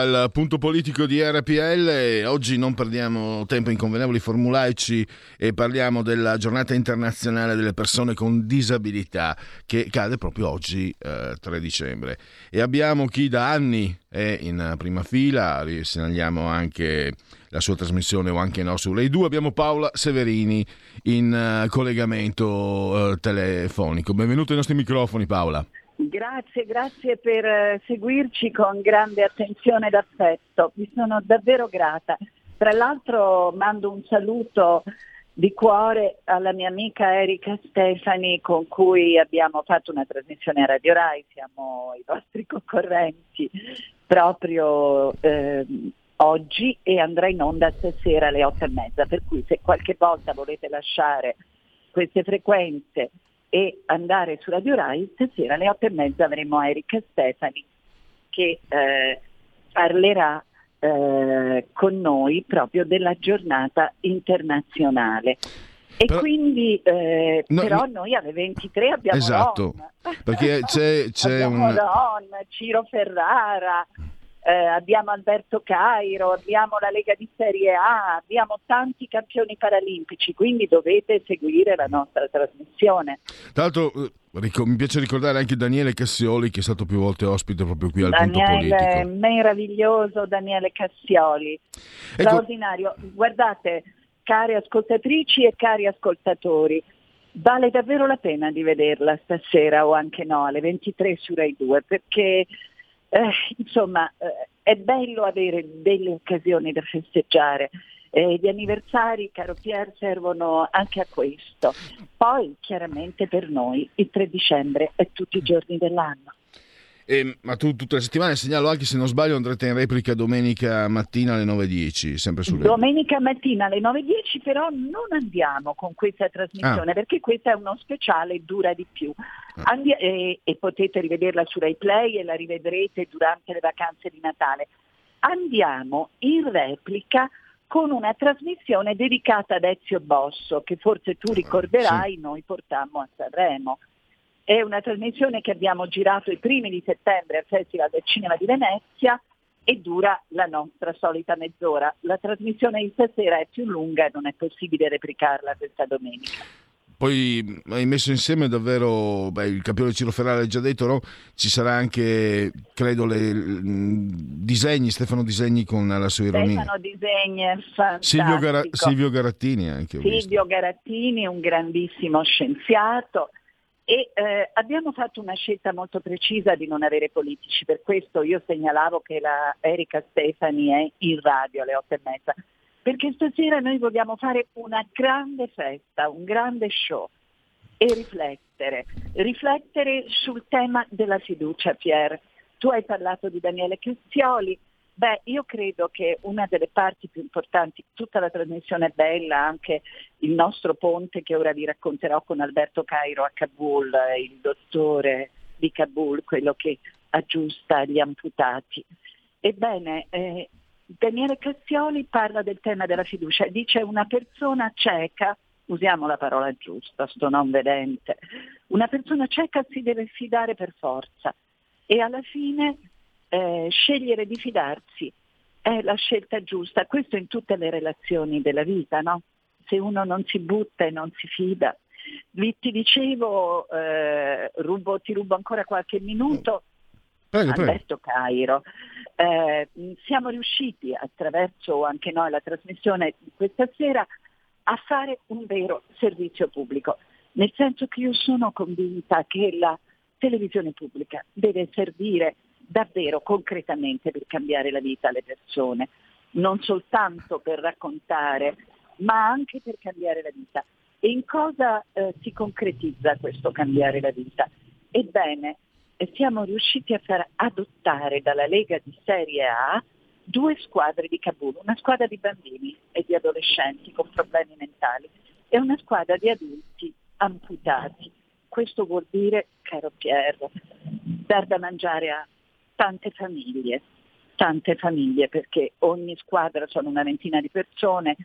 Al punto politico di RPL. Oggi non perdiamo tempo in convenevoli formulaici e parliamo della giornata internazionale delle persone con disabilità che cade proprio oggi, eh, 3 dicembre. E abbiamo chi da anni è in prima fila, segnaliamo anche la sua trasmissione o anche no su Rai 2. Abbiamo Paola Severini in uh, collegamento uh, telefonico. Benvenuto ai nostri microfoni Paola. Grazie, grazie per eh, seguirci con grande attenzione ed affetto. Vi sono davvero grata. Tra l'altro mando un saluto di cuore alla mia amica Erika Stefani con cui abbiamo fatto una trasmissione a Radio Rai, siamo i vostri concorrenti proprio eh, oggi e andrà in onda stasera alle otto e mezza, per cui se qualche volta volete lasciare queste frequenze e andare su Radio Rai, stasera alle otto e mezza avremo Erika Stefani che eh, parlerà eh, con noi proprio della giornata internazionale. E però, quindi, eh, no, però no, noi alle 23 abbiamo esatto, Ron. perché c'è, c'è abbiamo un... Ron, Ciro Ferrara, eh, abbiamo Alberto Cairo, abbiamo la Lega di Serie A, abbiamo tanti campioni paralimpici, quindi dovete seguire la nostra trasmissione. Tra l'altro eh, mi piace ricordare anche Daniele Cassioli che è stato più volte ospite proprio qui al Daniele, punto politico. Meraviglioso Daniele Cassioli, ecco. straordinario. Ecco. Guardate, cari ascoltatrici e cari ascoltatori, vale davvero la pena di vederla stasera o anche no alle 23 su Rai 2 perché eh, insomma, eh, è bello avere delle occasioni da festeggiare. Eh, gli anniversari, caro Pier, servono anche a questo. Poi, chiaramente per noi, il 3 dicembre è tutti i giorni dell'anno. Eh, ma tu tutte le settimane segnalo anche se non sbaglio andrete in replica domenica mattina alle 9.10, sempre sulle... Domenica mattina alle 9.10 però non andiamo con questa trasmissione ah. perché questa è uno speciale e dura di più. Ah. Andi- e, e potete rivederla su Rai Play e la rivedrete durante le vacanze di Natale. Andiamo in replica con una trasmissione dedicata ad Ezio Bosso, che forse tu ricorderai sì. noi portammo a Sanremo. È una trasmissione che abbiamo girato i primi di settembre al Festival del Cinema di Venezia e dura la nostra solita mezz'ora. La trasmissione di stasera è più lunga e non è possibile replicarla questa domenica. Poi hai messo insieme davvero, beh, il campione Ciro Ferrara ha già detto, no? ci sarà anche, credo, le, disegni, Stefano Disegni con la sua ironia. Stefano Disegni è fantastico. Silvio, Gara- Silvio Garattini anche. Silvio Garattini, un grandissimo scienziato e eh, abbiamo fatto una scelta molto precisa di non avere politici, per questo io segnalavo che la Erika Stefani è in radio alle otto e mezza, perché stasera noi vogliamo fare una grande festa, un grande show e riflettere, riflettere sul tema della fiducia, Pier. Tu hai parlato di Daniele Castioli, Beh, io credo che una delle parti più importanti, tutta la trasmissione è bella, anche il nostro ponte che ora vi racconterò con Alberto Cairo a Kabul, il dottore di Kabul, quello che aggiusta gli amputati. Ebbene, eh, Daniele Cassioli parla del tema della fiducia, dice una persona cieca, usiamo la parola giusta, sto non vedente, una persona cieca si deve fidare per forza e alla fine eh, scegliere di fidarsi è la scelta giusta, questo in tutte le relazioni della vita, no? Se uno non si butta e non si fida. ti dicevo, eh, rubo, ti rubo ancora qualche minuto, prego, Alberto Cairo. Eh, siamo riusciti attraverso anche noi la trasmissione di questa sera a fare un vero servizio pubblico, nel senso che io sono convinta che la televisione pubblica deve servire davvero concretamente per cambiare la vita alle persone, non soltanto per raccontare, ma anche per cambiare la vita. E in cosa eh, si concretizza questo cambiare la vita? Ebbene, siamo riusciti a far adottare dalla Lega di Serie A due squadre di Kabul, una squadra di bambini e di adolescenti con problemi mentali e una squadra di adulti amputati. Questo vuol dire, caro Piero, dar da mangiare a tante famiglie, tante famiglie perché ogni squadra sono una ventina di persone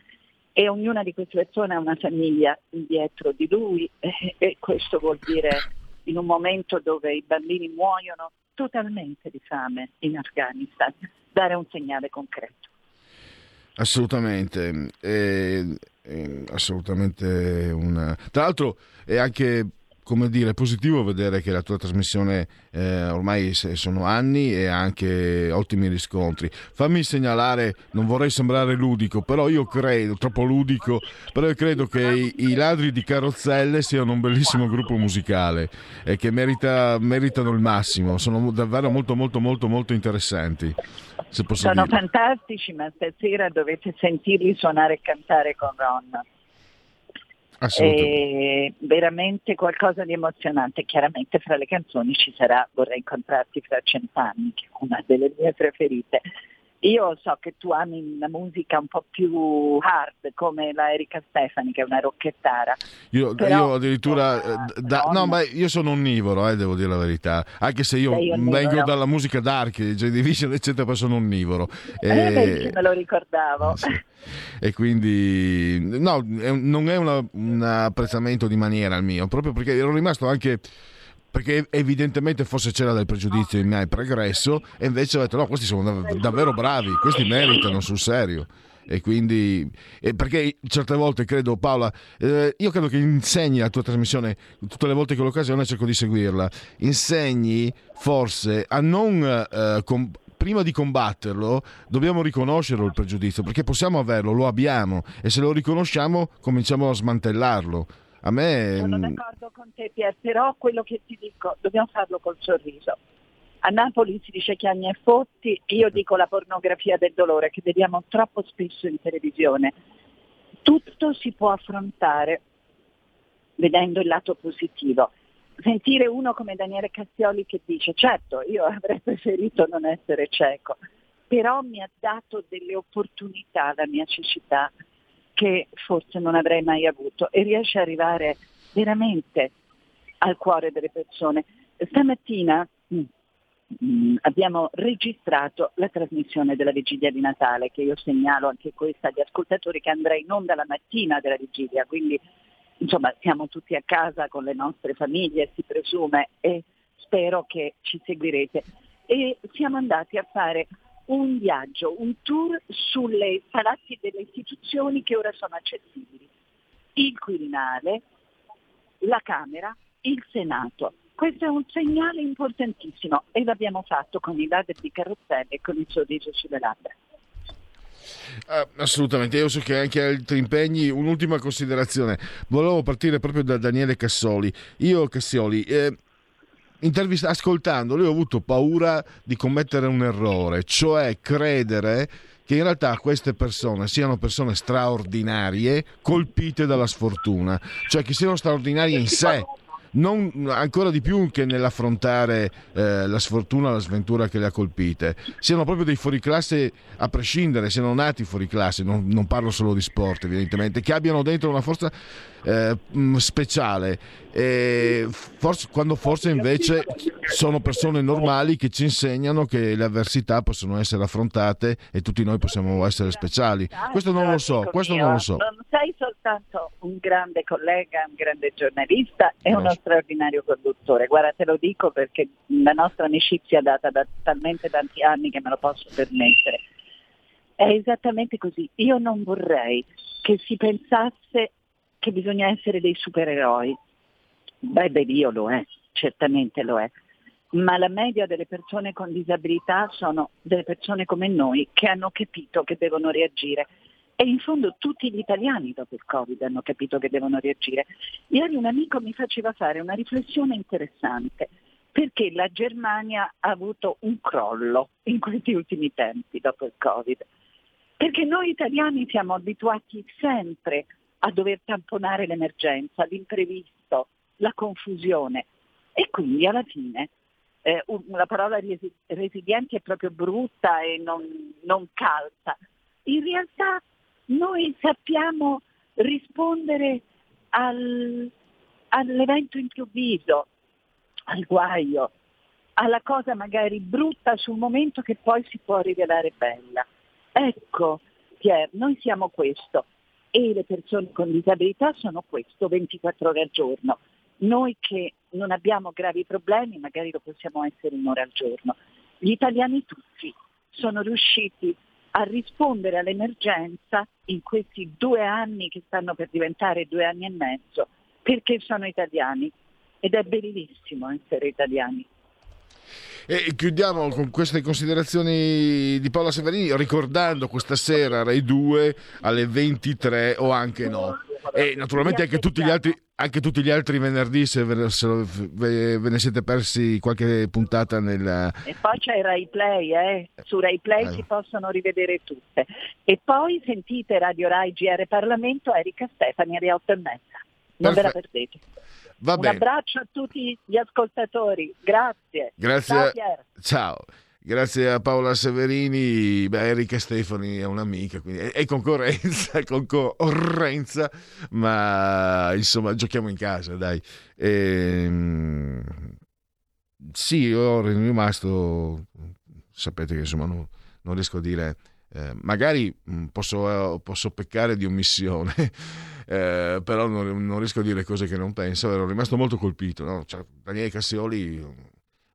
e ognuna di queste persone ha una famiglia dietro di lui e, questo vuol dire in un momento dove i bambini muoiono totalmente di fame in Afghanistan, dare un segnale concreto. Assolutamente, è, è assolutamente una... Tra l'altro è anche come dire, positivo vedere che la tua trasmissione eh, ormai sono anni e anche ottimi riscontri. Fammi segnalare, non vorrei sembrare ludico, però io credo, troppo ludico, però io credo che i, i ladri di carrozzelle siano un bellissimo gruppo musicale e che merita, meritano il massimo, sono davvero molto molto molto molto interessanti. sono dire. fantastici, ma stasera dovete sentirli suonare e cantare con Ron è veramente qualcosa di emozionante. Chiaramente fra le canzoni ci sarà Vorrei incontrarti fra cent'anni, che è una delle mie preferite. Io so che tu ami una musica un po' più hard come la Erika Stefani che è una rocchettara. Io, Però, io addirittura uh, da, no, ma io sono onnivoro, eh, devo dire la verità. Anche se io vengo dalla musica dark, Joy Division, eccetera, poi sono onnivoro. Eh, e... me lo ricordavo. Sì. E quindi no, non è una, un apprezzamento di maniera il mio, proprio perché ero rimasto anche perché evidentemente forse c'era del pregiudizio in me pregresso e invece ho detto no, questi sono dav- davvero bravi, questi meritano sul serio. E quindi e perché certe volte credo Paola eh, io credo che insegni la tua trasmissione tutte le volte che ho l'occasione cerco di seguirla. Insegni forse a non eh, com- prima di combatterlo dobbiamo riconoscerlo il pregiudizio perché possiamo averlo, lo abbiamo e se lo riconosciamo cominciamo a smantellarlo a me... Sono d'accordo con te Pier, però quello che ti dico, dobbiamo farlo col sorriso. A Napoli si dice chiagni e fotti, io dico la pornografia del dolore che vediamo troppo spesso in televisione. Tutto si può affrontare vedendo il lato positivo. Sentire uno come Daniele Castioli che dice certo io avrei preferito non essere cieco, però mi ha dato delle opportunità la mia cecità che forse non avrei mai avuto e riesce ad arrivare veramente al cuore delle persone. Stamattina mh, mm, mm, abbiamo registrato la trasmissione della vigilia di Natale, che io segnalo anche questa agli ascoltatori che andrà in onda mattina della vigilia, quindi insomma siamo tutti a casa con le nostre famiglie, si presume, e spero che ci seguirete. E siamo andati a fare un viaggio, un tour sulle palazzi delle istituzioni che ora sono accessibili. Il Quirinale, la Camera, il Senato. Questo è un segnale importantissimo e l'abbiamo fatto con i ladri di carrozzelle e con il sorriso sulle labbra. Uh, assolutamente, io so che anche altri impegni. Un'ultima considerazione, volevo partire proprio da Daniele Cassoli. Io, Cassioli, eh, intervista- ascoltando, lui ho avuto paura di commettere un errore, cioè credere che in realtà queste persone siano persone straordinarie colpite dalla sfortuna, cioè che siano straordinarie in sé non, ancora di più che nell'affrontare eh, la sfortuna, la sventura che le ha colpite, siano proprio dei fuoriclasse a prescindere, siano nati fuoriclasse, non, non parlo solo di sport evidentemente, che abbiano dentro una forza eh, speciale, e forse, quando forse invece sono persone normali che ci insegnano che le avversità possono essere affrontate e tutti noi possiamo essere speciali. Questo non lo so, questo non lo so. Non sei soltanto un grande collega, un grande giornalista, è uno straordinario conduttore. Guarda, te lo dico perché la nostra amicizia è data da talmente tanti anni che me lo posso permettere. È esattamente così. Io non vorrei che si pensasse che bisogna essere dei supereroi. Beh, beh, io lo è, certamente lo è. Ma la media delle persone con disabilità sono delle persone come noi che hanno capito che devono reagire e in fondo tutti gli italiani dopo il Covid hanno capito che devono reagire. Ieri un amico mi faceva fare una riflessione interessante perché la Germania ha avuto un crollo in questi ultimi tempi dopo il Covid. Perché noi italiani siamo abituati sempre a dover tamponare l'emergenza, l'imprevisto, la confusione e quindi alla fine eh, la parola resi- resilienti è proprio brutta e non, non calza. In realtà noi sappiamo rispondere al, all'evento improvviso, al guaio, alla cosa magari brutta sul momento che poi si può rivelare bella. Ecco, Pier, noi siamo questo e le persone con disabilità sono questo 24 ore al giorno. Noi che non abbiamo gravi problemi magari lo possiamo essere un'ora al giorno. Gli italiani tutti sono riusciti a rispondere all'emergenza in questi due anni che stanno per diventare due anni e mezzo, perché sono italiani ed è bellissimo essere italiani. E chiudiamo con queste considerazioni di Paola Severini ricordando questa sera Rai 2 alle 23 o anche no. E naturalmente anche tutti gli altri, anche tutti gli altri venerdì se ve, se ve, ne siete persi qualche puntata nel... E poi c'è Rai Play, eh? su Rai Play eh. si possono rivedere tutte. E poi sentite Radio Rai GR Parlamento Erika Stefani alle 8 e mezza. Non Perfetto. ve la perdete. Va Un bene. abbraccio a tutti gli ascoltatori, grazie. Grazie. Ciao. Ciao. Grazie a Paola Severini, beh, Erika Stefani è un'amica, quindi è, concorrenza, è concorrenza, ma insomma giochiamo in casa, dai. E, ehm, sì, io ero rimasto, sapete che insomma non, non riesco a dire, eh, magari mm, posso, posso, peccare di omissione, eh, però non, non, riesco a dire cose che non penso, ero rimasto molto colpito. No? Cioè, Daniele Cassioli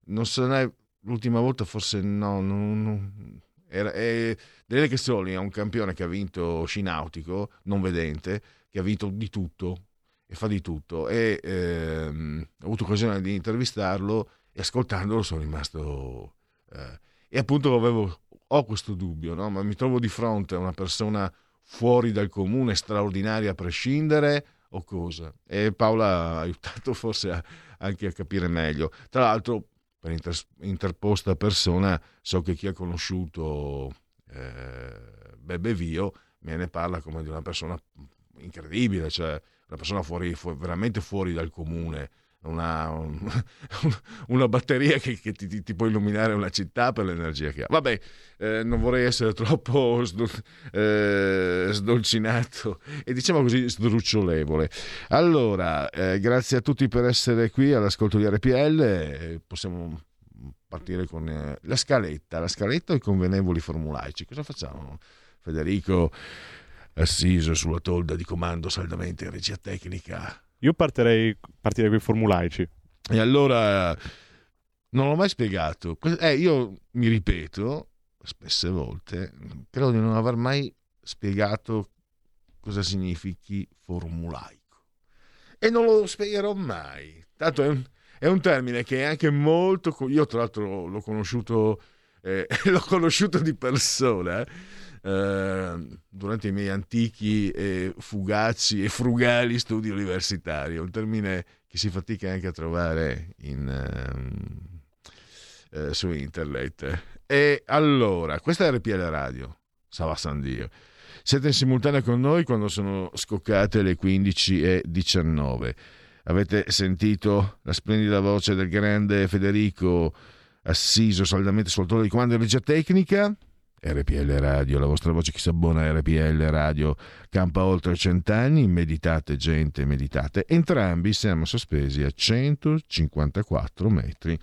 non se ne è l'ultima volta forse no, non, non era, è, Daniele Cassioli è un campione che ha vinto sci nautico, non vedente, che ha vinto di tutto e fa di tutto e ehm, ho avuto occasione di intervistarlo e ascoltandolo sono rimasto eh, e appunto avevo, ho questo dubbio, no? ma mi trovo di fronte a una persona fuori dal comune, straordinaria a prescindere o cosa? E Paola ha aiutato forse a, anche a capire meglio. Tra l'altro, per inter- interposta persona, so che chi ha conosciuto eh, Bebe Vio me ne parla come di una persona incredibile, cioè una persona fuori, fu- veramente fuori dal comune, una, un, una batteria che, che ti, ti, può illuminare una città per l'energia che ha. Vabbè, eh, non vorrei essere troppo sdol, eh, sdolcinato e diciamo così sdrucciolevole. Allora, eh, grazie a tutti per essere qui all'ascolto di RPL. possiamo partire con eh, la scaletta, la scaletta o i convenevoli formulaici. Cosa facciamo? Federico assiso sulla tolda di comando saldamente in regia tecnica io partirei, partirei con i formulaici. E allora non l'ho mai spiegato. Eh, io mi ripeto spesse volte, credo di non aver mai spiegato cosa significhi formulaico. E non lo spiegherò mai. Tanto è un, è un termine che è anche molto... Io tra l'altro l'ho conosciuto, eh, l'ho conosciuto di persona. Eh Ehm, durante i miei antichi e fugaci e frugali studi universitari, un termine che si fatica anche a trovare in, uh, uh, su internet. E allora, questa è RPL Radio, Sava San Dio. Siete in simultanea con noi quando sono scoccate le 15.19. Avete sentito la splendida voce del grande Federico assiso saldamente sul tono di comando di regia tecnica? RPL Radio, la vostra voce che si abbona a RPL Radio campa oltre cent'anni, meditate gente, meditate. Entrambi siamo sospesi a 154 metri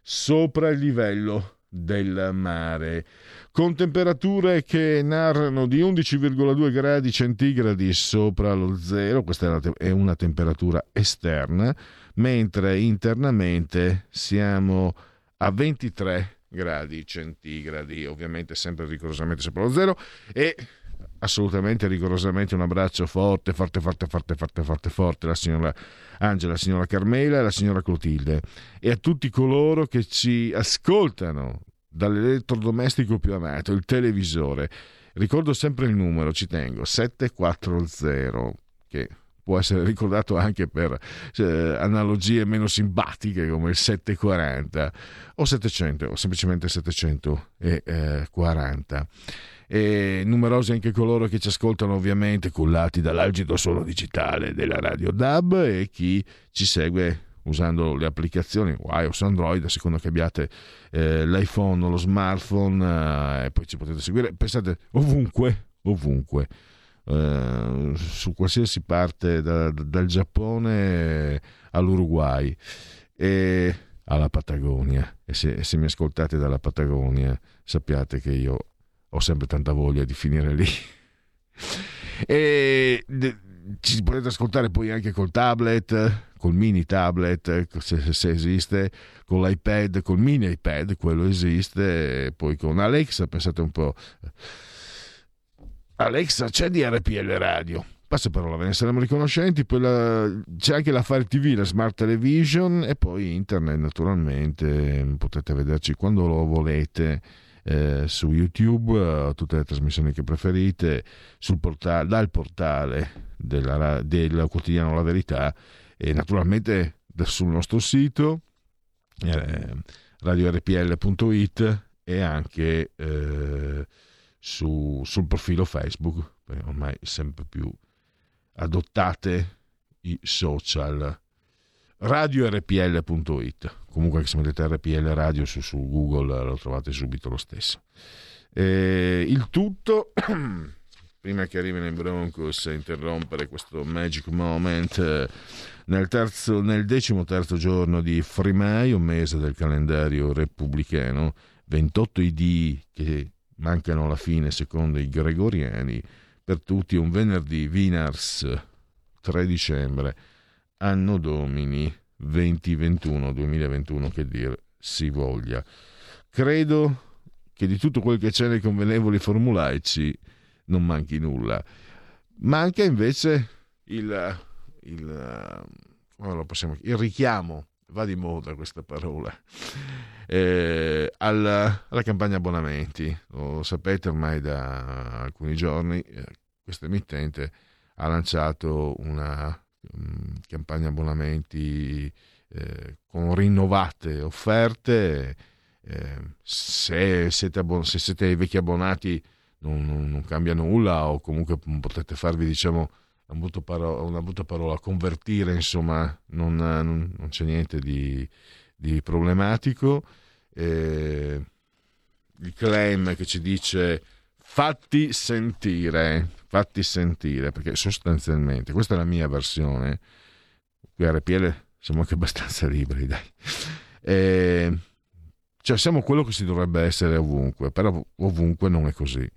sopra il livello del mare, con temperature che narrano di 11,2 gradi centigradi sopra lo zero, questa è una temperatura esterna, mentre internamente siamo a 23 gradi centigradi, ovviamente sempre rigorosamente sopra lo zero e assolutamente rigorosamente un abbraccio forte, forte, forte, forte, forte, forte, forte alla signora Angela, alla signora Carmela e alla signora Clotilde e a tutti coloro che ci ascoltano dall'elettrodomestico più amato, il televisore. Ricordo sempre il numero, ci tengo, 740, che può essere ricordato anche per eh, analogie meno simpatiche come il 740 o 700 o semplicemente 740. E numerosi anche coloro che ci ascoltano ovviamente cullati dall'algido suono digitale della radio DAB e chi ci segue usando le applicazioni iOS Android a seconda che abbiate eh, l'iPhone o lo smartphone eh, e poi ci potete seguire pensate ovunque ovunque eh, su qualsiasi parte da, dal Giappone all'Uruguay e alla Patagonia. E se, se mi ascoltate dalla Patagonia sappiate che io ho sempre tanta voglia di finire lì. E ci potete ascoltare poi anche col tablet col mini tablet se, se, esiste con l'iPad col mini iPad quello esiste poi con Alexa pensate un po' Alexa c'è di RPL Radio passa parola, ve ne saremo riconoscenti. Poi la, c'è anche la Fire TV, la Smart Television e poi internet, naturalmente. Potete vederci quando lo volete eh, su YouTube, eh, tutte le trasmissioni che preferite, portale, dal portale della, del quotidiano La Verità e naturalmente sul nostro sito eh, radiorpl.it e anche eh, su, sul profilo Facebook, ormai sempre più adottate i social. radiorpl.it comunque se mettete RPL Radio su, su, Google lo trovate subito lo stesso. E il tutto, prima che arrivino i Broncos a interrompere questo magic moment, nel, terzo, nel decimo terzo giorno di Frimaio, mese del calendario repubblicano, 28 ID che mancano alla fine secondo i gregoriani, per tutti un venerdì Vinars 3 dicembre, anno domini 2021, 2021 che dir si voglia. Credo che di tutto quel che c'è nei convenevoli formulaici non manchi nulla. Manca invece il, il, possiamo, il richiamo, va di moda questa parola, eh, alla, alla, campagna abbonamenti. Lo sapete ormai da alcuni giorni, eh, questo emittente ha lanciato una Mm, campagna abbonamenti eh, con rinnovate offerte. Eh, se, siete abbon- se siete vecchi abbonati non, non, non, cambia nulla o comunque potete farvi diciamo una parola, una brutta parola convertire insomma non, non, non, c'è niente di, di problematico eh, il claim che ci dice fatti sentire fatti sentire, perché sostanzialmente, questa è la mia versione, qui a RPL siamo anche abbastanza liberi, dai. E, cioè siamo quello che si dovrebbe essere ovunque, però ovunque non è così.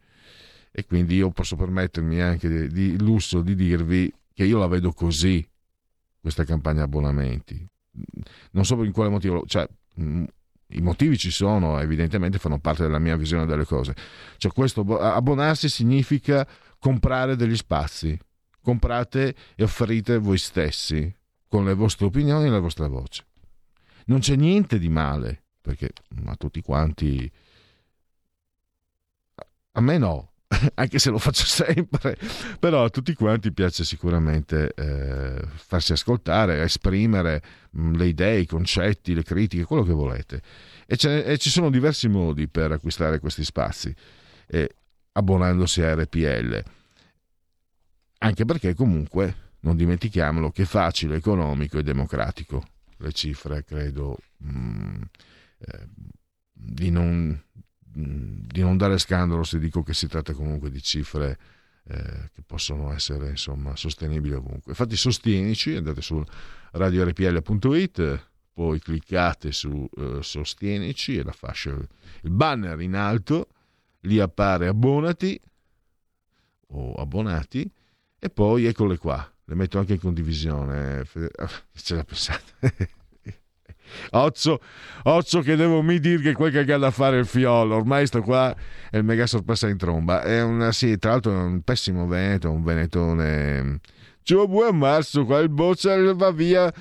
E quindi io posso permettermi anche di, di lusso di dirvi che io la vedo così, questa campagna abbonamenti. Non so in quale motivo, cioè i motivi ci sono, evidentemente fanno parte della mia visione delle cose. Cioè questo abbonarsi significa comprare degli spazi. Comprate e offrite voi stessi con le vostre opinioni e la vostra voce. Non c'è niente di male, perché a tutti quanti... A me no, anche se lo faccio sempre, però a tutti quanti piace sicuramente eh, farsi ascoltare, esprimere mh, mm, le idee, i concetti, le critiche, quello che volete. E, e, ci sono diversi modi per acquistare questi spazi. E abbonandosi a RPL. Anche perché comunque, non dimentichiamolo, che è facile, economico e democratico. Le cifre, credo, mh, mm, eh, di, non, di, non, dare scandalo se dico che si tratta comunque di cifre eh, che possono essere insomma sostenibili ovunque. Infatti sostienici, andate su radiorpl.it, poi cliccate su eh, Sostienici e la fascia, il banner in alto, lì appare abbonati o abbonati e poi eccole qua, le metto anche in condivisione. Ce l'ha pensata. Ozzo, Ozzo che devo mi dire che quel che ha da fare il fiolo, ormai sto qua è il mega sorpresa in tromba. È una, sì, tra l'altro è un pessimo veneto, un venetone. Ciao buon marzo, qua il boccia va via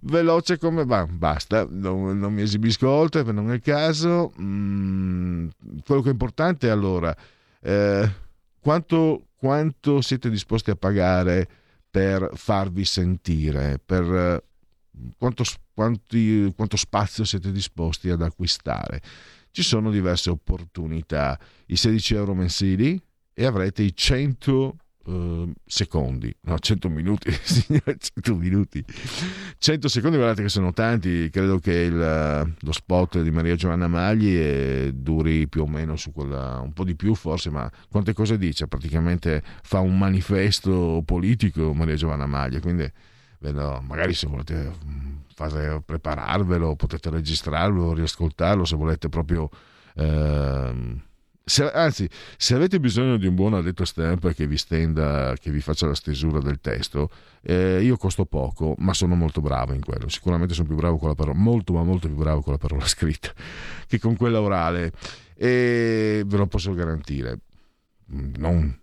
veloce come va. Basta, non, non, mi esibisco oltre, per non è il caso. Mm, quello che è importante è allora eh, quanto, quanto siete disposti a pagare per farvi sentire, per quanto, quanti, quanto spazio siete disposti ad acquistare. Ci sono diverse opportunità, i 16 euro mensili e avrete i 100 Uh, secondi, no 100 minuti, 100 minuti, 100 secondi, guardate che sono tanti, credo che il, lo spot di Maria Giovanna Magli eh, duri più o meno su quella, un po' di più forse, ma quante cose dice? Praticamente fa un manifesto politico Maria Giovanna Magli, quindi vedo, magari se volete mm, fare, prepararvelo, potete registrarlo, riascoltarlo, se volete proprio... Eh, se, anzi, se avete bisogno di un buon addetto stampa che vi stenda, che vi faccia la stesura del testo, eh, io costo poco, ma sono molto bravo in quello. Sicuramente sono più bravo con la parola, molto ma molto più bravo con la parola scritta che con quella orale. E ve lo posso garantire. Non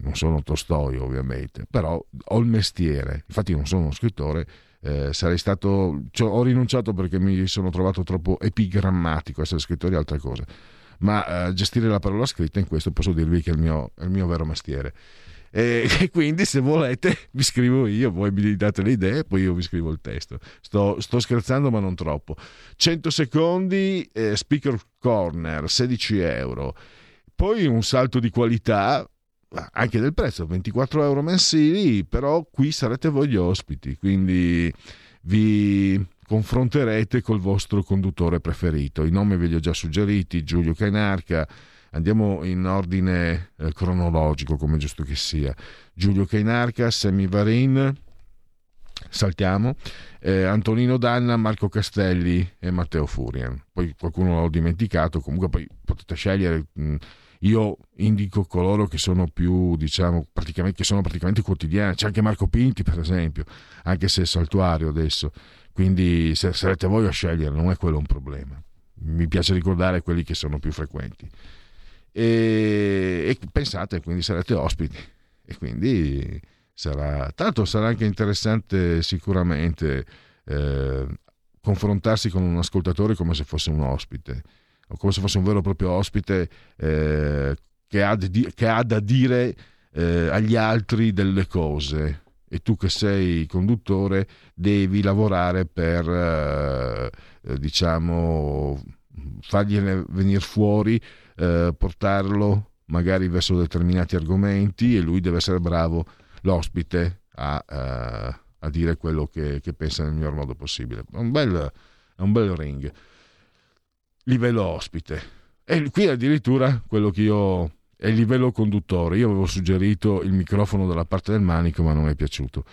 non sono Tolstoi ovviamente, però ho il mestiere, infatti non sono uno scrittore, eh, sarei stato, cioè, ho rinunciato perché mi sono trovato troppo epigrammatico, essere scrittore è altra cosa, ma eh, gestire la parola scritta in questo posso dirvi che è il mio, è il mio vero mestiere. E, e, quindi se volete vi scrivo io, voi mi date le idee e poi io vi scrivo il testo. Sto, sto scherzando ma non troppo. 100 secondi, eh, speaker corner, 16 euro. Poi un salto di qualità, anche del prezzo, 24 euro mensili, però qui sarete voi gli ospiti, quindi vi confronterete col vostro conduttore preferito. I nomi ve li ho già suggeriti, Giulio Cainarca, andiamo in ordine eh, cronologico come giusto che sia. Giulio Cainarca, Semi Varin, saltiamo, eh, Antonino Danna, Marco Castelli e Matteo Furian. Poi qualcuno l'ho dimenticato, comunque poi potete scegliere... Mh, io indico coloro che sono più, diciamo, praticamente, che sono praticamente quotidiani. C'è anche Marco Pinti, per esempio, anche se è saltuario adesso. Quindi sarete voi a scegliere, non è quello un problema. Mi piace ricordare quelli che sono più frequenti. E, e pensate, quindi sarete ospiti. E quindi sarà, tanto sarà anche interessante sicuramente eh, confrontarsi con un ascoltatore come se fosse un ospite come se fosse un vero e proprio ospite eh, che, ha di, che, ha da dire eh, agli altri delle cose. E tu che sei conduttore devi lavorare per eh, eh diciamo fargliene venire fuori eh, portarlo magari verso determinati argomenti e lui deve essere bravo l'ospite a, eh, a dire quello che, che, pensa nel miglior modo possibile. Un bel, è un bel ring livello ospite. E qui addirittura quello che io è il livello conduttore. Io avevo suggerito il microfono dalla parte del manico, ma non è piaciuto.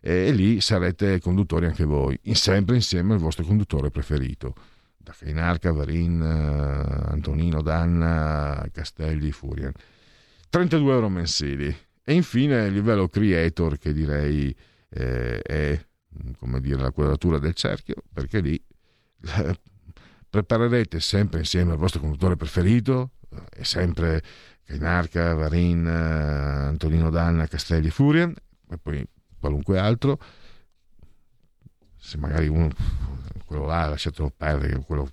E, lì sarete conduttori anche voi, sempre insieme al vostro conduttore preferito. Da Cainarca, Varin, eh, Antonino, Danna, Castelli, Furian. 32 euro mensili. E infine il livello creator, che direi eh, è come dire, la quadratura del cerchio, perché lì eh, preparerete sempre insieme al vostro conduttore preferito, e sempre Cainarca, Varin, eh, Antonino Danna, Castelli, Furian, e poi qualunque altro. Se magari uno, quello là, lasciatelo perdere, quello,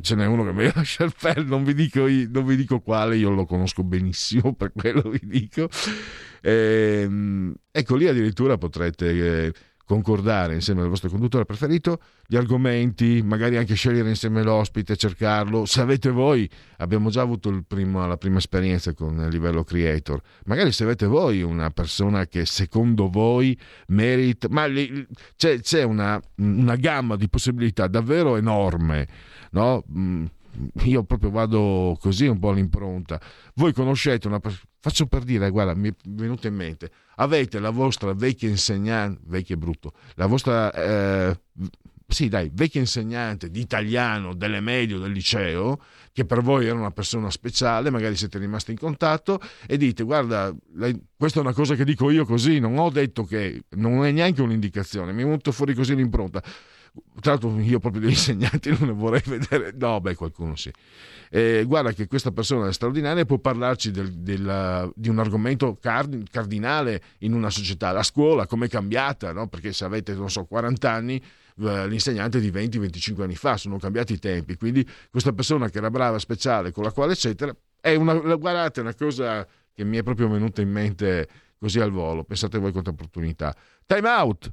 ce n'è uno che mi lascia il perdere, non vi, dico, non vi dico quale, io lo conosco benissimo, per quello vi dico. E, ehm, ecco lì addirittura potrete... Concordare insieme al vostro conduttore preferito gli argomenti, magari anche scegliere insieme l'ospite, cercarlo. Se avete voi, abbiamo già avuto primo, la prima esperienza con il livello creator, magari se avete voi una persona che secondo voi merita, ma li, c'è, c'è una, una, gamma di possibilità davvero enorme, no? Io proprio vado così un po' all'impronta. Voi conoscete una persona, faccio per dire, guarda, mi è venuto in mente, avete la vostra vecchia insegnante, vecchia è brutto, la vostra, eh, sì dai, vecchia insegnante di italiano delle medie del liceo, che per voi era una persona speciale, magari siete rimasti in contatto e dite, guarda, lei, questa è una cosa che dico io così, non ho detto che, non è neanche un'indicazione, mi è venuto fuori così l'impronta tra l'altro io proprio degli insegnanti non ne vorrei vedere, no, beh, qualcuno sì. Eh, guarda che questa persona è straordinaria e può parlarci del, del, di un argomento card, cardinale in una società, la scuola, come è cambiata, no? perché se avete, non so, 40 anni, l'insegnante di 20-25 anni fa, sono cambiati i tempi, quindi questa persona che era brava, speciale, con la quale eccetera, è una, guardate, una cosa che mi è proprio venuta in mente così al volo, pensate voi quanta opportunità. Time out!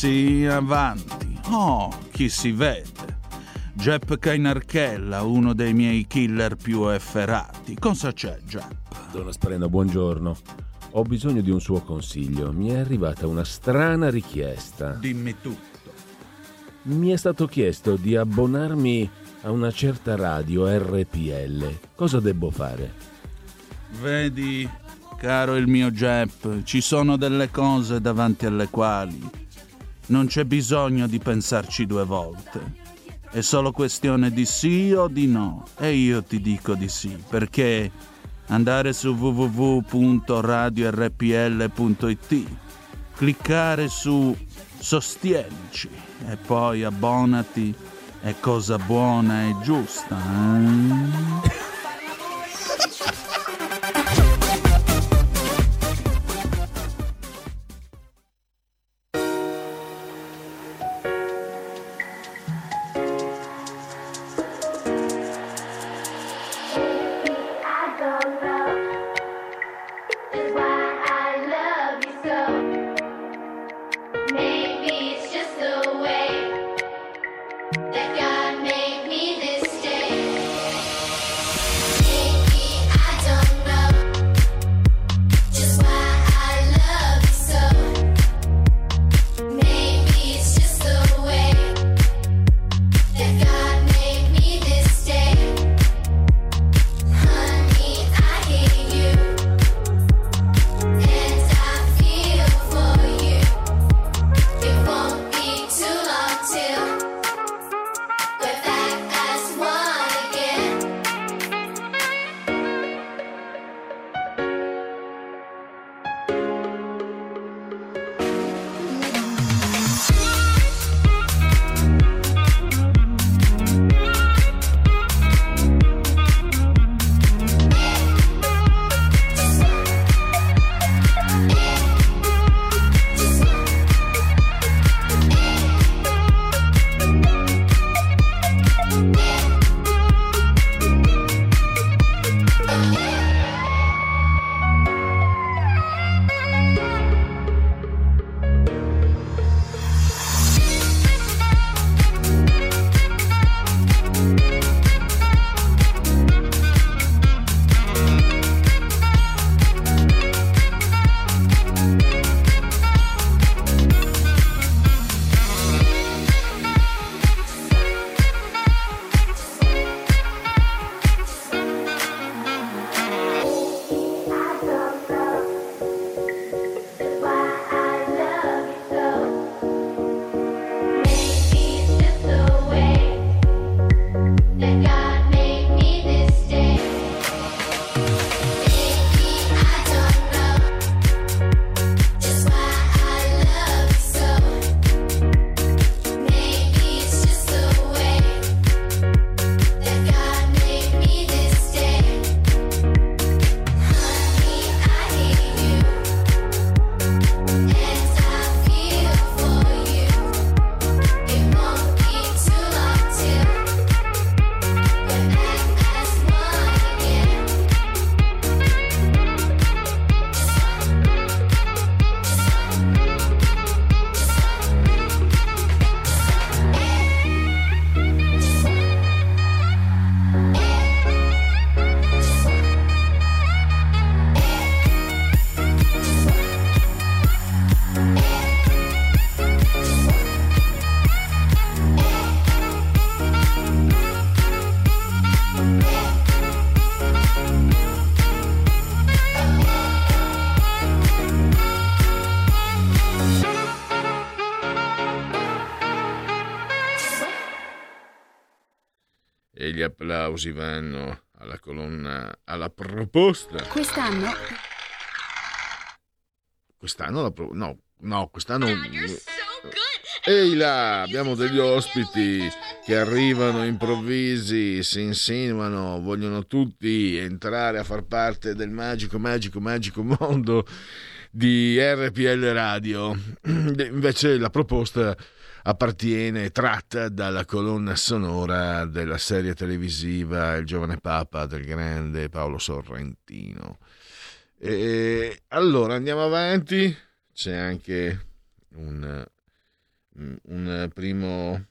Sì, avanti. Oh, chi si vede? Jep Kainarchella, uno dei miei killer più efferati. Cosa c'è, Jep? Donna Sprena, buongiorno. Ho bisogno di un suo consiglio. Mi è arrivata una strana richiesta. Dimmi tutto. Mi è stato chiesto di abbonarmi a una certa radio RPL. Cosa debbo fare? Vedi, caro il mio Jep, ci sono delle cose davanti alle quali non c'è bisogno di pensarci due volte. È solo questione di sì o di no. E io ti dico di sì, perché andare su www.radiorpl.it, cliccare su Sostienici e poi abbonati è cosa buona e giusta. Eh? Applausi vanno alla colonna, alla proposta. Quest'anno? Quest'anno la pro... No, no, quest'anno... Ehi là, abbiamo degli ospiti che arrivano improvvisi, si insinuano, vogliono tutti entrare a far parte del magico, magico, magico mondo di RPL Radio. Invece la proposta appartiene, tratta dalla colonna sonora della serie televisiva Il giovane Papa del grande Paolo Sorrentino. E allora andiamo avanti, c'è anche un, un primo...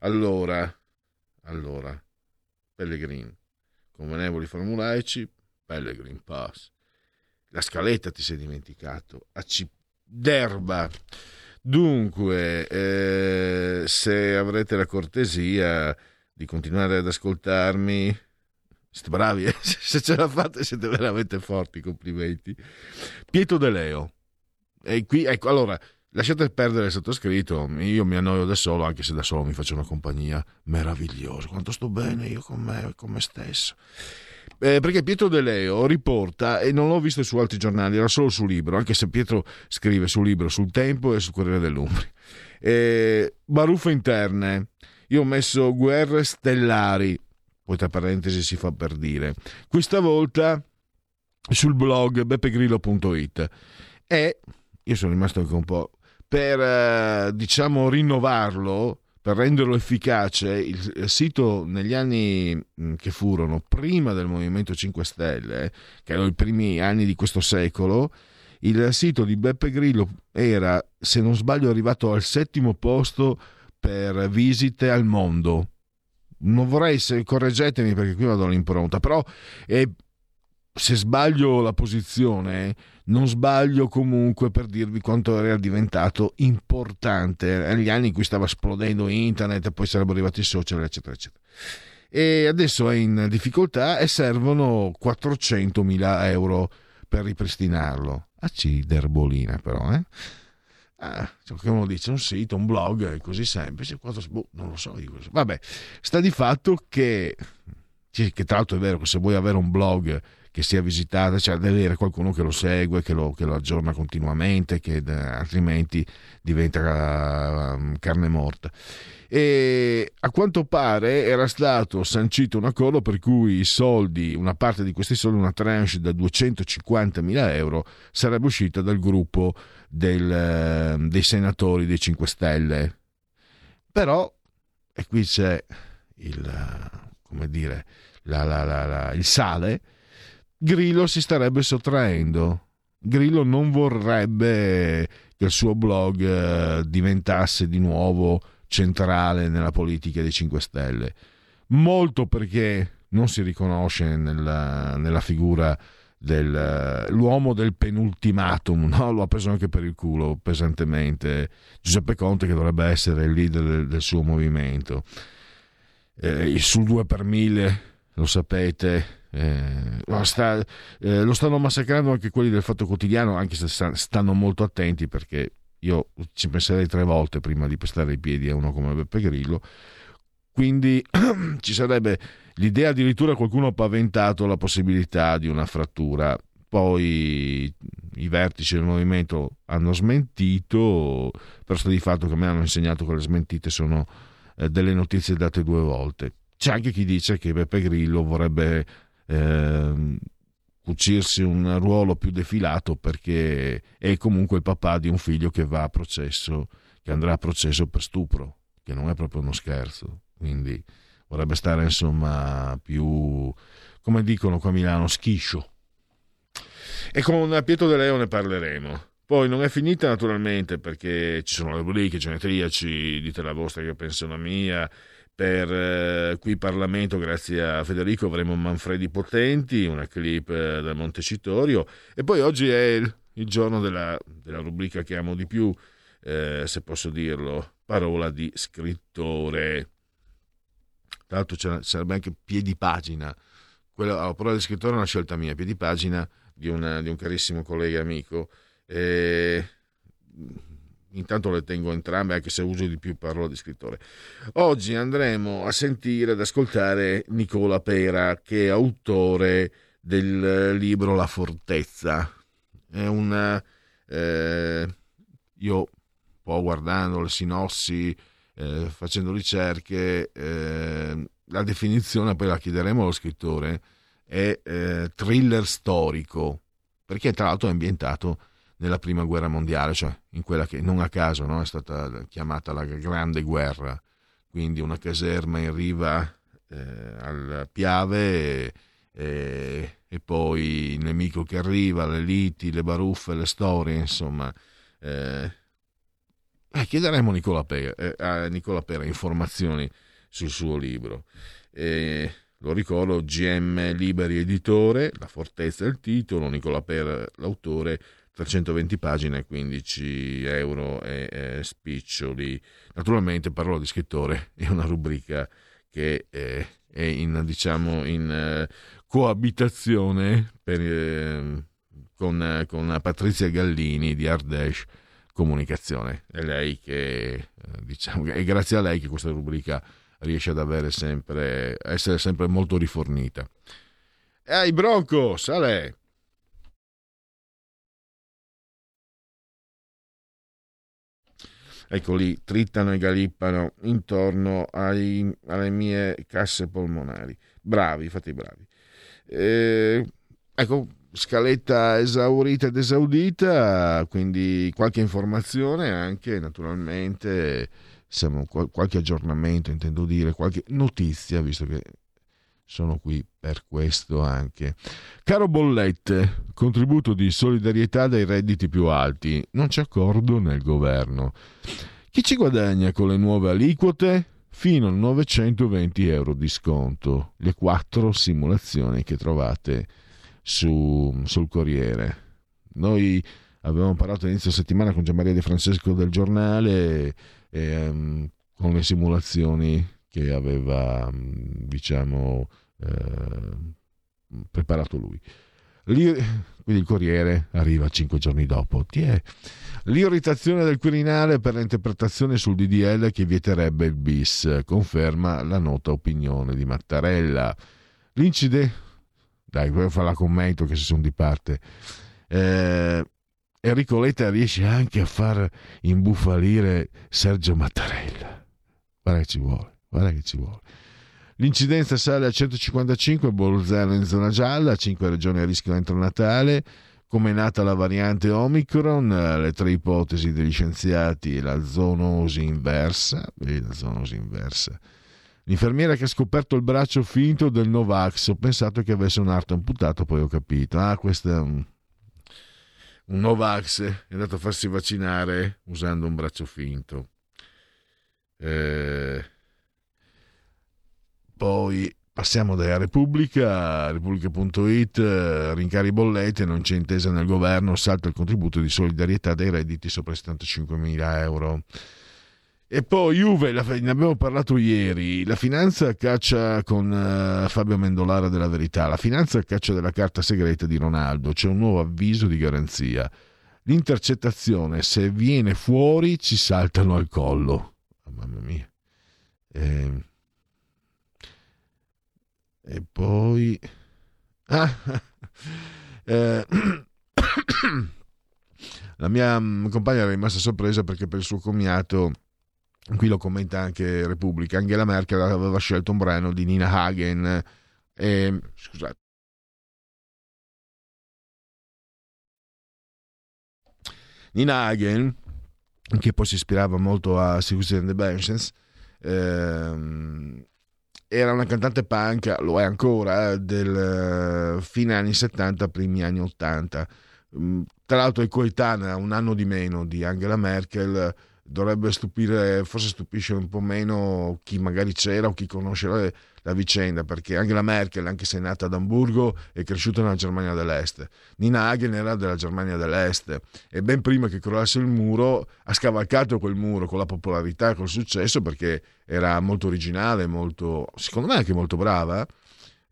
Allora, allora, Pellegrin, convenevoli formulaici, Pellegrin Pass. La scaletta ti sei dimenticato, a Derba. Dunque, eh, se avrete la cortesia di continuare ad ascoltarmi, siete bravi, eh? se ce la fate siete veramente forti, complimenti. Pietro De Leo. E qui, ecco, allora, lasciate perdere il sottoscritto, io mi annoio da solo, anche se da solo mi faccio una compagnia meravigliosa, quanto sto bene io con me e con me stesso. Eh, perché Pietro De Leo riporta, e non l'ho visto su altri giornali, era solo sul libro, anche se Pietro scrive sul libro, sul Tempo e sul Corriere dell'Umbria. Eh, baruffe interne, io ho messo guerre stellari, poi tra parentesi si fa per dire, questa volta sul blog beppegrillo.it e io sono rimasto anche un po' per eh, diciamo rinnovarlo per renderlo efficace, il sito negli anni mm, che furono prima del Movimento 5 Stelle, che erano i primi anni di questo secolo, il sito di Beppe Grillo era, se non sbaglio, arrivato al settimo posto per visite al mondo. Non vorrei, se correggetemi perché qui vado all'impronta, però è, se sbaglio la posizione, non sbaglio comunque per dirvi quanto era diventato importante negli anni in cui stava esplodendo internet, poi sarebbero arrivati i social, eccetera, eccetera. E adesso è in difficoltà e servono 400.000 euro per ripristinarlo. A ciderbolina però, eh? Ah, cioè, che uno dice un sito, un blog, è così semplice, boh, non lo so io. Vabbè, sta di fatto che, che tra l'altro è vero che se vuoi avere un blog che sia visitata, cioè deve avere qualcuno che lo segue, che lo, che lo aggiorna continuamente, che altrimenti diventa uh, carne morta. E a quanto pare era stato sancito un accordo per cui i soldi, una parte di questi soldi, una tranche da 250.000 euro, sarebbe uscita dal gruppo del, dei senatori dei 5 Stelle. Però, e qui c'è il, come dire, la, la, la, il sale, Grillo si starebbe sottraendo. Grillo non vorrebbe che il suo blog eh, diventasse di nuovo centrale nella politica dei 5 Stelle. Molto perché non si riconosce nella, nella figura dell'uomo del penultimatum, no? lo ha preso anche per il culo pesantemente. Giuseppe Conte che dovrebbe essere il leader del, del suo movimento. Eh, sul 2 per 1000, lo sapete, eh, lo, sta, eh, lo, stanno massacrando anche quelli del Fatto Quotidiano, anche se stanno molto attenti perché io ci penserei tre volte prima di pestare i piedi a uno come Beppe Grillo. Quindi ci sarebbe l'idea, addirittura qualcuno ha paventato la possibilità di una frattura. Poi i vertici del movimento hanno smentito, per sto di fatto che me hanno insegnato che le smentite sono eh, delle notizie date due volte. C'è anche chi dice che Beppe Grillo vorrebbe eh, cucirsi un ruolo più defilato perché è comunque il papà di un figlio che va a processo, che andrà a processo per stupro, che non è proprio uno scherzo. Quindi vorrebbe stare insomma più, come dicono qua a Milano, schiscio. E con Pietro De Leo ne parleremo. Poi non è finita naturalmente perché ci sono le rubriche genetriaci, dite la vostra, io penso la mia, per eh, qui Parlamento, grazie a Federico, avremo Manfredi Potenti, una clip eh, da Montecitorio e poi oggi è il, il giorno della, della, rubrica che amo di più, eh, se posso dirlo, parola di scrittore. Tra l'altro sarebbe anche piedi pagina, quella, la parola di scrittore è una scelta mia, piedi pagina di, una, di un carissimo collega amico. Eh, intanto le tengo entrambe, anche se uso di più parola di scrittore. Oggi andremo a sentire, ad ascoltare Nicola Pera, che è autore del libro La Fortezza. È un... Eh, io un po' guardando le sinossi, eh, facendo ricerche, eh, la definizione, poi la chiederemo allo scrittore, è eh, thriller storico, perché tra l'altro è ambientato nella prima guerra mondiale, cioè in quella che non a caso no, è stata chiamata la Grande Guerra, quindi una caserma in riva eh, al Piave e, e, poi il nemico che arriva, le liti, le baruffe, le storie, insomma. Eh, eh, chiederemo a Nicola, Pera, eh, a Nicola Pera informazioni sul suo libro. Eh, lo ricordo, GM Liberi Editore, La Fortezza è il titolo, Nicola Pera l'autore, 320 pagine, 15 euro e eh, spiccioli. Naturalmente parlo di scrittore, è una rubrica che eh, è in, diciamo, in eh, coabitazione per, ehm, con, con, Patrizia Gallini di Ardesh Comunicazione. È lei che, eh, diciamo, è grazie a lei che questa rubrica riesce ad avere sempre, essere sempre molto rifornita. Ehi, Bronco, sale! Ecco lì, trittano e galippano intorno ai, alle mie casse polmonari. Bravi, fate bravi. Eh, ecco, scaletta esaurita ed esaudita, quindi qualche informazione anche naturalmente, siamo, qualche aggiornamento intendo dire, qualche notizia, visto che sono qui per questo anche. Caro Bollette, contributo di solidarietà dai redditi più alti, non c'è accordo nel governo. Chi ci guadagna con le nuove aliquote? Fino a 920 euro di sconto. Le quattro simulazioni che trovate su, sul Corriere. Noi avevamo parlato all'inizio settimana con Gianmaria De Francesco del giornale e, um, con le simulazioni che aveva, diciamo, eh, preparato lui. Lì, quindi il Corriere arriva cinque giorni dopo. Tiè. L'irritazione del Quirinale per l'interpretazione sul DDL che vieterebbe il bis, conferma la nota opinione di Mattarella. L'incidente... Dai, fa la commento che si sono di parte. Eh, Enrico Letta riesce anche a far imbufalire Sergio Mattarella. Guarda che ci vuole, guarda che ci vuole. L'incidenza sale a 155, Bolzano in zona gialla, 5 regioni a rischio entro Natale. Come è nata la variante Omicron? Le tre ipotesi degli scienziati la zoonosi inversa. La zoonosi inversa. L'infermiera che ha scoperto il braccio finto del Novax, ho pensato che avesse un arto amputato, poi ho capito. Ah, questo è un, un Novax, è andato a farsi vaccinare usando un braccio finto. Eh, poi passiamo da Repubblica, Repubblica.it, rincari bollette, non c'è intesa nel governo, salta il contributo di solidarietà dei redditi sopra i 75.000 euro. E poi Juve, ne abbiamo parlato ieri, la finanza caccia con uh, Fabio Mendolara della Verità, la finanza caccia della carta segreta di Ronaldo, c'è un nuovo avviso di garanzia. L'intercettazione, se viene fuori, ci saltano al collo. Oh, mamma mia. Eh, e poi... Ah, eh, la mia mm, compagna era rimasta sorpresa perché per il suo commiato, qui lo commenta anche Repubblica, Angela Merkel aveva scelto un brano di Nina Hagen. E, scusate. Nina Hagen, che poi si ispirava molto a Susan the Benches, ehm, era una cantante punk, lo è ancora, del eh, fine anni 70, primi anni 80. Mm, tra l'altro è coetanea, un anno di meno di Angela Merkel, dovrebbe stupire, forse stupisce un po' meno chi magari c'era o chi conosce la, vicenda, perché Angela Merkel, anche se è nata ad Amburgo, è cresciuta nella Germania dell'Est. Nina Hagen era della Germania dell'Est e ben prima che crollasse il muro ha scavalcato quel muro con la popolarità col successo perché era molto originale, molto, secondo me anche molto brava.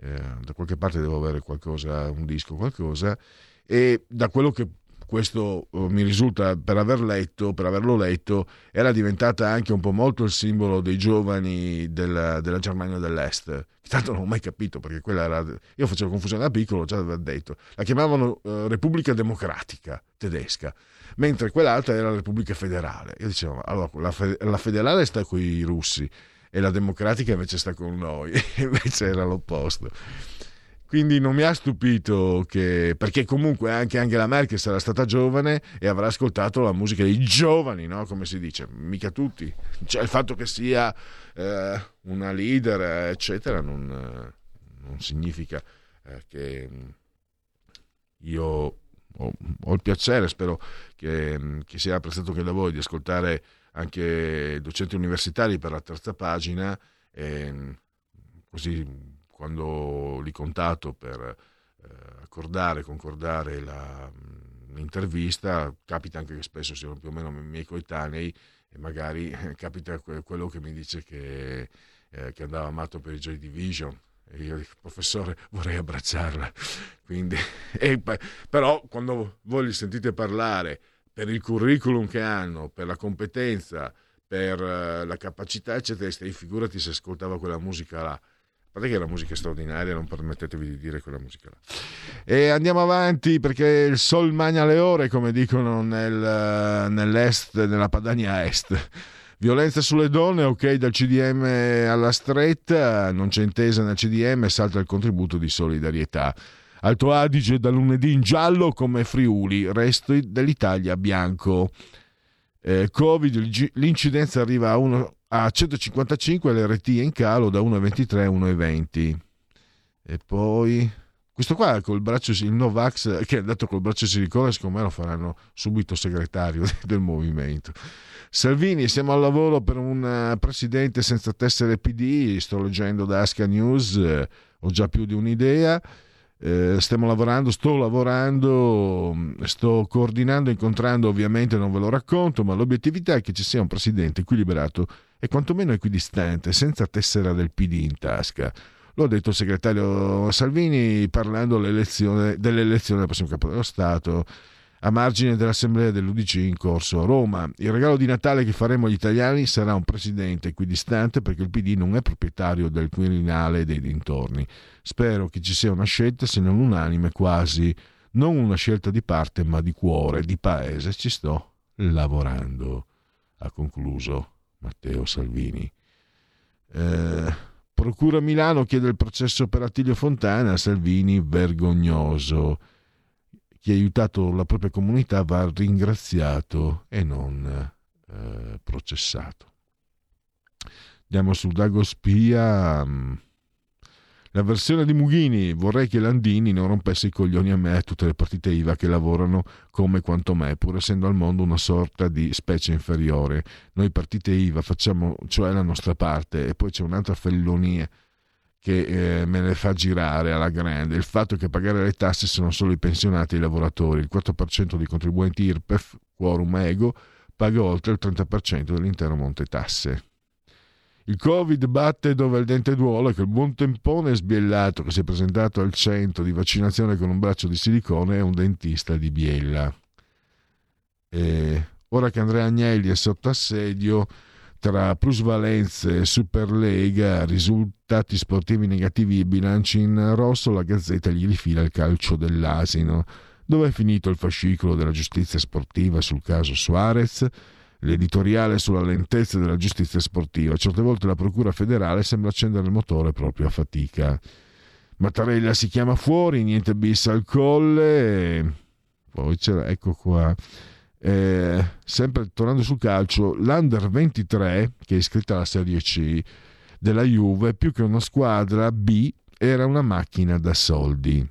Eh, da qualche parte devo avere qualcosa, un disco, qualcosa. E da quello che questo uh, mi risulta per aver letto, per averlo letto, era diventata anche un po' molto il simbolo dei giovani della, della Germania dell'Est. Tanto non ho mai capito perché quella era. Io facevo confusione da piccolo, già avevo detto. La chiamavano uh, Repubblica Democratica tedesca, mentre quell'altra era la Repubblica Federale. Io dicevo, allora la, fe- la federale sta con i russi e la democratica invece sta con noi, invece era l'opposto. Quindi non mi ha stupito che, perché comunque anche Angela Merkel sarà stata giovane e avrà ascoltato la musica dei giovani, no? come si dice, mica tutti. Cioè il fatto che sia eh, una leader, eccetera, non, non significa eh, che io ho, il piacere, spero che, che sia prestato anche da voi, di ascoltare anche docenti universitari per la terza pagina, e così quando li contatto per eh, accordare, concordare la, l'intervista, capita anche che spesso siano più o meno miei coetanei e magari capita quello che mi dice che, eh, che andava amato per i Joy Division e io dico professore vorrei abbracciarla quindi e, però quando voi li sentite parlare per il curriculum che hanno per la competenza per uh, la capacità eccetera figurati se ascoltava quella musica là a parte che la musica è straordinaria, non permettetevi di dire quella musica là. E andiamo avanti perché il sol magna le ore, come dicono nel, nell'est, nella Padania Est. Violenza sulle donne, ok dal CDM alla stretta, non c'è intesa nel CDM, salta il contributo di solidarietà. Alto Adige da lunedì in giallo come Friuli, resto dell'Italia bianco. Eh, Covid, l'incidenza arriva a 1 a 155 l'RT è in calo da 1,23 a 1,20 e poi questo qua col braccio il Novax che è andato col braccio silicone secondo me lo faranno subito segretario del movimento Salvini siamo al lavoro per un eh, presidente senza tessere PD sto leggendo da Asca News eh, ho già più di un'idea eh, stiamo lavorando, sto lavorando, sto coordinando, incontrando, ovviamente non ve lo racconto, ma l'obiettività è che ci sia un presidente equilibrato e quantomeno equidistante, senza tessera del PD in tasca. Lo ha detto il segretario Salvini parlando dell'elezione del prossimo capo dello Stato a margine dell'assemblea dell'UDC in corso a Roma. Il regalo di Natale che faremo agli italiani sarà un presidente equidistante perché il PD non è proprietario del Quirinale e dei dintorni. Spero che ci sia una scelta, se non unanime, quasi non una scelta di parte, ma di cuore, di paese. Ci sto lavorando, ha concluso Matteo Salvini. Eh, Procura Milano chiede il processo per Attilio Fontana, Salvini vergognoso. Chi ha aiutato la propria comunità va ringraziato e non eh, processato. Andiamo su Dago Spia. Mm, la versione di Mughini, vorrei che Landini non rompesse i coglioni a me e a tutte le partite IVA che lavorano come quanto me, pur essendo al mondo una sorta di specie inferiore. Noi partite IVA facciamo cioè la nostra parte e poi c'è un'altra fellonia che eh, me ne fa girare alla grande. Il fatto che pagare le tasse sono solo i pensionati e i lavoratori. Il 4% dei contribuenti IRPEF, quorum ego, paga oltre il 30% dell'intero monte tasse. Il Covid batte dove il dente duole che il buon tempone sbiellato che si è presentato al centro di vaccinazione con un braccio di silicone è un dentista di Biella. E ora che Andrea Agnelli è sotto assedio tra plusvalenze e Superlega, risultati sportivi negativi e bilanci in rosso, la Gazzetta gli rifila il calcio dell'asino. Dove è finito il fascicolo della giustizia sportiva sul caso Suarez? l'editoriale sulla lentezza della giustizia sportiva. Certe volte la Procura federale sembra accendere il motore proprio a fatica. Mattarella si chiama fuori, niente bis al colle. Poi c'era, ecco qua. Eh, sempre tornando sul calcio, l'Under 23, che è iscritta alla Serie C della Juve, più che una squadra B, era una macchina da soldi.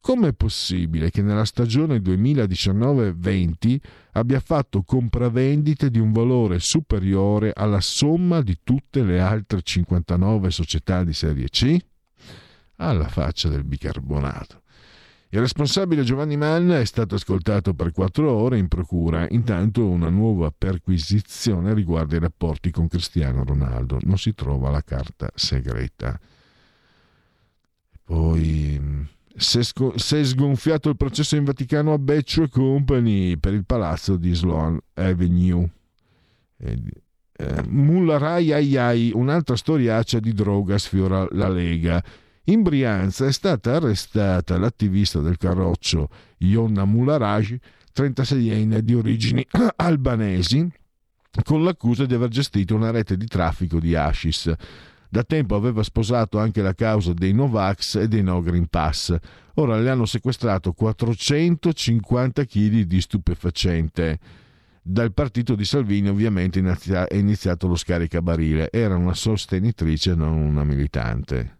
Com'è possibile che nella stagione 2019-20 abbia fatto compravendite di un valore superiore alla somma di tutte le altre 59 società di serie C? Alla faccia del bicarbonato. Il responsabile Giovanni Manna è stato ascoltato per quattro ore in procura, intanto una nuova perquisizione riguarda i rapporti con Cristiano Ronaldo. Non si trova la carta segreta. Poi si è sgonfiato il processo in Vaticano a Beccio e Company per il palazzo di Sloan Avenue. Eh, Mullarai ai ai, un'altra storiaccia di droga sfiora la Lega. In Brianza è stata arrestata l'attivista del carroccio Ionna Mularaj, 36enne di origini albanesi, con l'accusa di aver gestito una rete di traffico di hashish. Da tempo aveva sposato anche la causa dei Novax e dei No Green Pass. Ora le hanno sequestrato 450 kg di stupefacente. Dal partito di Salvini ovviamente è iniziato lo scaricabarile. Era una sostenitrice, non una militante.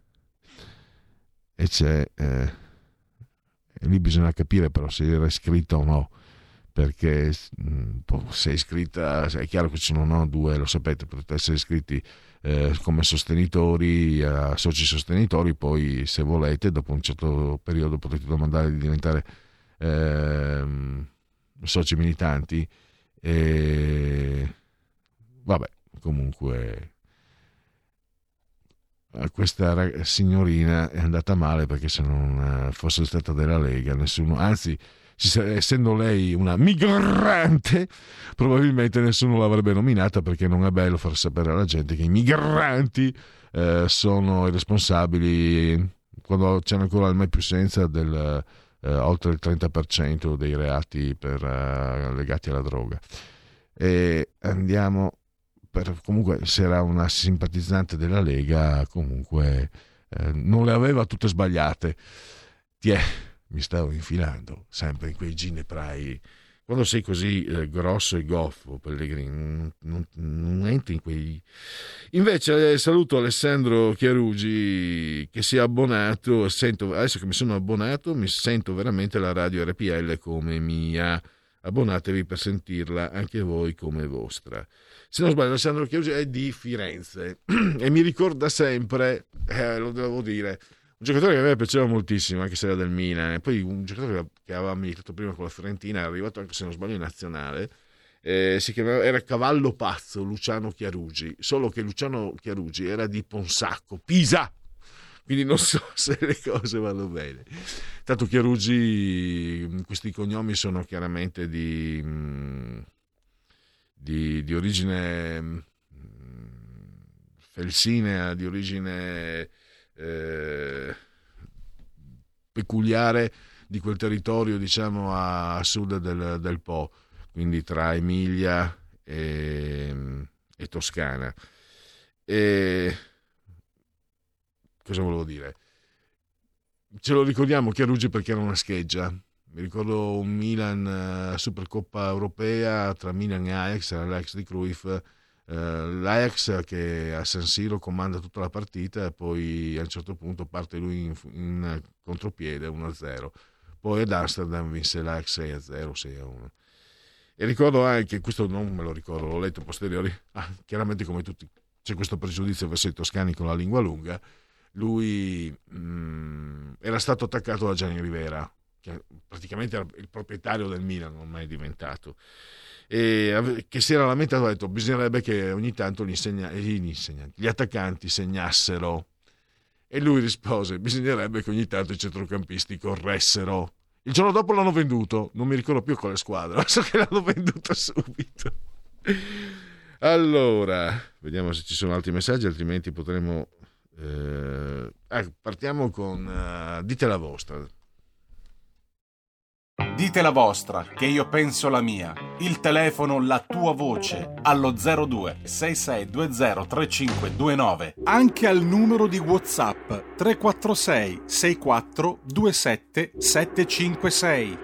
E c'è... Eh, lì bisogna capire però se era iscritta o no perché mm, se è iscritta è chiaro che ci sono no, due lo sapete potete essere iscritti eh, come sostenitori a soci sostenitori poi se volete dopo un certo periodo potete domandare di diventare eh, soci militanti e vabbè, comunque questa signorina è andata male perché se non eh, fosse stata della Lega nessuno, anzi essendo lei una migrante, probabilmente nessuno l'avrebbe nominata perché non è bello far sapere alla gente che i migranti eh, sono i responsabili, quando c'è ancora il mai più senza del, eh, oltre il 30% dei reati per, eh, legati alla droga. E andiamo per, comunque se era una simpatizzante della Lega comunque eh, non le aveva tutte sbagliate. Tiè, mi stavo infilando sempre in quei gineprai quando sei così eh, grosso e goffo Pellegrini non, non, non, entri in quei invece eh, saluto Alessandro Chiarugi che si è abbonato sento, adesso che mi sono abbonato mi sento veramente la radio RPL come mia. Abbonatevi per sentirla anche voi come vostra se non sbaglio Alessandro Chiarugi è di Firenze. E mi ricorda sempre eh, lo devo dire un giocatore che a me piaceva moltissimo, anche se era del Milan, e poi un giocatore che aveva militato prima con la Fiorentina, è arrivato anche se non sbaglio in nazionale, eh, si chiamava, era Cavallo Pazzo Luciano Chiarugi, solo che Luciano Chiarugi era di Ponsacco, Pisa, quindi non so se le cose vanno bene. Tanto Chiarugi, questi cognomi sono chiaramente di, mm, di, di origine mm, felsinea, di origine eh, peculiare di quel territorio, diciamo, a, a sud del, del, Po, quindi tra Emilia e, e Toscana. E cosa volevo dire? Ce lo ricordiamo Chiarugi perché era una scheggia. Mi ricordo un Milan uh, Supercoppa europea tra Milan e Ajax, era l'Ajax di Cruyff eh, l'Ajax che a San Siro comanda tutta la partita e poi a un certo punto parte lui in, in contropiede 1-0 poi ad Amsterdam vinse l'Ajax 6-0 6-1 e ricordo anche questo non me lo ricordo l'ho letto posteriori ah, chiaramente come tutti c'è questo pregiudizio verso i toscani con la lingua lunga lui mh, mm, era stato attaccato da Gianni Rivera che praticamente era il proprietario del Milan ormai è diventato e che si era lamentato, ha detto bisognerebbe che ogni tanto gli, insegna, gli, insegnanti, gli attaccanti segnassero. E lui rispose, bisognerebbe che ogni tanto i centrocampisti corressero. Il giorno dopo l'hanno venduto, non mi ricordo più quale squadra, so che l'hanno venduto subito. Allora, vediamo se ci sono altri messaggi, altrimenti potremo... Eh, eh, partiamo con... Uh, dite la vostra. Dite la vostra, che io penso la mia. Il telefono, la tua voce, allo 02 6620 3529. Anche al numero di WhatsApp 346 64 27 756.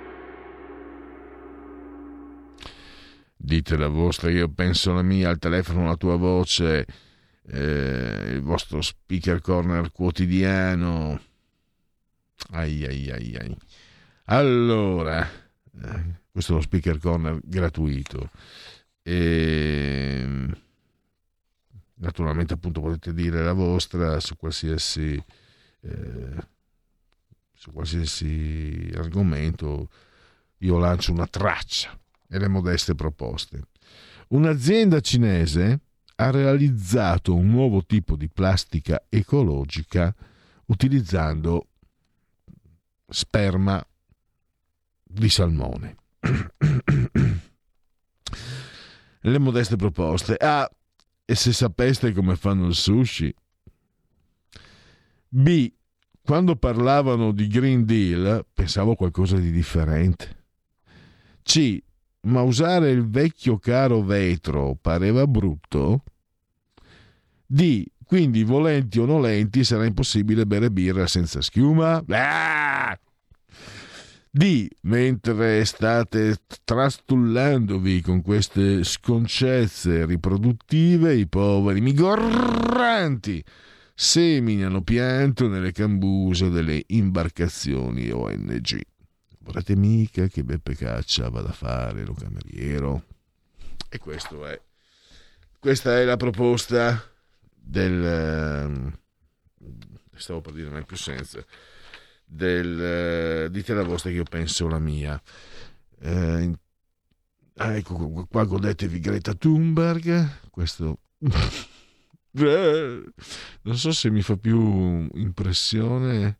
Dite la vostra, io penso la mia, al telefono la tua voce, eh, il vostro speaker corner quotidiano. Ai ai ai ai. Allora, questo è lo speaker corner gratuito. E, ehm, naturalmente appunto potete dire la vostra su qualsiasi, eh, su qualsiasi argomento. Io lancio una traccia e le modeste proposte. Un'azienda cinese ha realizzato un nuovo tipo di plastica ecologica utilizzando sperma di salmone. Le modeste proposte. Ah, e se sapeste come fanno il sushi? B. Quando parlavano di Green Deal pensavo qualcosa di differente. C. Ma usare il vecchio caro vetro pareva brutto? D. Quindi, volenti o nolenti, sarà impossibile bere birra senza schiuma? Ah! D. Mentre state trastullandovi con queste sconcezze riproduttive, i poveri migranti seminano pianto nelle cambuse delle imbarcazioni ONG. Vorrete mica che Beppe Caccia vada a fare lo cameriero? E questo è. Questa è la proposta del... Ehm, stavo per dire, non ha più senso. Del, uh, dite la vostra che io penso la mia. Uh, ah, ecco qua godetevi Greta Thunberg. Questo... non so se mi fa più impressione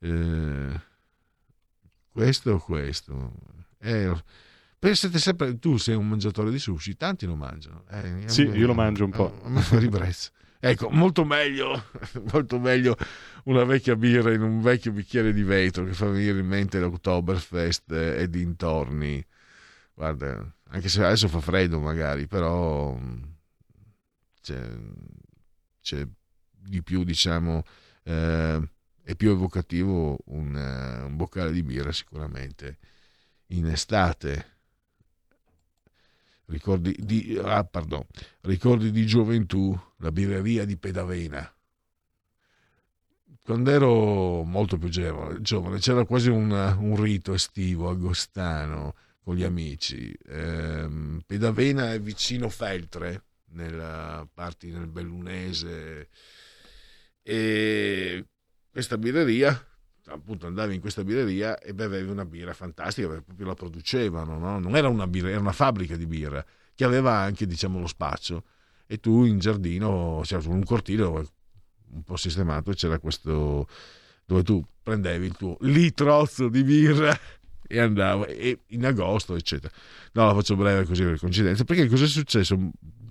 eh, questo o questo. Eh, Pensate sempre, tu sei un mangiatore di sushi, tanti lo mangiano. Eh, sì, io lo mangio un po'. A me fa ribrezzo. Ecco, molto meglio, molto meglio una vecchia birra in un vecchio bicchiere di vetro che fa venire in mente l'Oktoberfest e dintorni. Guarda, anche se adesso fa freddo magari, però c'è, c'è di più, diciamo, eh, è più evocativo un, uh, un boccale di birra sicuramente in estate ricordi di, ah, pardon, ricordi di gioventù, la birreria di Pedavena. Quando ero molto più giovane, c'era quasi un, un rito estivo agostano con gli amici. Eh, Pedavena è vicino Feltre, nella parti nel Bellunese, e questa birreria appunto andavi in questa birreria e bevevi una birra fantastica perché proprio la producevano, no? non era una birra, era una fabbrica di birra che aveva anche diciamo lo spazio. E tu in giardino, cioè un cortile un po' sistemato c'era questo dove tu prendevi il tuo litrozzo di birra e andavo e in agosto eccetera. No la faccio breve così per coincidenza perché cosa è successo?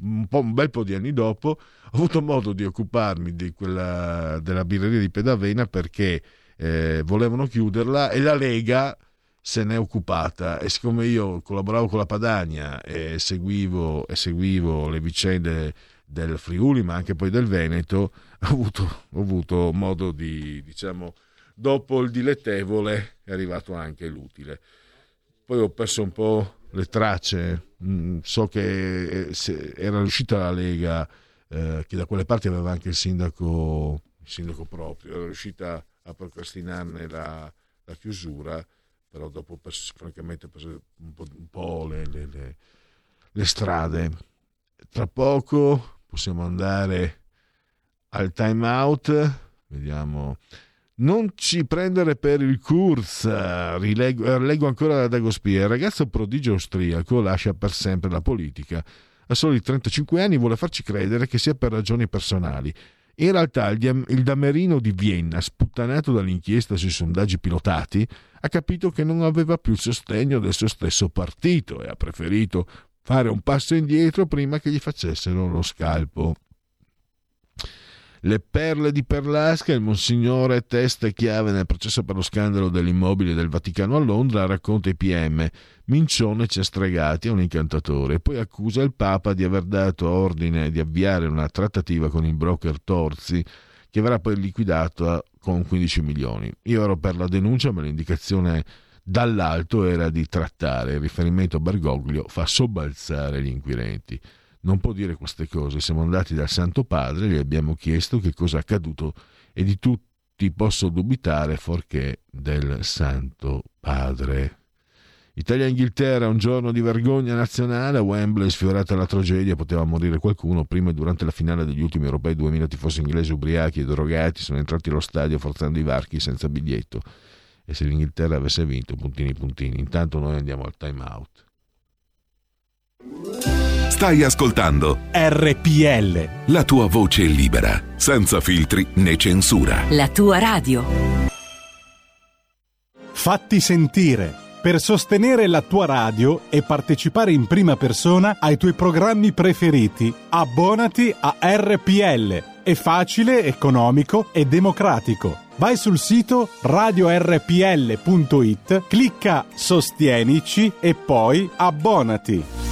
Un, po', un bel po' di anni dopo ho avuto modo di occuparmi di quella, della birreria di Pedavena perché eh, volevano chiuderla e la Lega se n'è occupata. E siccome io collaboravo con la Padania e seguivo, e seguivo le vicende del Friuli ma anche poi del Veneto ho avuto, ho avuto modo di diciamo dopo il dilettevole è arrivato anche l'utile. Poi ho perso un po' le tracce. Mm, so che eh, era riuscita la Lega eh, che da quelle parti aveva anche il sindaco il sindaco proprio era riuscita a procrastinarne la, la chiusura, però dopo perso, francamente ho perso un po', un po le, le, le, le strade. Tra poco possiamo andare al time out, vediamo non ci prendere per il Kurz, Rilego, leggo ancora da Dagospia. Il ragazzo prodigio austriaco lascia per sempre la politica. A soli 35 anni vuole farci credere che sia per ragioni personali. In realtà il, il Damerino di Vienna, sputtanato dall'inchiesta sui sondaggi pilotati, ha capito che non aveva più il sostegno del suo stesso partito e ha preferito fare un passo indietro prima che gli facessero lo scalpo. Le perle di Perlasca, il monsignore testa e chiave nel processo per lo scandalo dell'immobile del Vaticano a Londra, racconta i PM. Mincione ci ha stregati, è un incantatore, poi accusa il Papa di aver dato ordine di avviare una trattativa con il broker Torzi, che verrà poi liquidato con 15 milioni. Io ero per la denuncia, ma l'indicazione dall'alto era di trattare. Il riferimento a Bergoglio fa sobbalzare gli inquirenti non può dire queste cose. Siamo andati dal Santo Padre, gli abbiamo chiesto che cosa è accaduto e di tutti posso dubitare forché del Santo Padre. Italia-Inghilterra, un giorno di vergogna nazionale, a Wembley sfiorata la tragedia, poteva morire qualcuno, prima e durante la finale degli ultimi europei 2000 tifosi inglesi ubriachi e drogati sono entrati allo stadio forzando i varchi senza biglietto e se l'Inghilterra avesse vinto, puntini puntini, intanto noi andiamo al time out. Stai ascoltando RPL. La tua voce libera, senza filtri né censura. La tua radio. Fatti sentire per sostenere la tua radio e partecipare in prima persona ai tuoi programmi preferiti. Abbonati a RPL. È facile, economico e democratico. Vai sul sito radiorpl.it, clicca Sostienici e poi abbonati.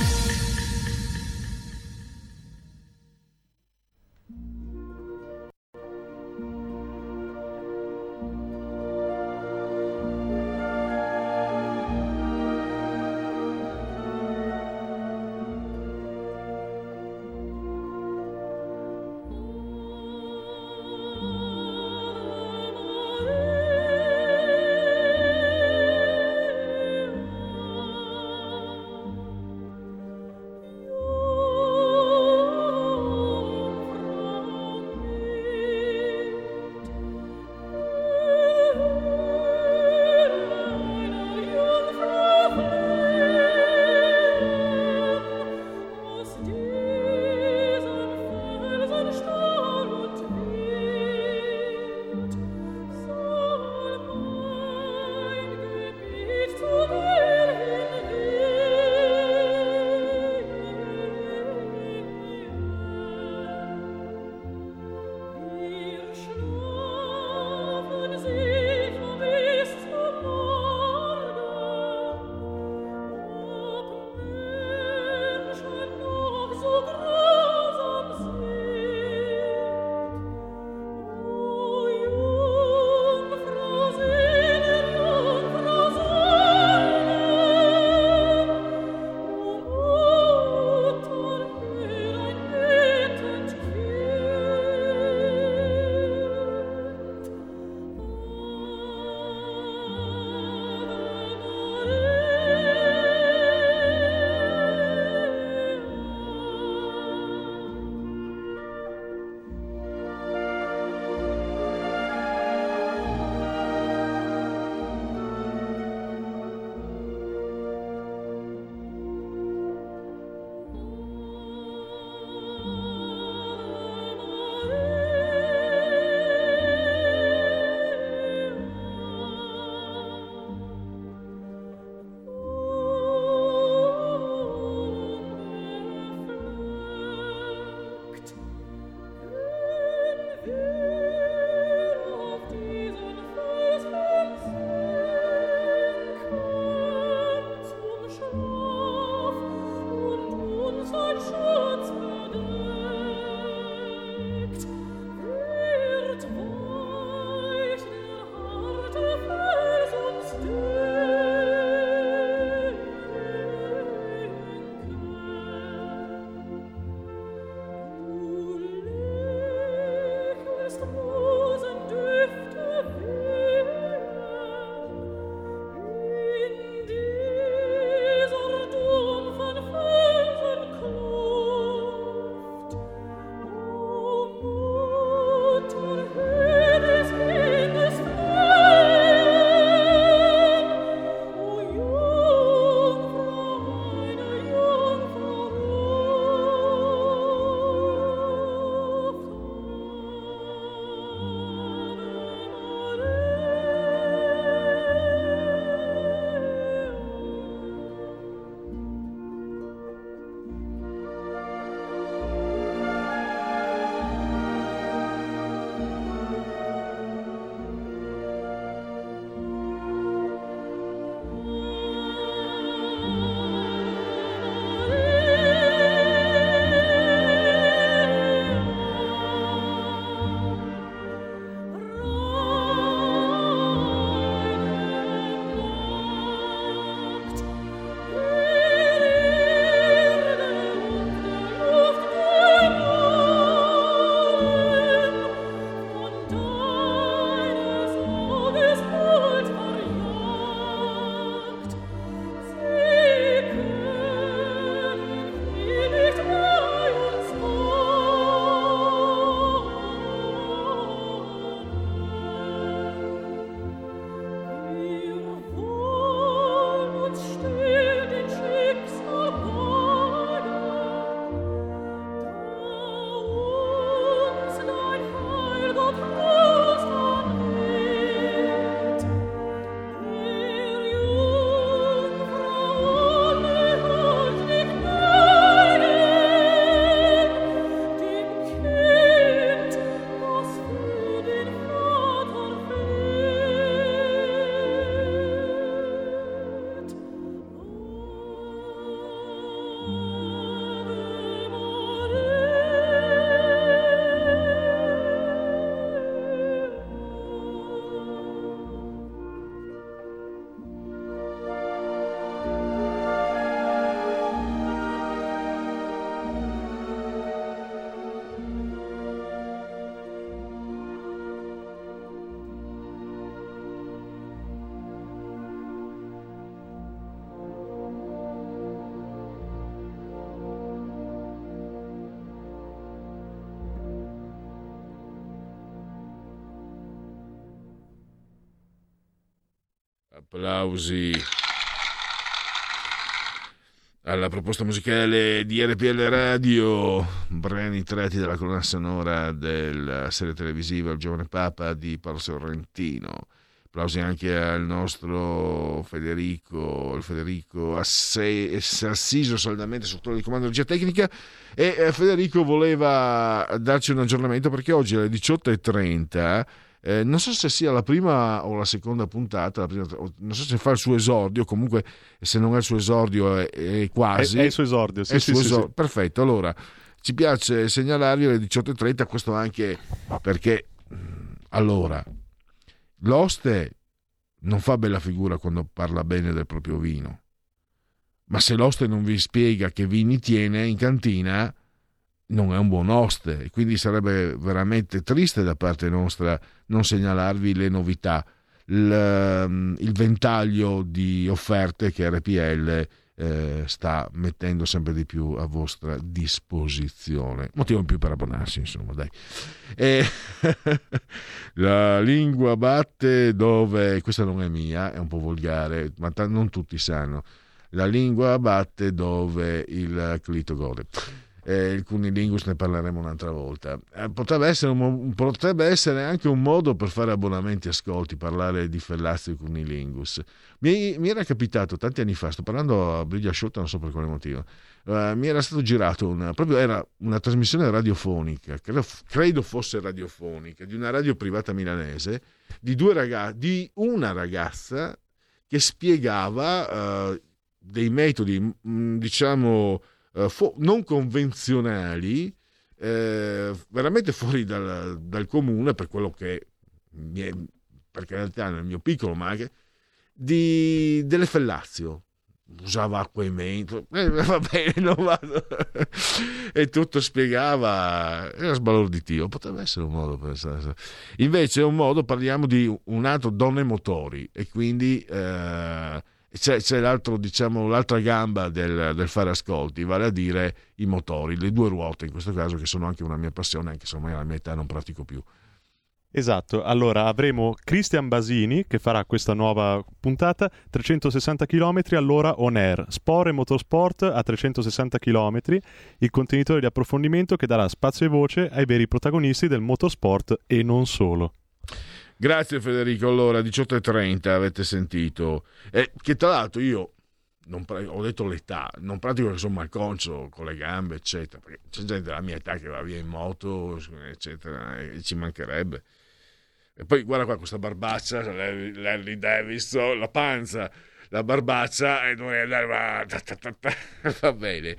Applausi alla proposta musicale di RPL Radio, brani tratti dalla colonna sonora della serie televisiva Il giovane Papa di Paolo Sorrentino. Applausi anche al nostro Federico, il Federico assiso saldamente sotto il comando di regia tecnica e eh, Federico voleva darci un aggiornamento perché oggi alle 18.30 eh, non so se sia la prima o la seconda puntata, la prima, non so se fa il suo esordio, comunque se non è il suo esordio è, è quasi. È, è, il suo esordio, sì, è sì, suo sì, esordio. Perfetto, allora ci piace segnalarvi alle 18.30, questo anche perché allora l'oste non fa bella figura quando parla bene del proprio vino, ma se l'oste non vi spiega che vini tiene in cantina non è un buon oste, quindi sarebbe veramente triste da parte nostra non segnalarvi le novità, il, ehm, il ventaglio di offerte che RPL eh, sta mettendo sempre di più a vostra disposizione. Motivo in più per abbonarsi, insomma, dai. E la lingua batte dove, questa non è mia, è un po' volgare, ma t- non tutti sanno. La lingua batte dove il clito gode eh, il cunilingus ne parleremo un'altra volta. Eh, potrebbe, essere un, potrebbe, essere anche un modo per fare abbonamenti ascolti, parlare di Fellazio e cunilingus. Mi, mi, era capitato tanti anni fa, sto parlando a briglia asciutta, non so per quale motivo, uh, mi era stato girato una, proprio era una trasmissione radiofonica, credo, credo, fosse radiofonica, di una radio privata milanese, di, due ragazzi, di una ragazza che spiegava uh, dei metodi, mm, diciamo, eh, fo- non convenzionali, eh, veramente fuori dal, dal, comune per quello che mi è, perché in realtà nel mio piccolo, ma anche di, delle fellazio. Usava acqua e mento, eh, va bene, non vado. e tutto spiegava, era sbalorditivo. Potrebbe essere un modo per essere. Invece, è un modo, parliamo di un altro donne motori, e quindi. Eh, c'è, c'è diciamo, l'altra gamba del, del, fare ascolti, vale a dire i motori, le due ruote in questo caso, che sono anche una mia passione, anche se ormai alla mia età non pratico più. Esatto, allora avremo Christian Basini che farà questa nuova puntata 360 km all'ora on air, Sport e Motorsport a 360 km, il contenitore di approfondimento che darà spazio e voce ai veri protagonisti del motorsport e non solo. Grazie Federico, allora 18.30 avete sentito. Eh, che tra l'altro io pre- ho detto l'età, non pratico che sono malconcio con le gambe, eccetera, perché c'è gente della mia età che va via in moto, eccetera, e ci mancherebbe. E poi guarda qua questa barbaccia, Larry Davidson, la panza la barbaccia e noi andare va bene.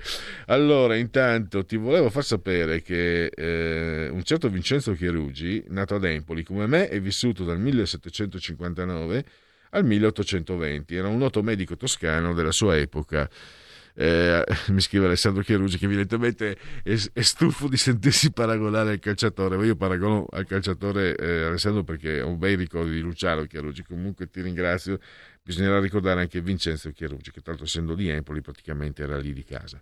Allora intanto ti volevo far sapere che eh, un certo Vincenzo Chierugi nato ad Empoli come me è vissuto dal 1759 al 1820 era un noto medico toscano della sua epoca. Eh, mi scrive Alessandro Chierugi che evidentemente è, è, stufo di sentirsi paragonare al calciatore, ma io paragono al calciatore eh, Alessandro perché ho un bei ricordi di Luciano Chierugi, comunque ti ringrazio Bisognerà ricordare anche Vincenzo Chierucci, che l'altro essendo di Empoli praticamente era lì di casa.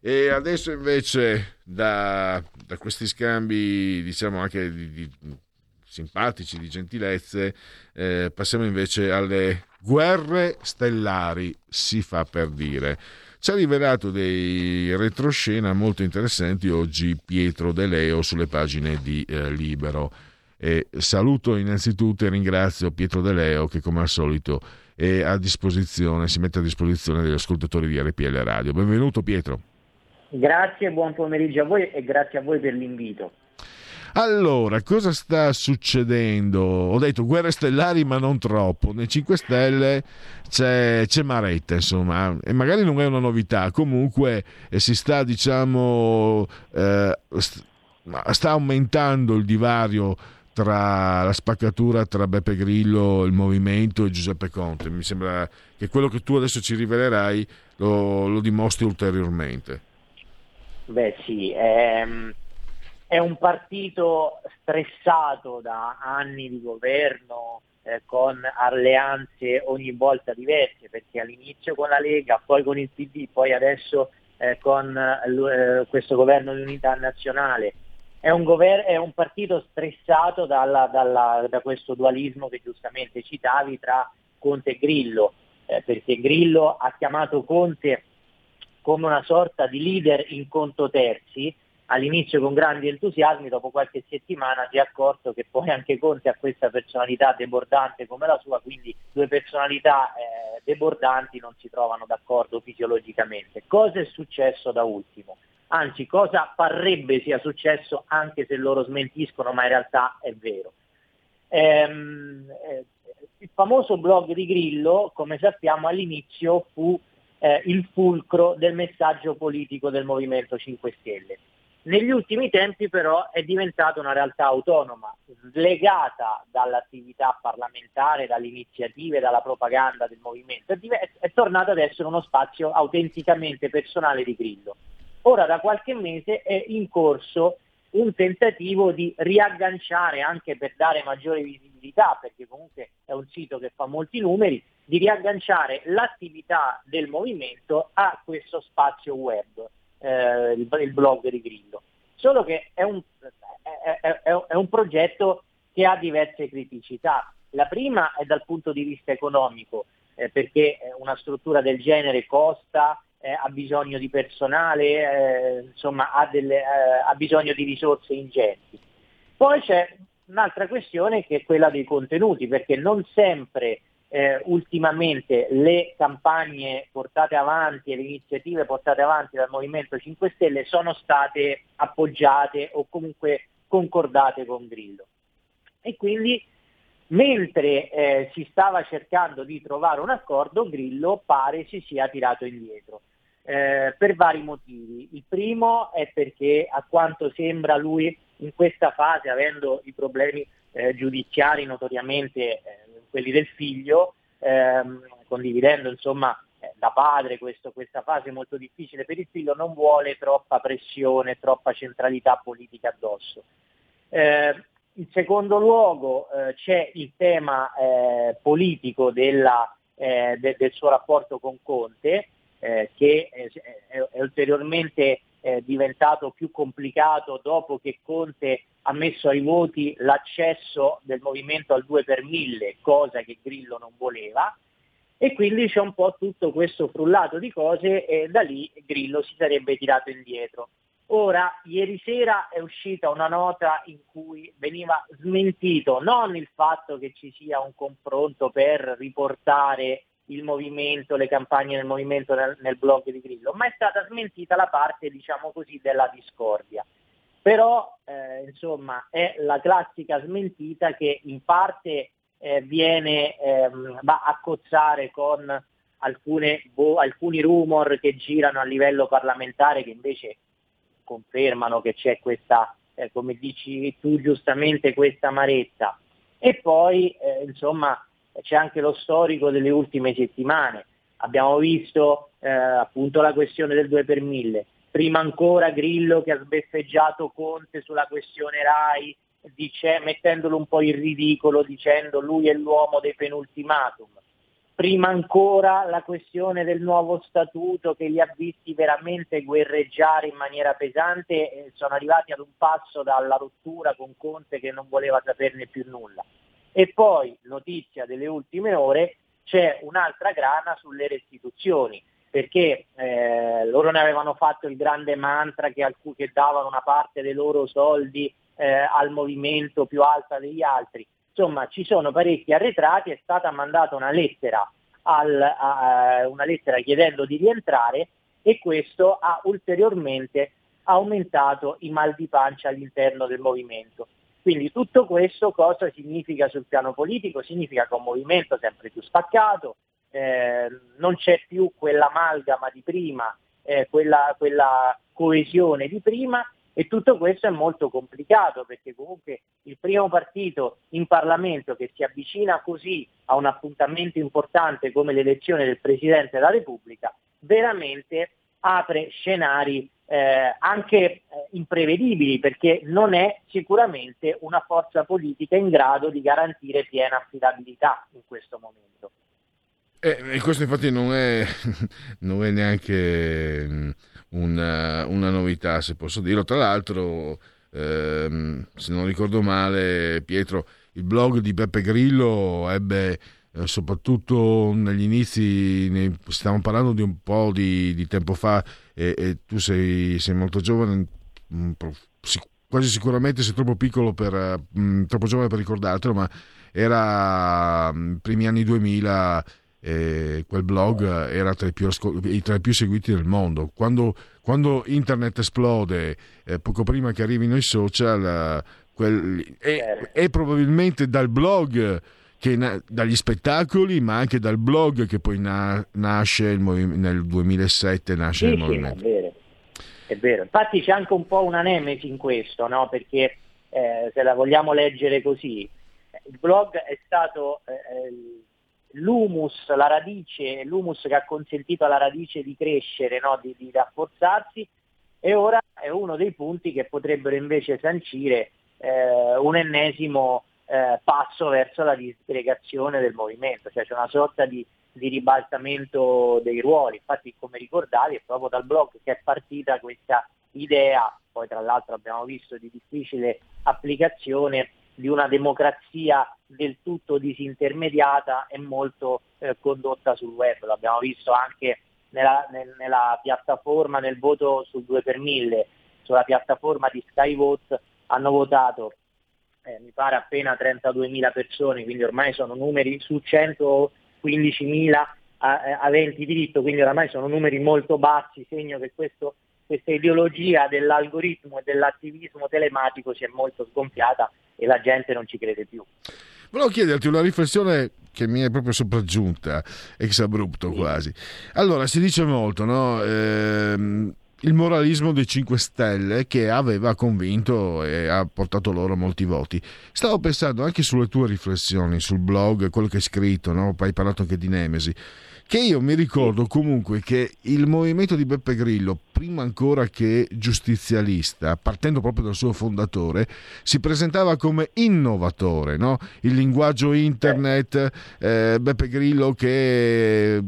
E adesso invece da, da questi scambi, diciamo anche di, di, simpatici, di gentilezze, eh, passiamo invece alle guerre stellari, si fa per dire. Ci ha rivelato dei retroscena molto interessanti oggi Pietro De Leo sulle pagine di eh, Libero. E saluto innanzitutto e ringrazio Pietro De Leo che come al solito è a disposizione, si mette a disposizione degli ascoltatori di RPL Radio. Benvenuto Pietro. Grazie, buon pomeriggio a voi e grazie a voi per l'invito. Allora, cosa sta succedendo? Ho detto guerre stellari, ma non troppo. Nei 5 Stelle c'è, c'è Maretta, insomma, e magari non è una novità. Comunque eh, si sta, diciamo, eh, sta aumentando il divario tra la spaccatura tra Beppe Grillo, il movimento e Giuseppe Conte. Mi sembra che quello che tu adesso ci rivelerai lo, lo dimostri ulteriormente. Beh sì, è, è, un partito stressato da anni di governo eh, con alleanze ogni volta diverse, perché all'inizio con la Lega, poi con il PD, poi adesso eh, con eh, questo governo di unità nazionale è un, gover- è un partito stressato dalla, dalla, da questo dualismo che giustamente citavi tra Conte e Grillo, eh, perché Grillo ha chiamato Conte come una sorta di leader in conto terzi, all'inizio con grandi entusiasmi, dopo qualche settimana si è accorto che poi anche Conte ha questa personalità debordante come la sua, quindi due personalità eh, debordanti non si trovano d'accordo fisiologicamente. Cosa è successo da ultimo? Anzi, cosa parrebbe sia successo anche se loro smentiscono, ma in realtà è vero. Ehm, eh, il famoso blog di Grillo, come sappiamo, all'inizio fu eh, il fulcro del messaggio politico del Movimento 5 Stelle. Negli ultimi tempi però è diventata una realtà autonoma, slegata dall'attività parlamentare, dalle iniziative, dalla propaganda del movimento, è, è tornata ad essere uno spazio autenticamente personale di Grillo. Ora da qualche mese è in corso un tentativo di riagganciare, anche per dare maggiore visibilità, perché comunque è un sito che fa molti numeri, di riagganciare l'attività del movimento a questo spazio web, eh, il, blog di Grillo. Solo che è un, è, è, è un progetto che ha diverse criticità. La prima è dal punto di vista economico, eh, perché una struttura del genere costa, eh, ha bisogno di personale, eh, insomma ha, delle, eh, ha, bisogno di risorse ingenti. Poi c'è un'altra questione che è quella dei contenuti, perché non sempre eh, ultimamente le campagne portate avanti e le iniziative portate avanti dal Movimento 5 Stelle sono state appoggiate o comunque concordate con Grillo. E quindi mentre eh, si stava cercando di trovare un accordo, Grillo pare si sia tirato indietro. Eh, per vari motivi. Il primo è perché a quanto sembra lui in questa fase, avendo i problemi eh, giudiziari notoriamente eh, quelli del figlio, ehm, condividendo insomma eh, da padre questo, questa fase molto difficile per il figlio, non vuole troppa pressione, troppa centralità politica addosso. Eh, in secondo luogo eh, c'è il tema eh, politico della, eh, de, del suo rapporto con Conte, eh, che è, è ulteriormente diventato più complicato dopo che Conte ha messo ai voti l'accesso del movimento al 2 per 1000, cosa che Grillo non voleva, e quindi c'è un po' tutto questo frullato di cose e da lì Grillo si sarebbe tirato indietro. Ora, ieri sera è uscita una nota in cui veniva smentito non il fatto che ci sia un confronto per riportare il movimento, le campagne del movimento nel, nel blog di Grillo, ma è stata smentita la parte, diciamo così, della discordia però eh, insomma è la classica smentita che in parte eh, viene, ehm, va a cozzare con alcune, boh, alcuni rumor che girano a livello parlamentare che invece confermano che c'è questa, eh, come dici tu giustamente, questa amarezza. E poi eh, insomma c'è anche lo storico delle ultime settimane. Abbiamo visto eh, appunto la questione del 2 per 1000, prima ancora Grillo che ha sbeffeggiato Conte sulla questione RAI, dice, mettendolo un po' in ridicolo, dicendo lui è l'uomo dei penultimatum. Prima ancora la questione del nuovo statuto che li ha visti veramente guerreggiare in maniera pesante e sono arrivati ad un passo dalla rottura con Conte che non voleva saperne più nulla. E poi, notizia delle ultime ore, c'è un'altra grana sulle restituzioni perché eh, loro ne avevano fatto il grande mantra che, alc- che davano una parte dei loro soldi eh, al movimento più alta degli altri. Insomma, ci sono parecchi arretrati, è stata mandata una lettera, al, a, una lettera chiedendo di rientrare e questo ha ulteriormente aumentato i mal di pancia all'interno del movimento. Quindi tutto questo cosa significa sul piano politico? Significa che è un movimento sempre più spaccato, eh, non c'è più quell'amalgama di prima, eh, quella, quella coesione di prima e tutto questo è molto complicato perché comunque il primo partito in Parlamento che si avvicina così a un appuntamento importante come l'elezione del Presidente della Repubblica veramente apre scenari eh, anche eh, imprevedibili perché non è sicuramente una forza politica in grado di garantire piena affidabilità in questo momento. E, questo infatti non è, non è neanche mm, una, una, novità, se posso dirlo. Tra l'altro, ehm, se non ricordo male, Pietro, il blog di Beppe Grillo ebbe eh, soprattutto negli inizi, nei, stiamo parlando di un po' di, di tempo fa e, e tu sei, sei, molto giovane, mm, quasi sicuramente sei troppo piccolo per, mh, mm, troppo giovane per ricordartelo, ma era mh, mm, primi anni 2000 eh, quel blog era tra i, più, tra i, più, seguiti del mondo. Quando, quando internet esplode, eh, poco prima che arrivino i social, eh, quel, è, è, probabilmente dal blog che, dagli spettacoli, ma anche dal blog che poi na, nasce nel 2007 nasce sì, il movimento. Sì, è vero. è vero. Infatti c'è anche un po' una nemesi in questo, no? perché eh, se la vogliamo leggere così, il blog è stato eh, l'humus, la radice, l'humus che ha consentito alla radice di crescere, no? di, di rafforzarsi e ora è uno dei punti che potrebbero invece sancire eh, un ennesimo eh, passo verso la disgregazione del movimento, cioè c'è una sorta di, di, ribaltamento dei ruoli. Infatti, come ricordavi, è proprio dal blog che è partita questa idea, poi tra l'altro abbiamo visto di difficile applicazione, di una democrazia del tutto disintermediata e molto eh, condotta sul web. L'abbiamo visto anche nella, nel, nella, piattaforma nel voto sul 2 per 1000, sulla piattaforma di Skyvote hanno votato eh, mi pare appena 32.000 persone, quindi ormai sono numeri su 115.000 aventi diritto, quindi ormai sono numeri molto bassi, segno che questo, questa ideologia dell'algoritmo e dell'attivismo telematico si è molto sgonfiata e la gente non ci crede più. Volevo chiederti una riflessione che mi è proprio sopraggiunta, ex abrupto quasi. Allora, si dice molto, no? Eh, il moralismo dei 5 Stelle che aveva convinto e ha portato loro molti voti. Stavo pensando anche sulle tue riflessioni sul blog, quello che hai scritto, no? hai parlato anche di Nemesi, che io mi ricordo comunque che il movimento di Beppe Grillo, prima ancora che giustizialista, partendo proprio dal suo fondatore, si presentava come innovatore, no? il linguaggio internet, eh, Beppe Grillo che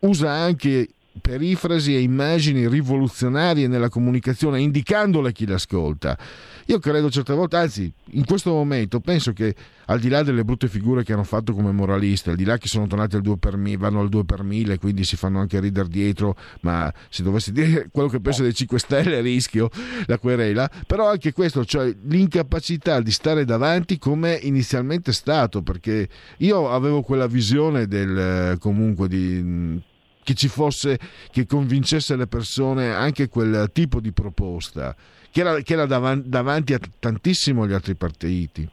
usa anche perifrasi e immagini rivoluzionarie nella comunicazione, indicandole a chi l'ascolta. Io credo certe volte, anzi, in questo momento penso che al di là delle brutte figure che hanno fatto come moralisti, al di là che sono tornati al 2 per 1000, vanno al 2 per 1000, quindi si fanno anche ridere dietro, ma se dovessi dire quello che penso dei 5 Stelle rischio la querela, però anche questo, cioè l'incapacità di stare davanti come inizialmente stato, perché io avevo quella visione del comunque di che ci fosse, che convincesse le persone anche quel tipo di proposta, che era, che era davanti, davanti, a tantissimo gli altri partiti.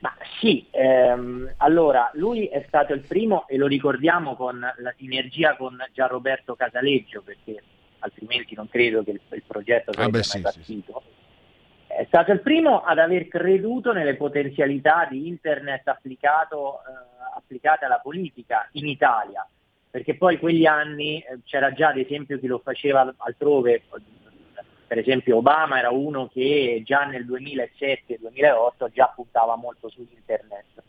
Ma sì, ehm, allora lui è stato il primo e lo ricordiamo con la sinergia con Gianroberto Casaleggio, perché altrimenti non credo che il, il progetto sarebbe ah mai sì, partito. Sì. È stato il primo ad aver creduto nelle potenzialità di internet applicato, eh, applicate alla politica in Italia perché poi quegli anni eh, c'era già ad esempio chi lo faceva altrove, per esempio Obama era uno che già nel 2007-2008 già puntava molto su internet.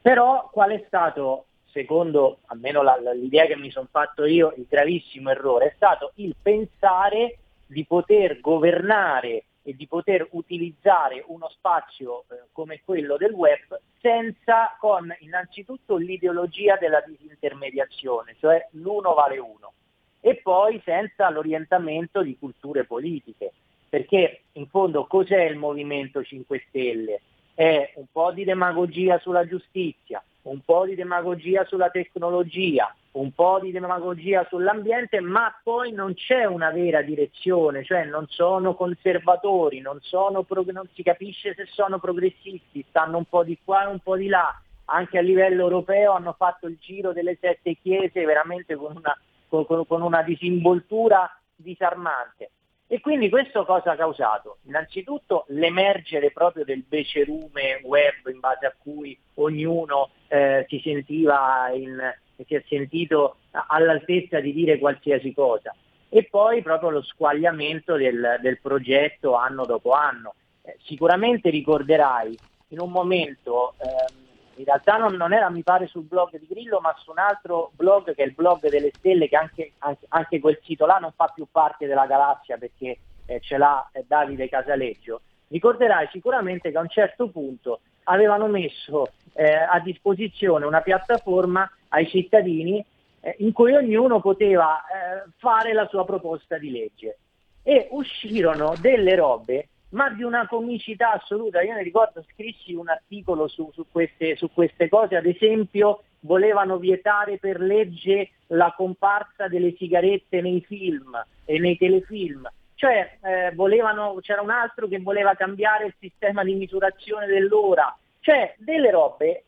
Però qual è stato, secondo almeno la, l'idea che mi sono fatto io, il gravissimo errore? È stato il pensare di poter governare e di poter utilizzare uno spazio eh, come quello del web senza con innanzitutto l'ideologia della disintermediazione, cioè l'uno vale uno, e poi senza l'orientamento di culture politiche, perché in fondo cos'è il Movimento 5 Stelle? È un po' di demagogia sulla giustizia, un po' di demagogia sulla tecnologia, un po' di demagogia sull'ambiente, ma poi non c'è una vera direzione, cioè non sono conservatori, non, sono non si capisce se sono progressisti, stanno un po' di qua e un po' di là, anche a livello europeo hanno fatto il giro delle sette chiese veramente con una, con, con una disinvoltura disarmante. E quindi questo cosa ha causato? Innanzitutto l'emergere proprio del becerume web in base a cui ognuno eh, si sentiva in, si è sentito all'altezza di dire qualsiasi cosa. E poi proprio lo squagliamento del, del progetto anno dopo anno. Eh, sicuramente ricorderai in un momento ehm, in realtà non, non, era mi pare sul blog di Grillo ma su un altro blog che è il blog delle stelle che anche, anche, anche quel sito là non fa più parte della galassia perché eh, ce l'ha eh, Davide Casaleggio Ricorderai sicuramente che a un certo punto avevano messo eh, a disposizione una piattaforma ai cittadini eh, in cui ognuno poteva eh, fare la sua proposta di legge e uscirono delle robe ma di una comicità assoluta. Io mi ricordo scrissi un articolo su, su, queste, su, queste, cose, ad esempio volevano vietare per legge la comparsa delle sigarette nei film e nei telefilm. Cioè eh, volevano, c'era un altro che voleva cambiare il sistema di misurazione dell'ora. Cioè delle robe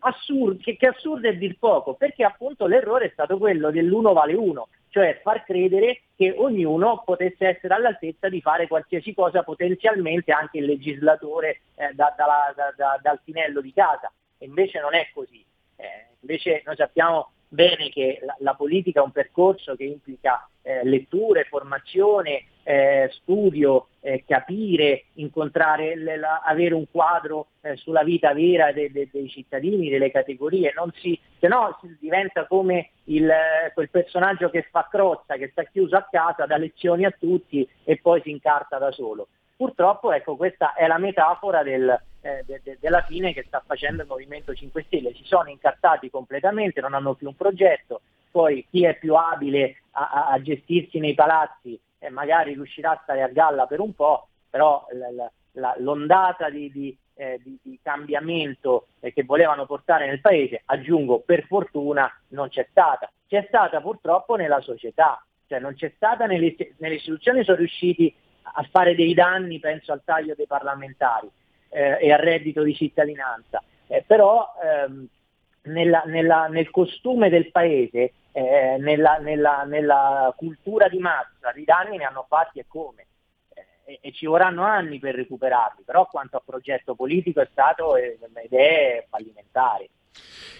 assurde, che, che assurde è dir poco, perché appunto l'errore è stato quello dell'uno vale uno, cioè far credere che ognuno potesse essere all'altezza di fare qualsiasi cosa, potenzialmente anche il legislatore eh, da, da, da, dal tinello di casa. Invece non è così. Eh, invece noi sappiamo bene che la, la, politica è un percorso che implica eh, letture, formazione, eh, studio, eh, capire, incontrare, la, avere un quadro eh, sulla vita vera de, de, dei cittadini, delle categorie, si, se no si diventa come il, quel personaggio che fa crozza, che sta chiuso a casa, dà lezioni a tutti e poi si incarta da solo. Purtroppo ecco, questa è la metafora del, eh, de, de, della fine che sta facendo il Movimento 5 Stelle. Si sono incartati completamente, non hanno più un progetto, poi chi è più abile a, a, a gestirsi nei palazzi eh, magari riuscirà a stare a galla per un po', però la, la, l'ondata di, di, eh, di, di cambiamento eh, che volevano portare nel paese, aggiungo per fortuna, non c'è stata. C'è stata purtroppo nella società, cioè non c'è stata nelle, nelle istituzioni, sono riusciti a fare dei danni, penso al taglio dei parlamentari eh, e al reddito di cittadinanza, eh, però ehm, nella, nella, nel costume del paese, eh, nella, nella, cultura di massa, di danni ne hanno fatti e come. Eh, e, ci vorranno anni per recuperarli, però quanto a progetto politico è stato ed è fallimentare.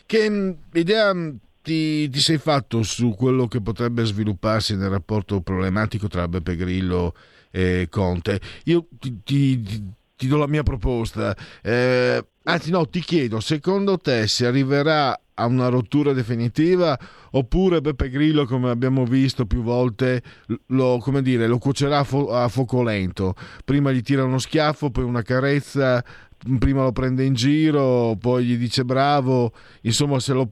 Che mm, idea mm, ti, ti, sei fatto su quello che potrebbe svilupparsi nel rapporto problematico tra Beppe Grillo e Conte? Io ti, ti, ti do la mia proposta. Eh, anzi, no, ti chiedo, secondo te si arriverà a una rottura definitiva oppure Beppe Grillo, come abbiamo visto più volte, lo, dire, lo cuocerà a, fuoco lento? Prima gli tira uno schiaffo, poi una carezza, prima lo prende in giro, poi gli dice bravo, insomma lo,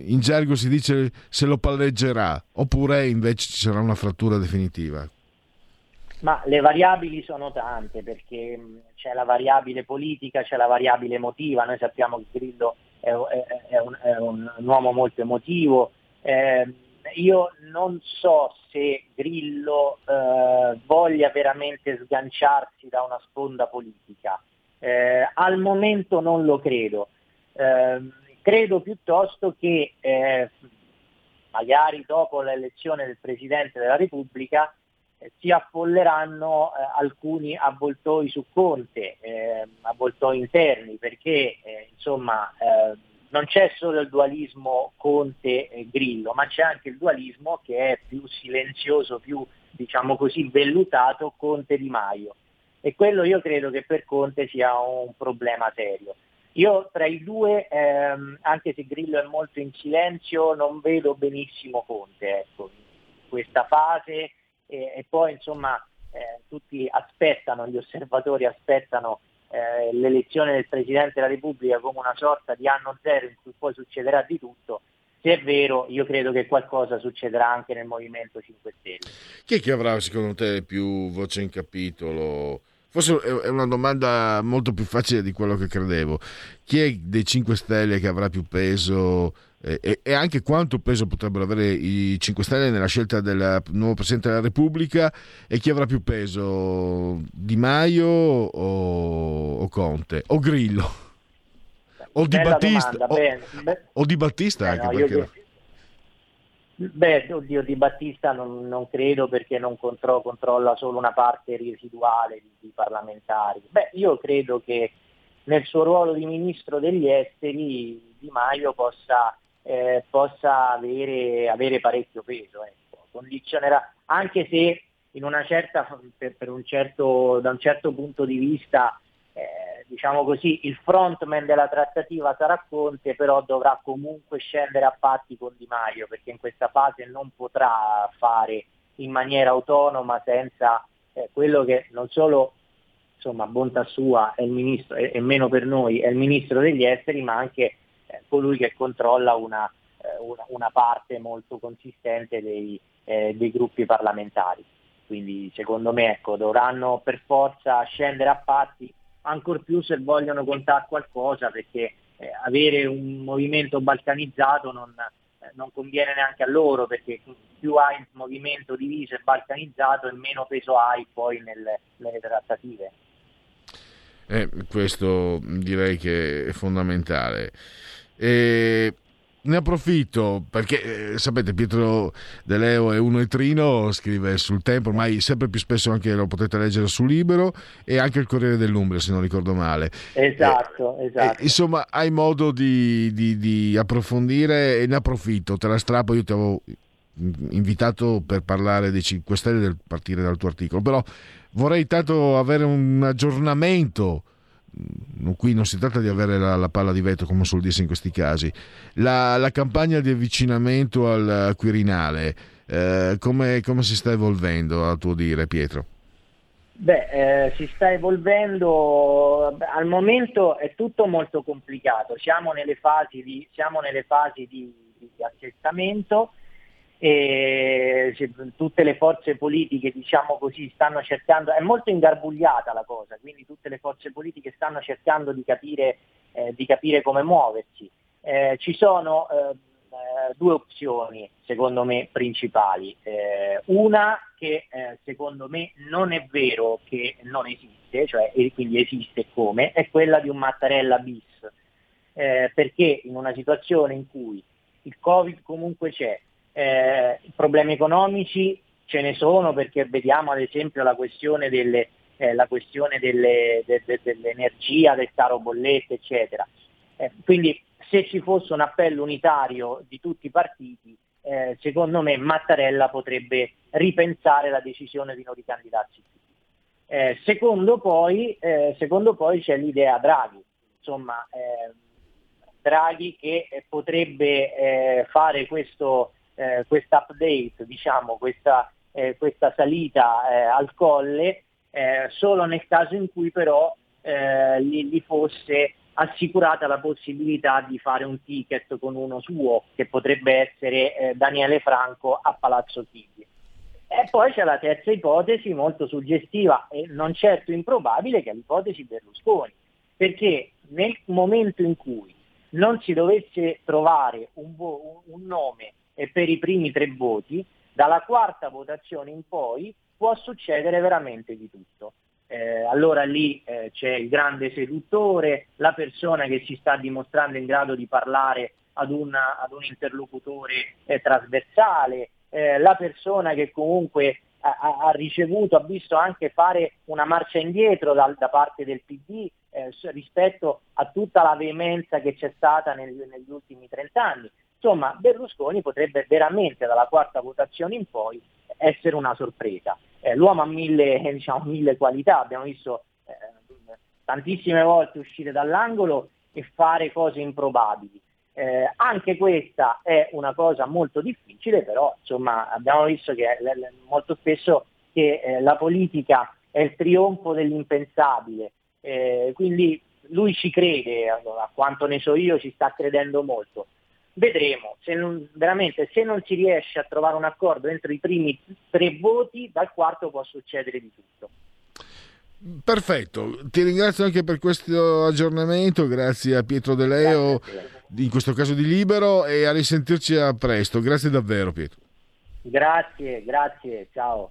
in gergo si dice se lo palleggerà, oppure invece ci sarà una frattura definitiva. Ma le variabili sono tante perché c'è la variabile politica, c'è la variabile emotiva, noi sappiamo che Grillo è, è, è, un, è un, uomo molto emotivo. Eh, io non so se Grillo eh, voglia veramente sganciarsi da una sponda politica. Eh, al momento non lo credo. Ehm, credo piuttosto che eh, magari dopo l'elezione del Presidente della Repubblica eh, si affolleranno eh, alcuni avvoltoi su Conte, eh, avvoltoi interni, perché eh, insomma eh, non c'è solo il dualismo Conte-Grillo, ma c'è anche il dualismo che è più silenzioso, più diciamo così vellutato Conte-Di Maio. E quello io credo che per Conte sia un problema serio. Io tra i due, ehm, anche se Grillo è molto in silenzio, non vedo benissimo Conte ecco, in questa fase e, e poi insomma eh, tutti aspettano, gli osservatori aspettano eh, l'elezione del Presidente della Repubblica come una sorta di anno zero in cui poi succederà di tutto. Se è vero, io credo che qualcosa succederà anche nel Movimento 5 Stelle. Chi è che avrà secondo te più voce in capitolo? Forse è una domanda molto più facile di quello che credevo. Chi è dei 5 Stelle che avrà più peso e, e, anche quanto peso potrebbero avere i 5 Stelle nella scelta del nuovo Presidente della Repubblica e chi avrà più peso, Di Maio o, o Conte o Grillo? O di, Battista, o, o di Battista anche no, perché... Beh, oddio, Di Battista non, non credo perché non contro, controlla solo una parte residuale di, parlamentari. Beh, io credo che nel suo ruolo di ministro degli esteri Di Maio possa eh, possa avere, avere, parecchio peso. Ecco. Condizionerà, anche se certa, per, per un certo, da un certo punto di vista, eh, diciamo così, il frontman della trattativa sarà Conte, però dovrà comunque scendere a patti con Di Maio, perché in questa fase non potrà fare in maniera autonoma senza eh, quello che non solo insomma, bontà sua è il ministro, e meno per noi, è il ministro degli esteri, ma anche eh, colui che controlla una, eh, una, una, parte molto consistente dei, eh, dei gruppi parlamentari. Quindi secondo me ecco, dovranno per forza scendere a patti, ancor più se vogliono contare qualcosa, perché eh, avere un movimento balcanizzato non, eh, non conviene neanche a loro, perché più hai il movimento diviso e balcanizzato e meno peso hai poi nelle, nelle trattative. Eh, questo direi che è fondamentale. E ne approfitto perché eh, sapete Pietro De Leo è uno etrino, scrive sul tempo, ormai sempre più spesso anche lo potete leggere su Libero e anche il Corriere dell'Umbria se non ricordo male. Esatto, eh, esatto. Eh, insomma hai modo di, di, di, approfondire e ne approfitto, te la strappo, io ti avevo invitato per parlare dei 5 Stelle del partire dal tuo articolo, però vorrei tanto avere un aggiornamento qui non si tratta di avere la, la, palla di vetro come suol dirsi in questi casi. La, la campagna di avvicinamento al Quirinale, eh, come, come, si sta evolvendo a tuo dire Pietro? Beh, eh, si sta evolvendo, al momento è tutto molto complicato, siamo nelle fasi di, siamo nelle fasi di, di accettamento e tutte le forze politiche diciamo così stanno cercando, è molto ingarbugliata la cosa, quindi tutte le forze politiche stanno cercando di capire, eh, di capire come muoversi. Eh, ci sono eh, eh due opzioni secondo me principali, eh, una che eh, secondo me non è vero che non esiste, cioè quindi esiste come, è quella di un Mattarella bis, perché in una situazione in cui il Covid comunque c'è, eh, problemi economici ce ne sono perché vediamo ad esempio la questione, delle, eh, la questione delle, de, de, dell'energia, del caro bollette, eccetera. Eh, quindi se ci fosse un appello unitario di tutti i partiti, eh, secondo me Mattarella potrebbe ripensare la decisione di non ricandidarsi più. Eh, secondo poi, eh, secondo, poi, c'è l'idea Draghi, insomma Draghi che potrebbe fare questo eh, questa update, diciamo, questa, eh, questa salita eh, al colle, eh, solo nel caso in cui però eh, gli, fosse assicurata la possibilità di fare un ticket con uno suo, che potrebbe essere eh, Daniele Franco a Palazzo Chigi. E poi c'è la terza ipotesi molto suggestiva e non certo improbabile, che è l'ipotesi Berlusconi, perché nel momento in cui non si dovesse trovare un, un nome e per i primi tre voti, dalla quarta votazione in poi può succedere veramente di tutto. Eh, allora lì eh, c'è il grande seduttore, la persona che si sta dimostrando in grado di parlare ad, una, ad un interlocutore eh, trasversale, eh, la persona che comunque ha, ha, ricevuto, ha visto anche fare una marcia indietro da, da parte del PD eh, rispetto a tutta la veemenza che c'è stata nel, negli ultimi 30 anni. Insomma, Berlusconi potrebbe veramente dalla quarta votazione in poi essere una sorpresa. Eh, l'uomo ha mille, diciamo, mille, qualità, abbiamo visto eh, tantissime volte uscire dall'angolo e fare cose improbabili. Eh, anche questa è una cosa molto difficile, però insomma, abbiamo visto che molto spesso che eh, la politica è il trionfo dell'impensabile, eh, quindi lui ci crede, a quanto ne so io ci sta credendo molto vedremo, se non, veramente se non si riesce a trovare un accordo entro i primi tre voti, dal quarto può succedere di tutto. Perfetto, ti ringrazio anche per questo aggiornamento, grazie a Pietro De Leo, in questo caso di Libero, e a risentirci a presto. Grazie davvero Pietro. Grazie, grazie, ciao.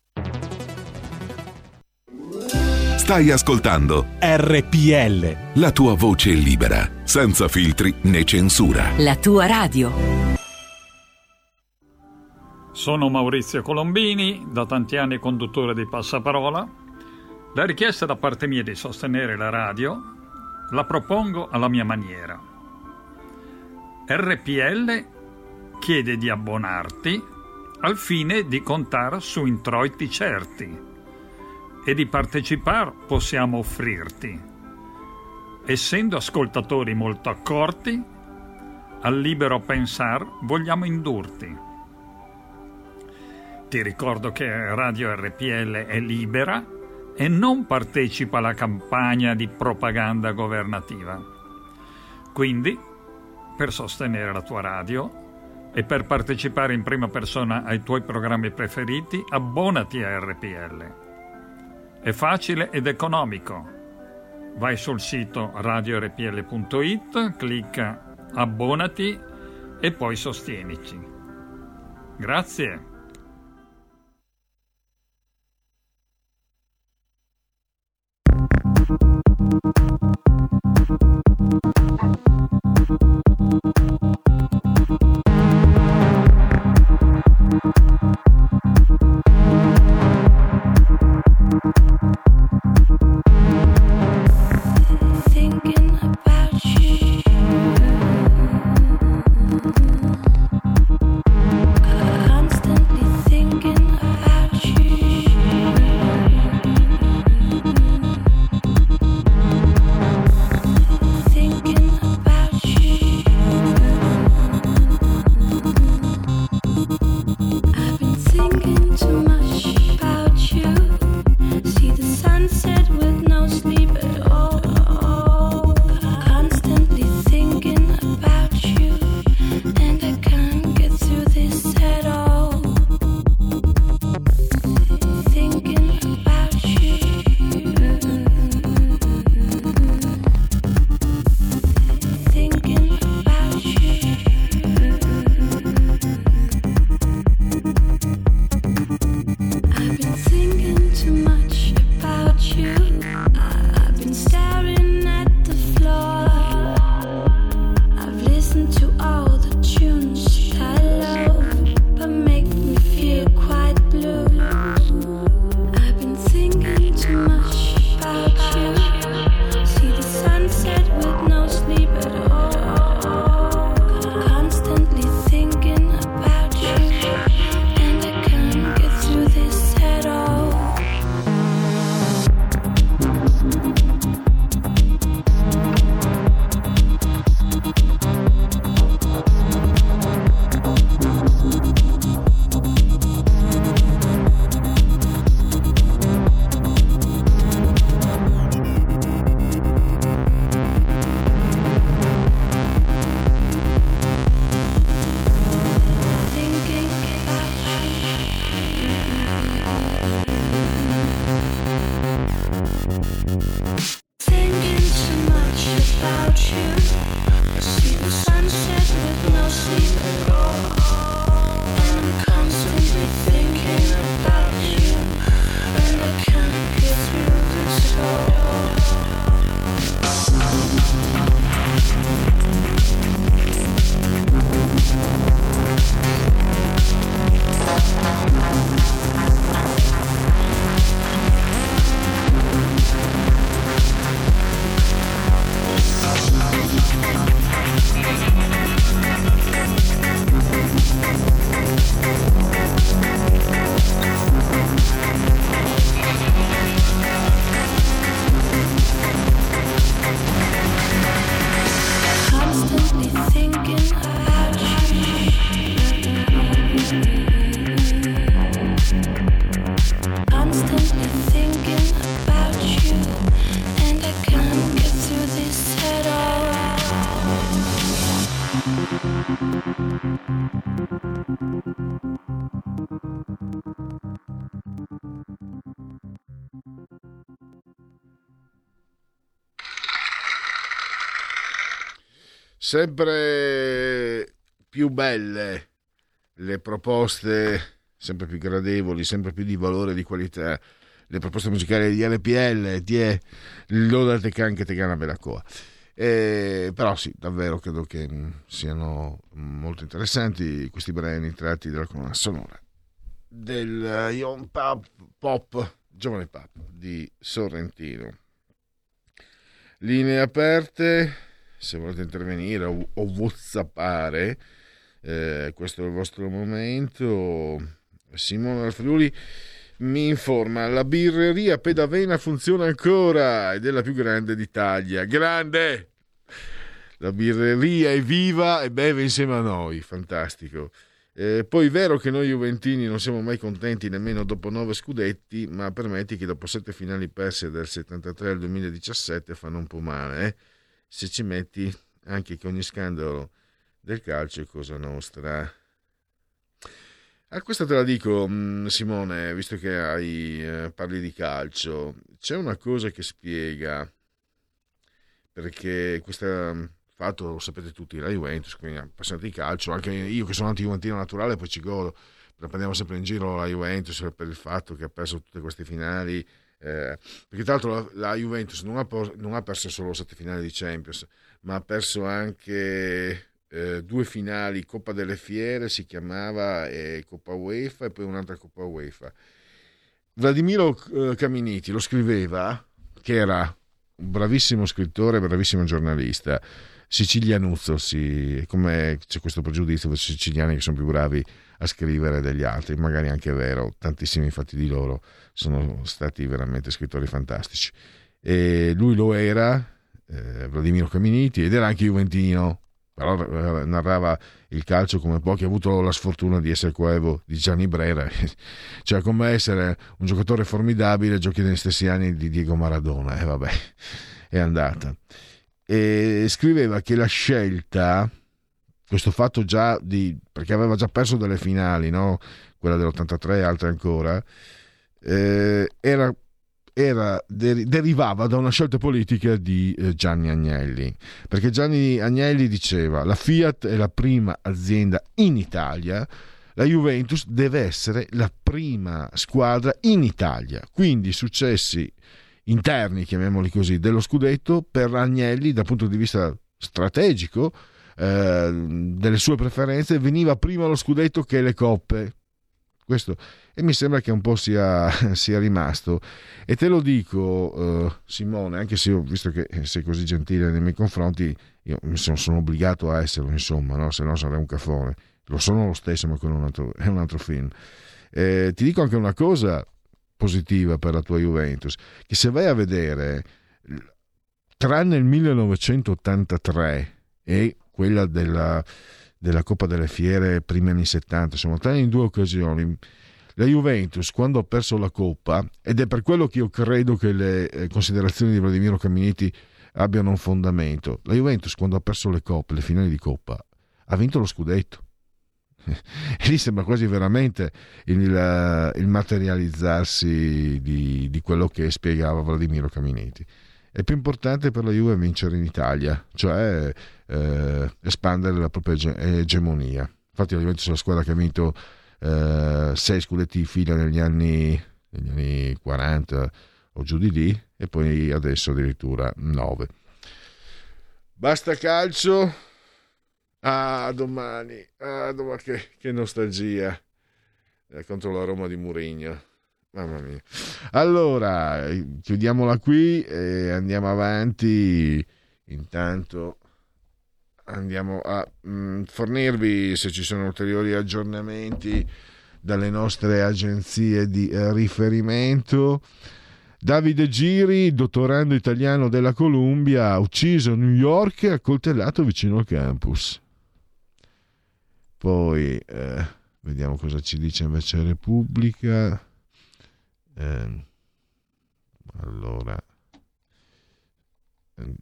Stai ascoltando RPL. la tua voce libera, senza filtri né censura. La tua radio. Sono Maurizio Colombini, da tanti anni conduttore di Passaparola. La richiesta da parte mia di sostenere la radio la propongo alla mia maniera. RPL chiede di abbonarti al fine di contare su introiti certi e di partecipare possiamo offrirti. Essendo ascoltatori molto accorti, al libero pensar vogliamo indurti. Ti ricordo che Radio RPL è libera e non partecipa alla campagna di propaganda governativa. Quindi, per sostenere la tua radio e per partecipare in prima persona ai tuoi programmi preferiti, abbonati a RPL. È facile ed economico. Vai sul sito radiorpl.it, clicca abbonati e poi sostienici. Grazie. Thinking Sempre più belle le proposte, sempre più gradevoli, sempre più di valore e di qualità. Le proposte musicali di RPL, di lodate che anche te gana bella coa. Però sì, davvero credo che mh, siano molto interessanti questi brani tratti dalla colonna sonora del Young Pop, Pop, Giovane Pop di Sorrentino. Linee aperte, se volete intervenire o, o whatsappare, eh, questo è il vostro momento. Simone dal Friuli mi informa, la birreria Pedavena funziona ancora ed è la più grande d'Italia. Grande! La birreria è viva e beve insieme a noi, fantastico. Eh, poi è vero che noi Juventini non siamo mai contenti nemmeno dopo nove scudetti, ma permetti che dopo sette finali perse dal 73 al 2017 fanno un po' male. eh. Se ci metti anche che ogni scandalo del calcio è cosa nostra. A questa te la dico, mh, Simone, visto che hai, eh, parli di calcio, c'è una cosa che spiega perché questo fatto lo sapete tutti, la Juventus, quindi appassionati di calcio, anche io che sono anti-juventino naturale poi ci godo, prendiamo sempre in giro la Juventus per il fatto che ha perso tutte queste finali, eh, perché tra l'altro la, la Juventus non ha, non ha perso solo sette finali di Champions, ma ha perso anche eh, due finali, Coppa delle Fiere si chiamava e Coppa UEFA e poi un'altra Coppa UEFA. Vladimiro eh, Caminiti lo scriveva, che era un bravissimo scrittore, bravissimo giornalista, sicilianuzzo, sì, come c'è questo pregiudizio i siciliani che sono più bravi a scrivere degli altri, magari anche vero, tantissimi infatti di loro sono stati veramente scrittori fantastici. E lui lo era, eh, Vladimiro Caminiti, ed era anche juventino, però eh, narrava il calcio come pochi, ha avuto la sfortuna di essere coevo di Gianni Brera, cioè come essere un giocatore formidabile, giochi negli stessi anni di Diego Maradona, e vabbè, è andata. E scriveva che la scelta, questo fatto già di, perché aveva già perso delle finali, no? quella dell'83 e altre ancora, eh, era era, derivava da una scelta politica di eh, Gianni Agnelli, perché Gianni Agnelli diceva la Fiat è la prima azienda in Italia, la Juventus deve essere la prima squadra in Italia, quindi i successi interni, chiamiamoli così, dello scudetto per Agnelli dal punto di vista strategico, eh, delle sue preferenze, veniva prima lo scudetto che le coppe. Questo e mi sembra che un po' sia, sia rimasto. E te lo dico, uh, Simone, anche se ho visto che sei così gentile nei miei confronti, io sono, sono obbligato a esserlo, insomma, no? se no sarei un cafone. Lo sono lo stesso, ma quello è un altro, è un altro film. Eh, ti dico anche una cosa positiva per la tua Juventus, che se vai a vedere, tranne il 1983 e quella della, della Coppa delle Fiere primi anni 70, insomma, tranne in due occasioni, la Juventus quando ha perso la Coppa, ed è per quello che io credo che le eh, considerazioni di Vladimiro Caminiti abbiano un fondamento, la Juventus quando ha perso le Coppe, le finali di Coppa, ha vinto lo scudetto. E lì sembra quasi veramente il, il materializzarsi di, di, quello che spiegava Vladimiro Caminiti. È più importante per la Juve vincere in Italia, cioè eh, espandere la propria egemonia. Infatti la Juventus è la squadra che ha vinto eh, sei scudetti in fila negli anni, negli anni 40 o giù di lì e poi adesso addirittura 9. Basta calcio. Ah, domani. Ah, domani che, che nostalgia. Eh, contro la Roma di Murigno. Mamma mia. Allora, chiudiamola qui e andiamo avanti. Intanto andiamo a mh, fornirvi se ci sono ulteriori aggiornamenti dalle nostre agenzie di eh, riferimento. Davide Giri, dottorando italiano della Columbia, ucciso a New York e accoltellato vicino al campus. Poi, eh, vediamo cosa ci dice invece Repubblica. Eh, allora, eh,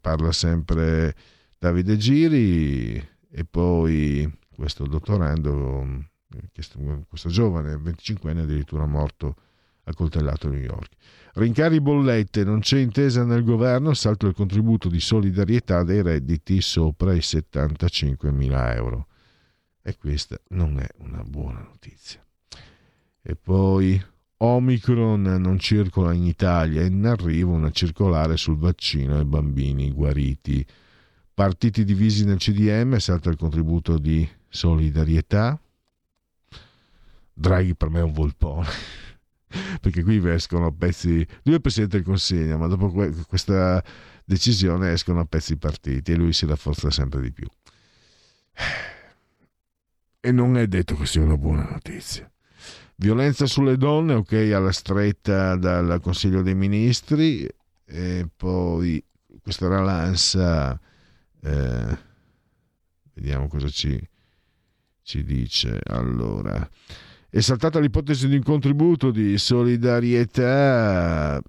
parla sempre Davide Giri e poi questo dottorando, questo giovane, 25enne, addirittura morto accoltellato a New York. Rincari bollette, non c'è intesa nel governo, salto il contributo di solidarietà dei redditi sopra i 75 mila euro. E questa non è una buona notizia. E poi Omicron non circola in Italia, è in arrivo una circolare sul vaccino ai bambini guariti. Partiti divisi nel CDM, salta il contributo di solidarietà. Draghi per me è un volpone perché qui escono pezzi. Lui è presidente del consiglio, ma dopo questa decisione escono a pezzi partiti e lui si rafforza sempre di più. E non è detto che sia una buona notizia. Violenza sulle donne, ok, alla stretta dal Consiglio dei Ministri, e poi questa ralanza, eh, vediamo cosa ci, ci dice. Allora, è saltata l'ipotesi di un contributo di solidarietà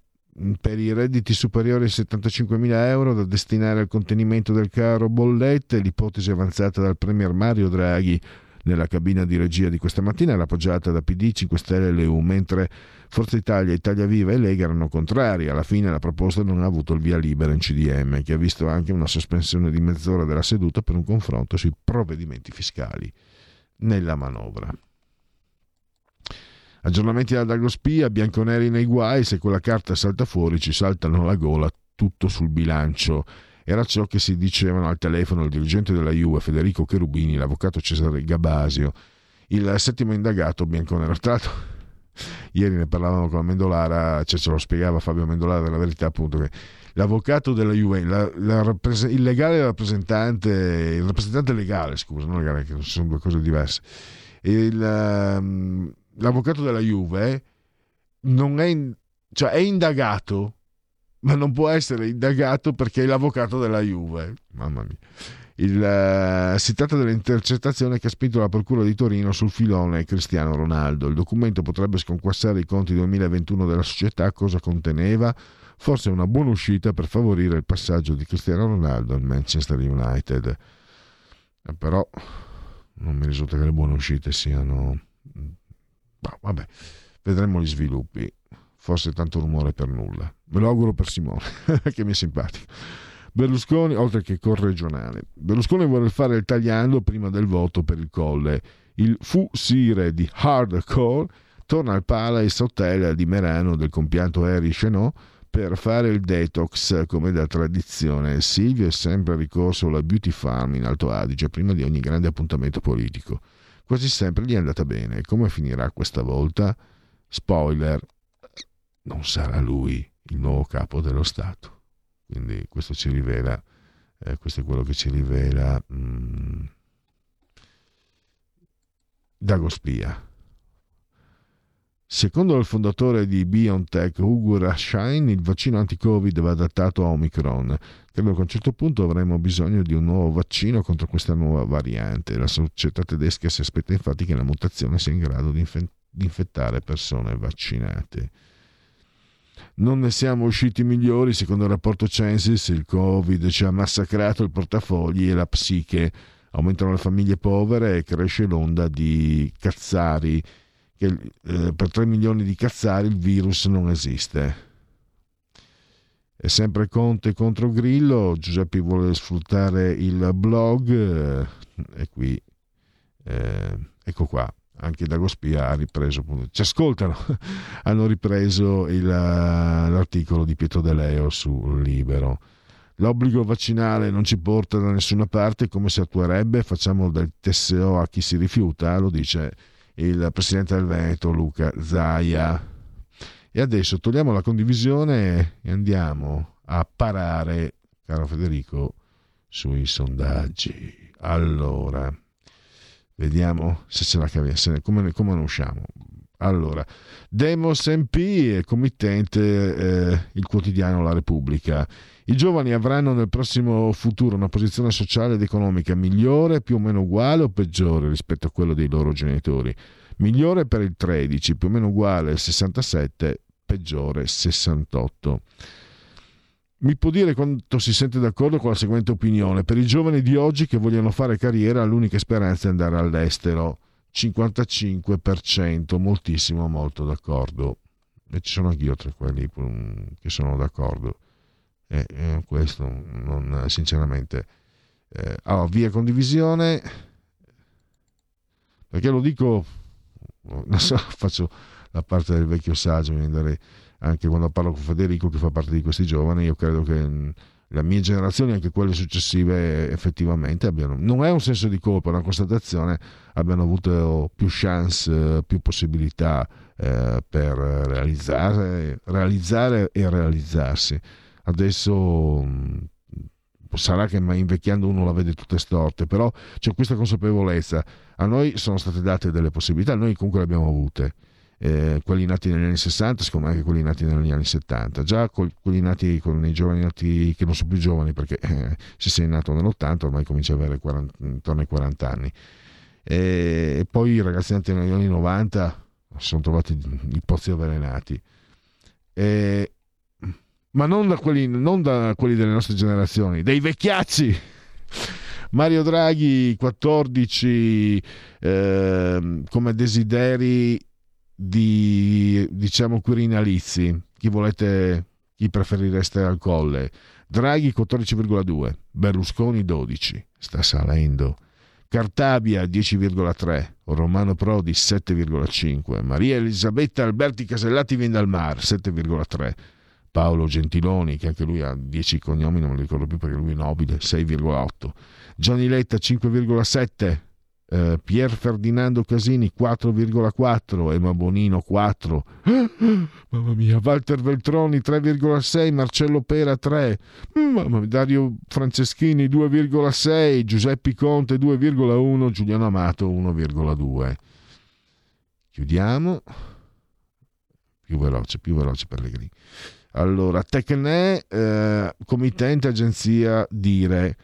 per i redditi superiori ai 75.000 euro da destinare al contenimento del caro bollette, l'ipotesi avanzata dal Premier Mario Draghi nella cabina di regia di questa mattina era appoggiata da PD, 5 Stelle e Leu, mentre Forza Italia, Italia Viva e Lega erano contrari. Alla fine la proposta non ha avuto il via libera in CDM, che ha visto anche una sospensione di mezz'ora della seduta per un confronto sui provvedimenti fiscali nella manovra. Aggiornamenti da Dagospia, bianconeri nei guai, se quella carta salta fuori ci saltano la gola tutto sul bilancio. Era ciò che si dicevano al telefono il dirigente della Juve Federico Cherubini, l'avvocato Cesare Gabasio, il settimo indagato bianconero. Tra l'altro, ieri ne parlavamo con Mendolara, cioè ce lo spiegava Fabio Mendolara della verità appunto che l'avvocato della Juve, la, la, il legale rappresentante, il rappresentante legale, scusa, non legale, che sono due cose diverse. Il, um, l'avvocato della Juve non è, cioè è indagato, ma non può essere indagato perché è l'avvocato della Juve. Mamma mia. Il, uh, si tratta dell'intercettazione che ha spinto la Procura di Torino sul filone Cristiano Ronaldo. Il documento potrebbe sconquassare i conti 2021 della società. Cosa conteneva? Forse una buona uscita per favorire il passaggio di Cristiano Ronaldo al Manchester United. Eh, però non mi risulta che le buone uscite siano No, vabbè, vedremo gli sviluppi. Forse tanto rumore per nulla. Me lo auguro per Simone, che mi è simpatico. Berlusconi, oltre che col regionale. Berlusconi vuole fare il tagliando prima del voto per il colle. Il fu sire di Hardcore torna al Palace Hotel di Merano del compianto Harry Chenot per fare il detox come da tradizione. Silvio è sempre ricorso alla Beauty Farm in Alto Adige prima di ogni grande appuntamento politico quasi sempre gli è andata bene. Come finirà questa volta? Spoiler, non sarà lui il nuovo capo dello Stato. Quindi questo ci rivela, eh, questo è quello che ci rivela mm, Dagospia. Secondo il fondatore di BioNTech, Ugo Rashain, il vaccino anti-Covid va adattato a Omicron. Credo che a un certo punto avremo bisogno di un nuovo vaccino contro questa nuova variante. La società tedesca si aspetta infatti che la mutazione sia in grado di infettare persone vaccinate. Non ne siamo usciti migliori, secondo il rapporto Censis, il Covid ci ha massacrato il portafogli e la psiche. Aumentano le famiglie povere e cresce l'onda di cazzari che eh, per 3 milioni di cazzari il virus non esiste. È sempre Conte contro Grillo, Giuseppe vuole sfruttare il blog eh, e qui eh, ecco qua, anche Dagospia ha ripreso, ci ascoltano, hanno ripreso il, l'articolo di Pietro De Leo su Libero. L'obbligo vaccinale non ci porta da nessuna parte, come si attuerebbe? Facciamo del TSO a chi si rifiuta, lo dice il presidente del Veneto Luca Zaia. E adesso togliamo la condivisione e andiamo a parare, caro Federico, sui sondaggi. Allora, vediamo se ce la caviamo, come, come ne usciamo. Allora, Demos MP committente eh, il quotidiano La Repubblica. I giovani avranno nel prossimo futuro una posizione sociale ed economica migliore, più o meno uguale o peggiore rispetto a quello dei loro genitori. Migliore per il 13, più o meno uguale al 67, peggiore 68. Mi può dire quanto si sente d'accordo con la seguente opinione? Per i giovani di oggi che vogliono fare carriera, l'unica speranza è andare all'estero. 55%, moltissimo, molto d'accordo. E ci sono anch'io tra quelli mm, che sono d'accordo. E, e questo, non, sinceramente. Eh, allora, via condivisione. Perché lo dico, so, faccio la parte del vecchio saggio, anche quando parlo con Federico che fa parte di questi giovani, io credo che mm, la mia generazione e anche quelle successive effettivamente abbiano, non è un senso di colpa, è una constatazione, abbiano avuto più chance, più possibilità eh, per realizzare, realizzare e realizzarsi. Adesso mh, sarà che invecchiando uno la vede tutte storte, però c'è questa consapevolezza. A noi sono state date delle possibilità, noi comunque le abbiamo avute eh, quelli nati negli anni 60, secondo me anche quelli nati negli anni 70, già col, quelli nati con i giovani nati che non sono più giovani perché eh, se sei nato nell'80 ormai comincia ad avere 40, intorno ai 40 anni. E, e poi i ragazzi nati negli anni 90 si sono trovati i pozzi avvelenati. E, ma non da, quelli, non da quelli delle nostre generazioni, dei vecchiacci. Mario Draghi 14 eh, come desideri di diciamo quirinalizi. Chi volete chi preferireste al colle? Draghi 14,2 Berlusconi 12 sta salendo. Cartabia 10,3 Romano Prodi 7,5 Maria Elisabetta Alberti Casellati Vindalmar 7,3 Paolo Gentiloni che anche lui ha 10 cognomi non mi ricordo più perché lui è nobile 6,8 Gianni Letta 5,7 eh, Pier Ferdinando Casini 4,4, Emma Bonino 4, mamma mia, Walter Veltroni 3,6, Marcello Pera 3, mamma mia, Dario Franceschini 2,6, Giuseppe Conte 2,1, Giuliano Amato 1,2. Chiudiamo. Più veloce, più veloce Pellegrini. Allora, Tecne, eh, committente agenzia Dire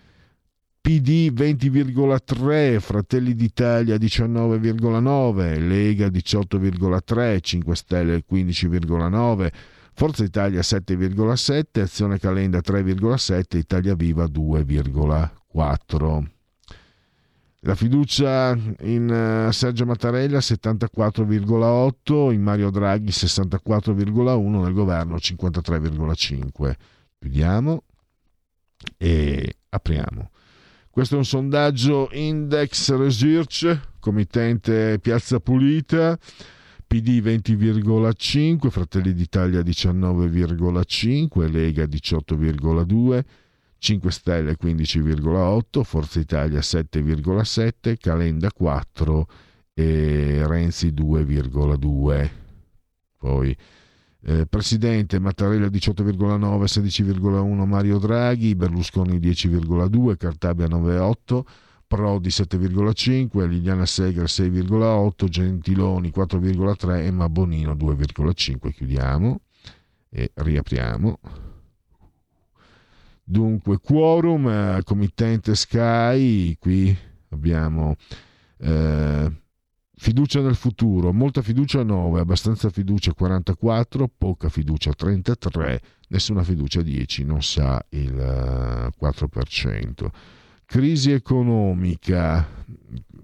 PD 20,3, Fratelli d'Italia 19,9, Lega 18,3, 5 Stelle 15,9, Forza Italia 7,7, Azione Calenda 3,7, Italia Viva 2,4. La fiducia in uh, Sergio Mattarella 74,8, in Mario Draghi 64,1, nel governo 53,5. Chiudiamo e apriamo. Questo è un sondaggio Index Research, committente Piazza Pulita, PD 20,5, Fratelli d'Italia 19,5, Lega 18,2, 5 Stelle 15,8, Forza Italia 7,7, Calenda 4 e Renzi 2,2. Poi eh, presidente Mattarella 18,9, 16,1 Mario Draghi, Berlusconi 10,2, Cartabia 9,8, Prodi 7,5, Liliana Segre 6,8, Gentiloni 4,3, Emma Bonino 2,5. Chiudiamo e riapriamo. Dunque, quorum, eh, committente Sky, qui abbiamo eh, Fiducia nel futuro, molta fiducia 9, abbastanza fiducia 44, poca fiducia 33, nessuna fiducia 10, non sa il 4%. Eh, Crisi economica,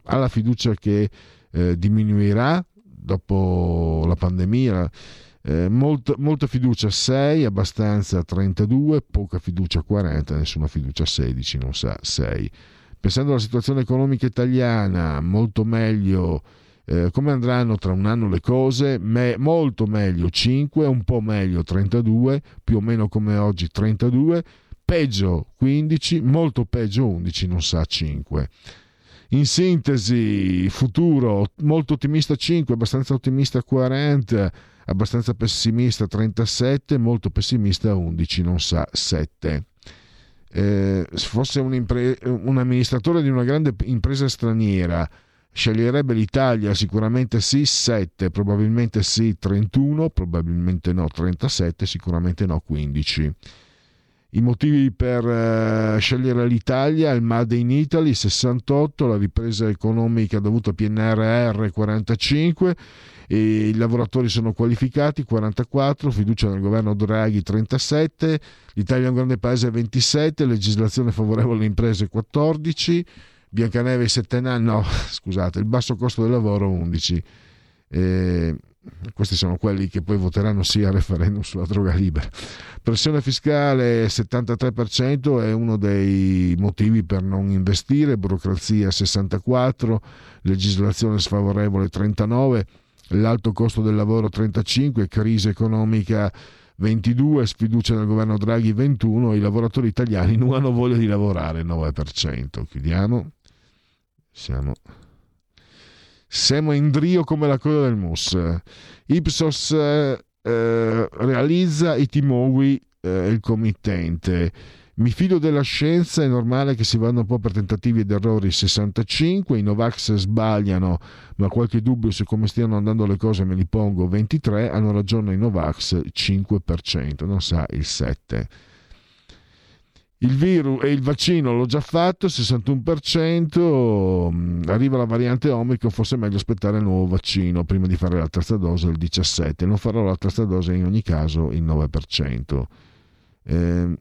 ha la fiducia che eh, diminuirà dopo la pandemia, eh, molta, molta, fiducia 6, abbastanza 32, poca fiducia 40, nessuna fiducia 16, non sa 6. Pensando alla situazione economica italiana, molto meglio eh, come andranno tra un anno le cose? Me, molto meglio 5, un po' meglio 32, più o meno come oggi 32, peggio 15, molto peggio 11, non sa 5. In sintesi, futuro molto ottimista 5, abbastanza ottimista 40, abbastanza pessimista 37, molto pessimista 11, non sa 7. Eh, se fosse un, impre- un amministratore di una grande impresa straniera, Sceglierebbe l'Italia? Sicuramente sì, 7, probabilmente sì, 31, probabilmente no, 37, sicuramente no, 15. I motivi per eh, scegliere l'Italia, il Made in Italy 68, la ripresa economica dovuta a PNRR 45, i lavoratori sono qualificati 44, fiducia nel governo Draghi 37, l'Italia è un grande paese 27, legislazione favorevole alle imprese 14, Biancaneve 7 anni, no scusate, il basso costo del lavoro 11. Eh, questi sono quelli che poi voteranno sì al referendum sulla droga libera. Pressione fiscale 73% è uno dei motivi per non investire, burocrazia 64, legislazione sfavorevole 39, l'alto costo del lavoro 35, crisi economica 22, sfiducia nel governo Draghi 21, i lavoratori italiani non hanno voglia di lavorare 9%. Chiudiamo. Siamo siamo in drio come la coda del mus. Ipsos eh, eh, realizza i Timowi, eh, il committente. Mi fido della scienza, è normale che si vanno un po' per tentativi ed errori 65, i Novax sbagliano, ma qualche dubbio su come stiano andando le cose me li pongo 23, hanno ragione i Novax 5%, non sa il 7%. Il virus e il vaccino l'ho già fatto, 61%, mm, arriva la variante Omicron, forse è meglio aspettare il nuovo vaccino prima di fare la terza dose il 17%, non farò la terza dose in ogni caso il 9%. Eh,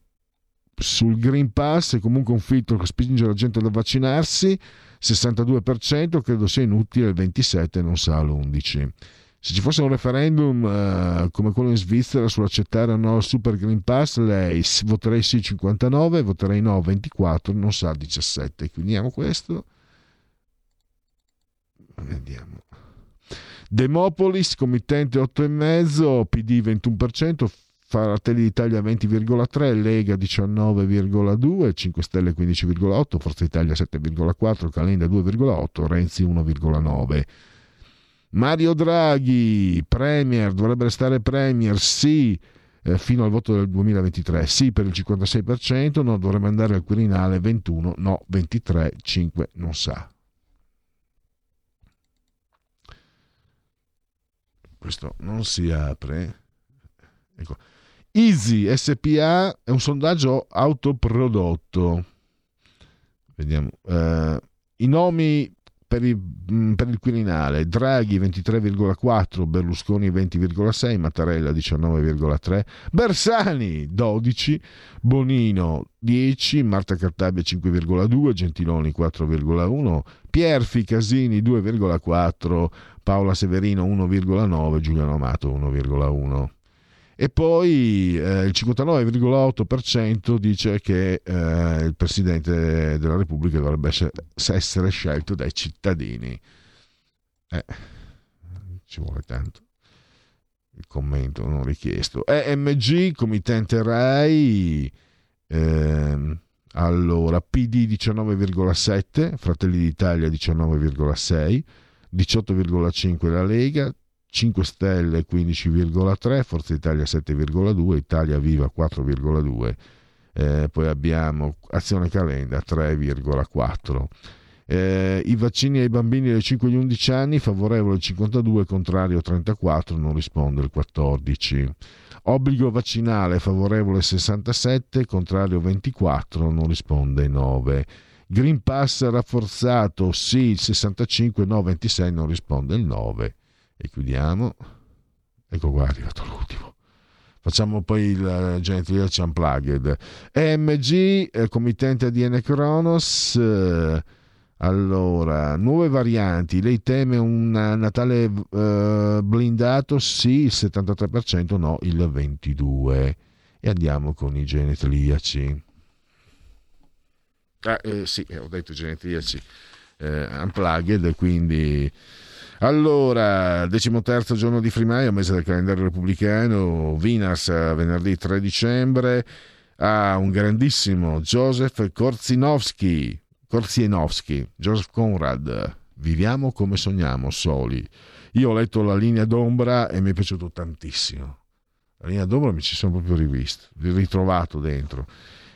sul Green Pass è comunque un filtro che spinge la gente ad vaccinarsi, 62%, credo sia inutile, il 27% non sa l'11%. Se ci fosse un referendum uh, come quello in Svizzera sull'accettare o no il Super Green Pass, lei voterei sì 59, voterei no 24, non sa 17. Chiudiamo questo. Vediamo. Demopolis, committente 8,5, PD 21%, Fratelli d'Italia 20,3, Lega 19,2, 5 Stelle 15,8, Forza Italia 7,4, Calenda 2,8, Renzi 1,9. Mario Draghi, Premier, dovrebbe restare Premier, sì, eh, fino al voto del 2023, sì per il 56%, no, dovrebbe andare al Quirinale 21, no, 23, 5, non sa. Questo non si apre. Ecco. Easy SPA è un sondaggio autoprodotto. Vediamo. Eh, I nomi per il, mm, per il, Quirinale. Draghi 23,4 Berlusconi 20,6 Mattarella 19,3 Bersani 12 Bonino 10 Marta Cartabia 5,2 Gentiloni 4,1 Pierfi Casini 2,4 Paola Severino 1,9 Giuliano Amato 1,1 e poi eh, il 59,8% dice che eh, il Presidente della Repubblica dovrebbe essere scelto dai cittadini. Eh, ci vuole tanto. Il commento non richiesto. EMG, committente RAI, ehm, allora PD 19,7, Fratelli d'Italia 19,6, 18,5 la Lega, 5 Stelle 15,3, Forza Italia 7,2, Italia Viva 4,2, eh, poi abbiamo Azione Calenda 3,4. Eh, I vaccini ai bambini dai 5 agli 11 anni, favorevole il 52, contrario 34, non risponde il 14. Obbligo vaccinale favorevole 67, contrario 24, non risponde 9. Green Pass rafforzato sì il 65, no 26, non risponde il 9 e chiudiamo. Ecco qua è arrivato l'ultimo. Facciamo poi il Genetriaci Unplugged. EMG eh, committente ADN Kronos. Eh, allora nuove varianti. Lei teme un Natale eh, blindato? Sì il 73% no il 22% e andiamo con i genetriaci. Ah, eh, sì ho detto genetriaci. Eh, unplugged quindi allora, decimo terzo giorno di Frimaio, mese del calendario repubblicano, Vinas venerdì 3 dicembre, ha un grandissimo Joseph Korzinowski, Korzienowski, Joseph Conrad, Viviamo come sogniamo, soli. Io ho letto la linea d'ombra e mi è piaciuto tantissimo. La linea d'ombra mi ci sono proprio rivisto, ritrovato dentro.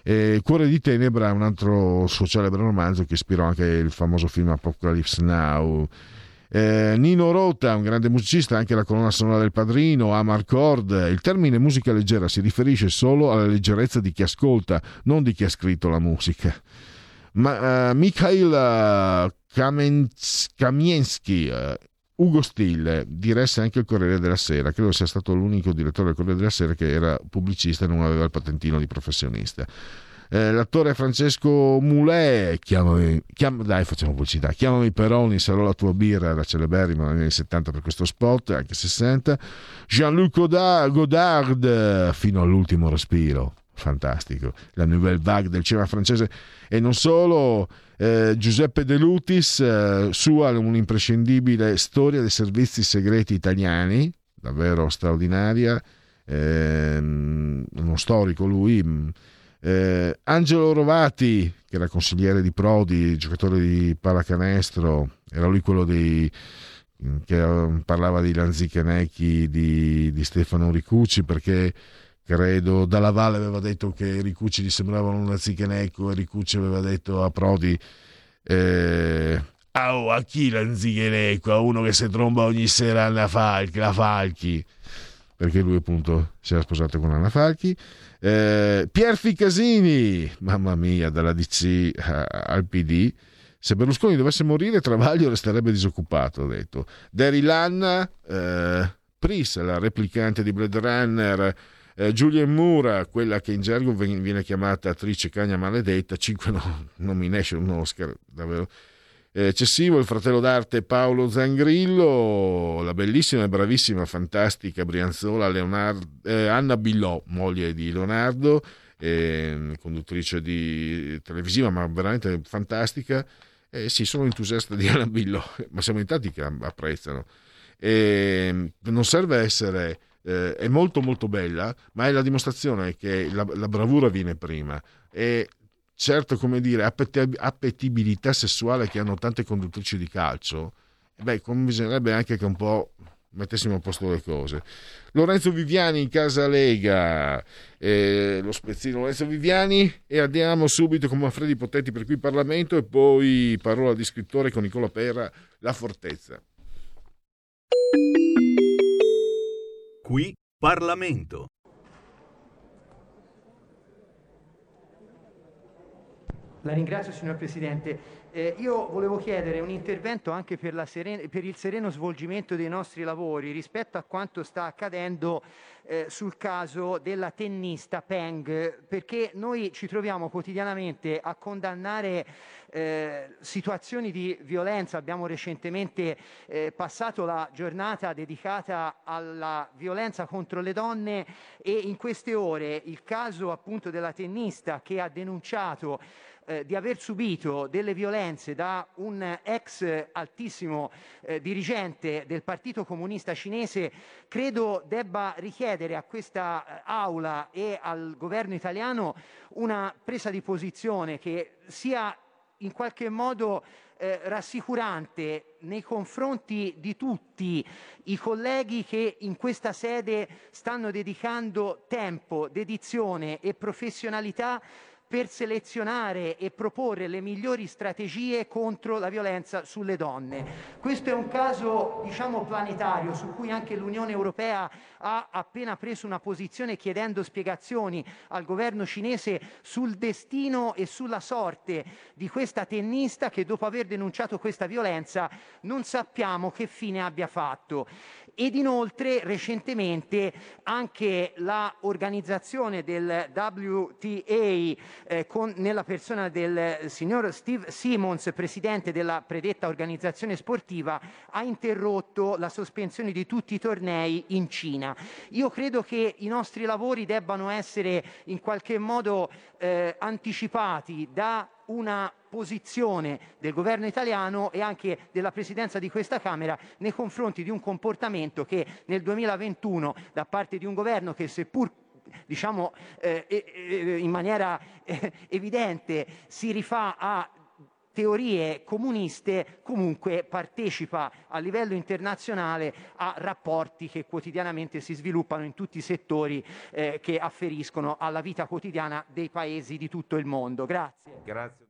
E Cuore di Tenebra è un altro suo celebre romanzo che ispirò anche il famoso film Apocalypse Now. Eh, Nino Rota, un grande musicista, anche la colonna sonora del Padrino, ama Cord. Il termine musica leggera si riferisce solo alla leggerezza di chi ascolta, non di chi ha scritto la musica. Ma uh, Mikhail Kamiensky, uh, Ugo Stille, diresse anche il Corriere della Sera, credo sia stato l'unico direttore del Corriere della Sera che era pubblicista e non aveva il patentino di professionista. Eh, l'attore Francesco Moulet, chiamami, chiam, dai facciamo pubblicità, chiamami Peroni, sarò la tua birra, era celeberrima negli anni 70 per questo spot, anche 60. Jean-Luc Godard, fino all'ultimo respiro, fantastico, la nouvelle vague del cinema francese. E non solo, eh, Giuseppe De Lutis, eh, sua un'imprescindibile storia dei servizi segreti italiani, davvero straordinaria, eh, uno storico lui, eh, Angelo Rovati, che era consigliere di Prodi, giocatore di pallacanestro, era lui quello dei, che um, parlava di Lanzichenecchi, di, di Stefano Ricucci, perché credo Dalla Valle aveva detto che Ricucci gli sembravano un Lanzichenecco e Ricucci aveva detto a Prodi eh, oh, a chi Lanzichenecco? A uno che si tromba ogni sera alla Falchi, la Falchi perché lui appunto si era sposato con Anna Falchi eh, Pierfi Casini, mamma mia, dalla DC al PD. Se Berlusconi dovesse morire, Travaglio resterebbe disoccupato, ho detto. Derry Lanna, eh, Pris, la replicante di Blade Runner, eh, Julian Mura, quella che in gergo viene chiamata attrice cagna maledetta, 5 no, nomination, Oscar, davvero eh, eccessivo il fratello d'arte Paolo Zangrillo, la bellissima e bravissima, fantastica Brianzola Leonardo, eh, Anna Billò, moglie di Leonardo, eh, conduttrice di televisiva, ma veramente fantastica. Eh, sì, sono entusiasta di Anna Billò, ma siamo in tanti che apprezzano. Eh, non serve essere eh, è molto molto bella, ma è la dimostrazione che la, la bravura viene prima e certo, come dire, appetibilità sessuale che hanno tante conduttrici di calcio, beh, bisognerebbe anche che un po' mettessimo a posto le cose. Lorenzo Viviani in casa Lega, eh, lo spezzino Lorenzo Viviani e andiamo subito con Manfredi Potenti per qui Parlamento e poi parola di scrittore con Nicola Pera, La Fortezza. Qui Parlamento. La ringrazio signor Presidente. Eh, io volevo chiedere un intervento anche per, seren- per, il sereno svolgimento dei nostri lavori rispetto a quanto sta accadendo eh, sul caso della tennista Peng, perché noi ci troviamo quotidianamente a condannare eh, situazioni di violenza. Abbiamo recentemente eh, passato la giornata dedicata alla violenza contro le donne e in queste ore il caso appunto della tennista che ha denunciato eh, di aver subito delle violenze da un ex altissimo eh, dirigente del Partito Comunista Cinese, credo debba richiedere a questa eh, Aula e al governo italiano una presa di posizione che sia in qualche modo eh, rassicurante nei confronti di tutti i colleghi che in questa sede stanno dedicando tempo, dedizione e professionalità per selezionare e proporre le migliori strategie contro la violenza sulle donne. Questo è un caso, diciamo, planetario su cui anche l'Unione Europea ha appena preso una posizione chiedendo spiegazioni al governo cinese sul destino e sulla sorte di questa tennista che dopo aver denunciato questa violenza non sappiamo che fine abbia fatto ed inoltre recentemente anche l'organizzazione del WTA eh, con, nella persona del signor Steve Simmons, presidente della predetta organizzazione sportiva, ha interrotto la sospensione di tutti i tornei in Cina. Io credo che i nostri lavori debbano essere in qualche modo eh, anticipati da una posizione del governo italiano e anche della presidenza di questa Camera nei confronti di un comportamento che nel 2021 da parte di un governo che seppur diciamo eh, eh, in maniera eh, evidente si rifà a teorie comuniste comunque partecipa a livello internazionale a rapporti che quotidianamente si sviluppano in tutti i settori eh, che afferiscono alla vita quotidiana dei paesi di tutto il mondo. Grazie. Grazie.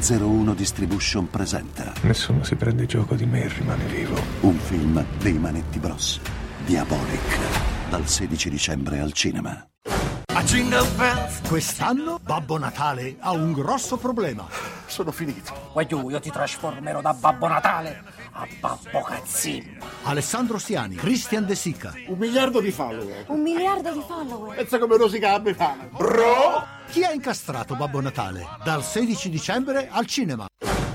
01 Distribution presenta Nessuno si prende gioco di me e rimane vivo. un film dei Manetti Bros. Diabolic, dal 16 dicembre al cinema. A Jingle Bells, quest'anno Babbo Natale ha un grosso problema. Sono finito. Poi tu, io ti trasformerò da Babbo Natale a Babbo Cazzimmo. Alessandro Stiani, Christian De Sica. Un miliardo di follower. Un miliardo di follower. Pensa come rosica la Befana. Bro! Chi ha incastrato Babbo Natale? Dal 16 dicembre al cinema.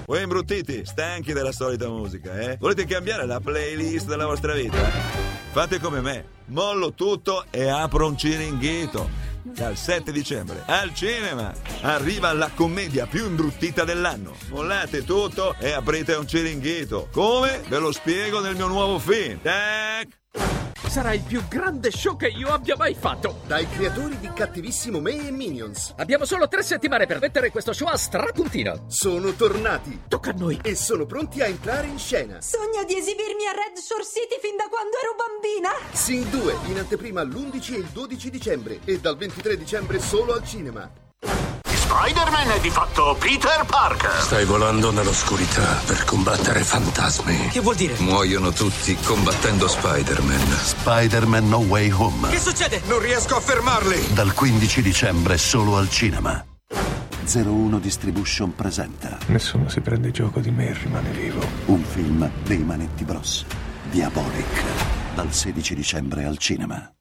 Voi imbruttiti, stanchi della solita musica, eh? Volete cambiare la playlist della vostra vita? Fate come me, mollo tutto e apro un ciringhito. Dal 7 dicembre al cinema arriva la commedia più imbruttita dell'anno. Mollate tutto e aprite un ciringhito. Come? Ve lo spiego nel mio nuovo film. Tac! Sarà il più grande show che io abbia mai fatto. Dai creatori di Cattivissimo Me e Minions. Abbiamo solo tre settimane per mettere questo show a strapuntino. Sono tornati. Tocca a noi. E sono pronti a entrare in scena. Sogno di esibirmi a Red Shore City fin da quando ero bambina. Sing 2 in anteprima l'11 e il 12 dicembre e dal 23 dicembre solo al cinema. Spider-Man è di fatto Peter Parker. Stai volando nell'oscurità per combattere fantasmi. Che vuol dire? Muoiono tutti combattendo Spider-Man. Spider-Man No Way Home, Che succede? Non riesco a fermarli! dal 15 dicembre solo al cinema. 01 Distribution presenta Nessuno si prende gioco di me e rimane vivo. un film dei Manetti Bros. Diabolic, dal 16 dicembre al cinema.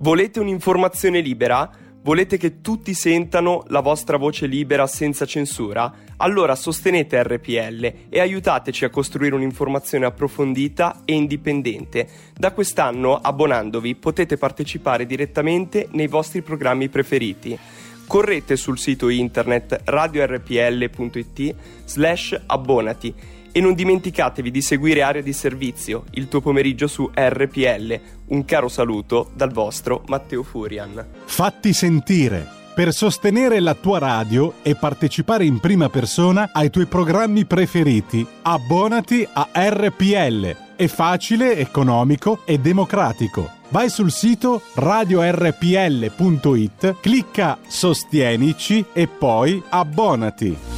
Volete un'informazione libera? Volete che tutti sentano la vostra voce libera senza censura? Allora sostenete RPL e aiutateci a costruire un'informazione approfondita e indipendente. Da quest'anno, abbonandovi, potete partecipare direttamente nei vostri programmi preferiti. Correte sul sito internet radiorpl.it slash abbonati e non dimenticatevi di seguire Area di Servizio, il tuo pomeriggio su RPL. Un caro saluto dal vostro Matteo Furian. Fatti sentire per sostenere la tua radio e partecipare in prima persona ai tuoi programmi preferiti. Abbonati a RPL. È facile, economico e democratico. Vai sul sito radiorpl.it, clicca Sostienici e poi abbonati.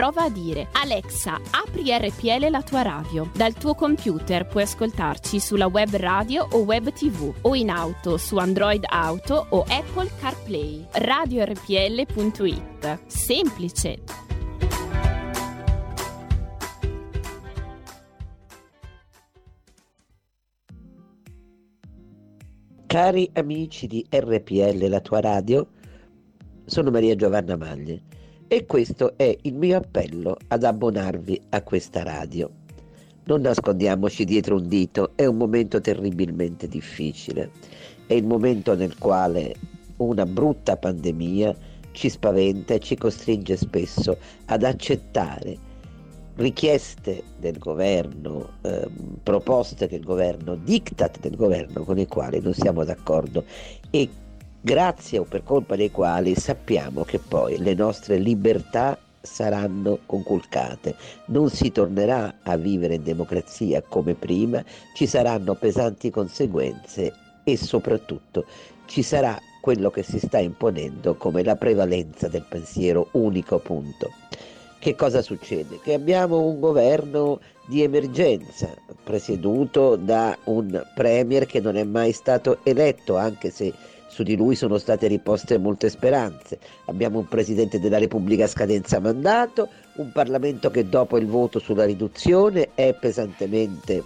prova a dire Alexa, apri RPL la tua radio. Dal tuo computer puoi ascoltarci sulla web radio o web tv o in auto su Android Auto o Apple CarPlay. RadioRPL.it. Semplice. Cari amici di RPL, la tua radio, sono Maria Giovanna Maglie e questo è il mio appello ad abbonarvi a questa radio. Non nascondiamoci dietro un dito, è un momento terribilmente difficile, è il momento nel quale una brutta pandemia ci spaventa e ci costringe spesso ad accettare richieste del governo, eh, proposte del governo, diktat del governo con i quali non siamo d'accordo e grazie o per colpa dei quali sappiamo che poi le nostre libertà saranno conculcate, non si tornerà a vivere in democrazia come prima, ci saranno pesanti conseguenze e soprattutto ci sarà quello che si sta imponendo come la prevalenza del pensiero unico punto. Che cosa succede? Che abbiamo un governo di emergenza presieduto da un premier che non è mai stato eletto, anche se su di lui sono state riposte molte speranze. Abbiamo un Presidente della Repubblica a scadenza mandato, un Parlamento che dopo il voto sulla riduzione è pesantemente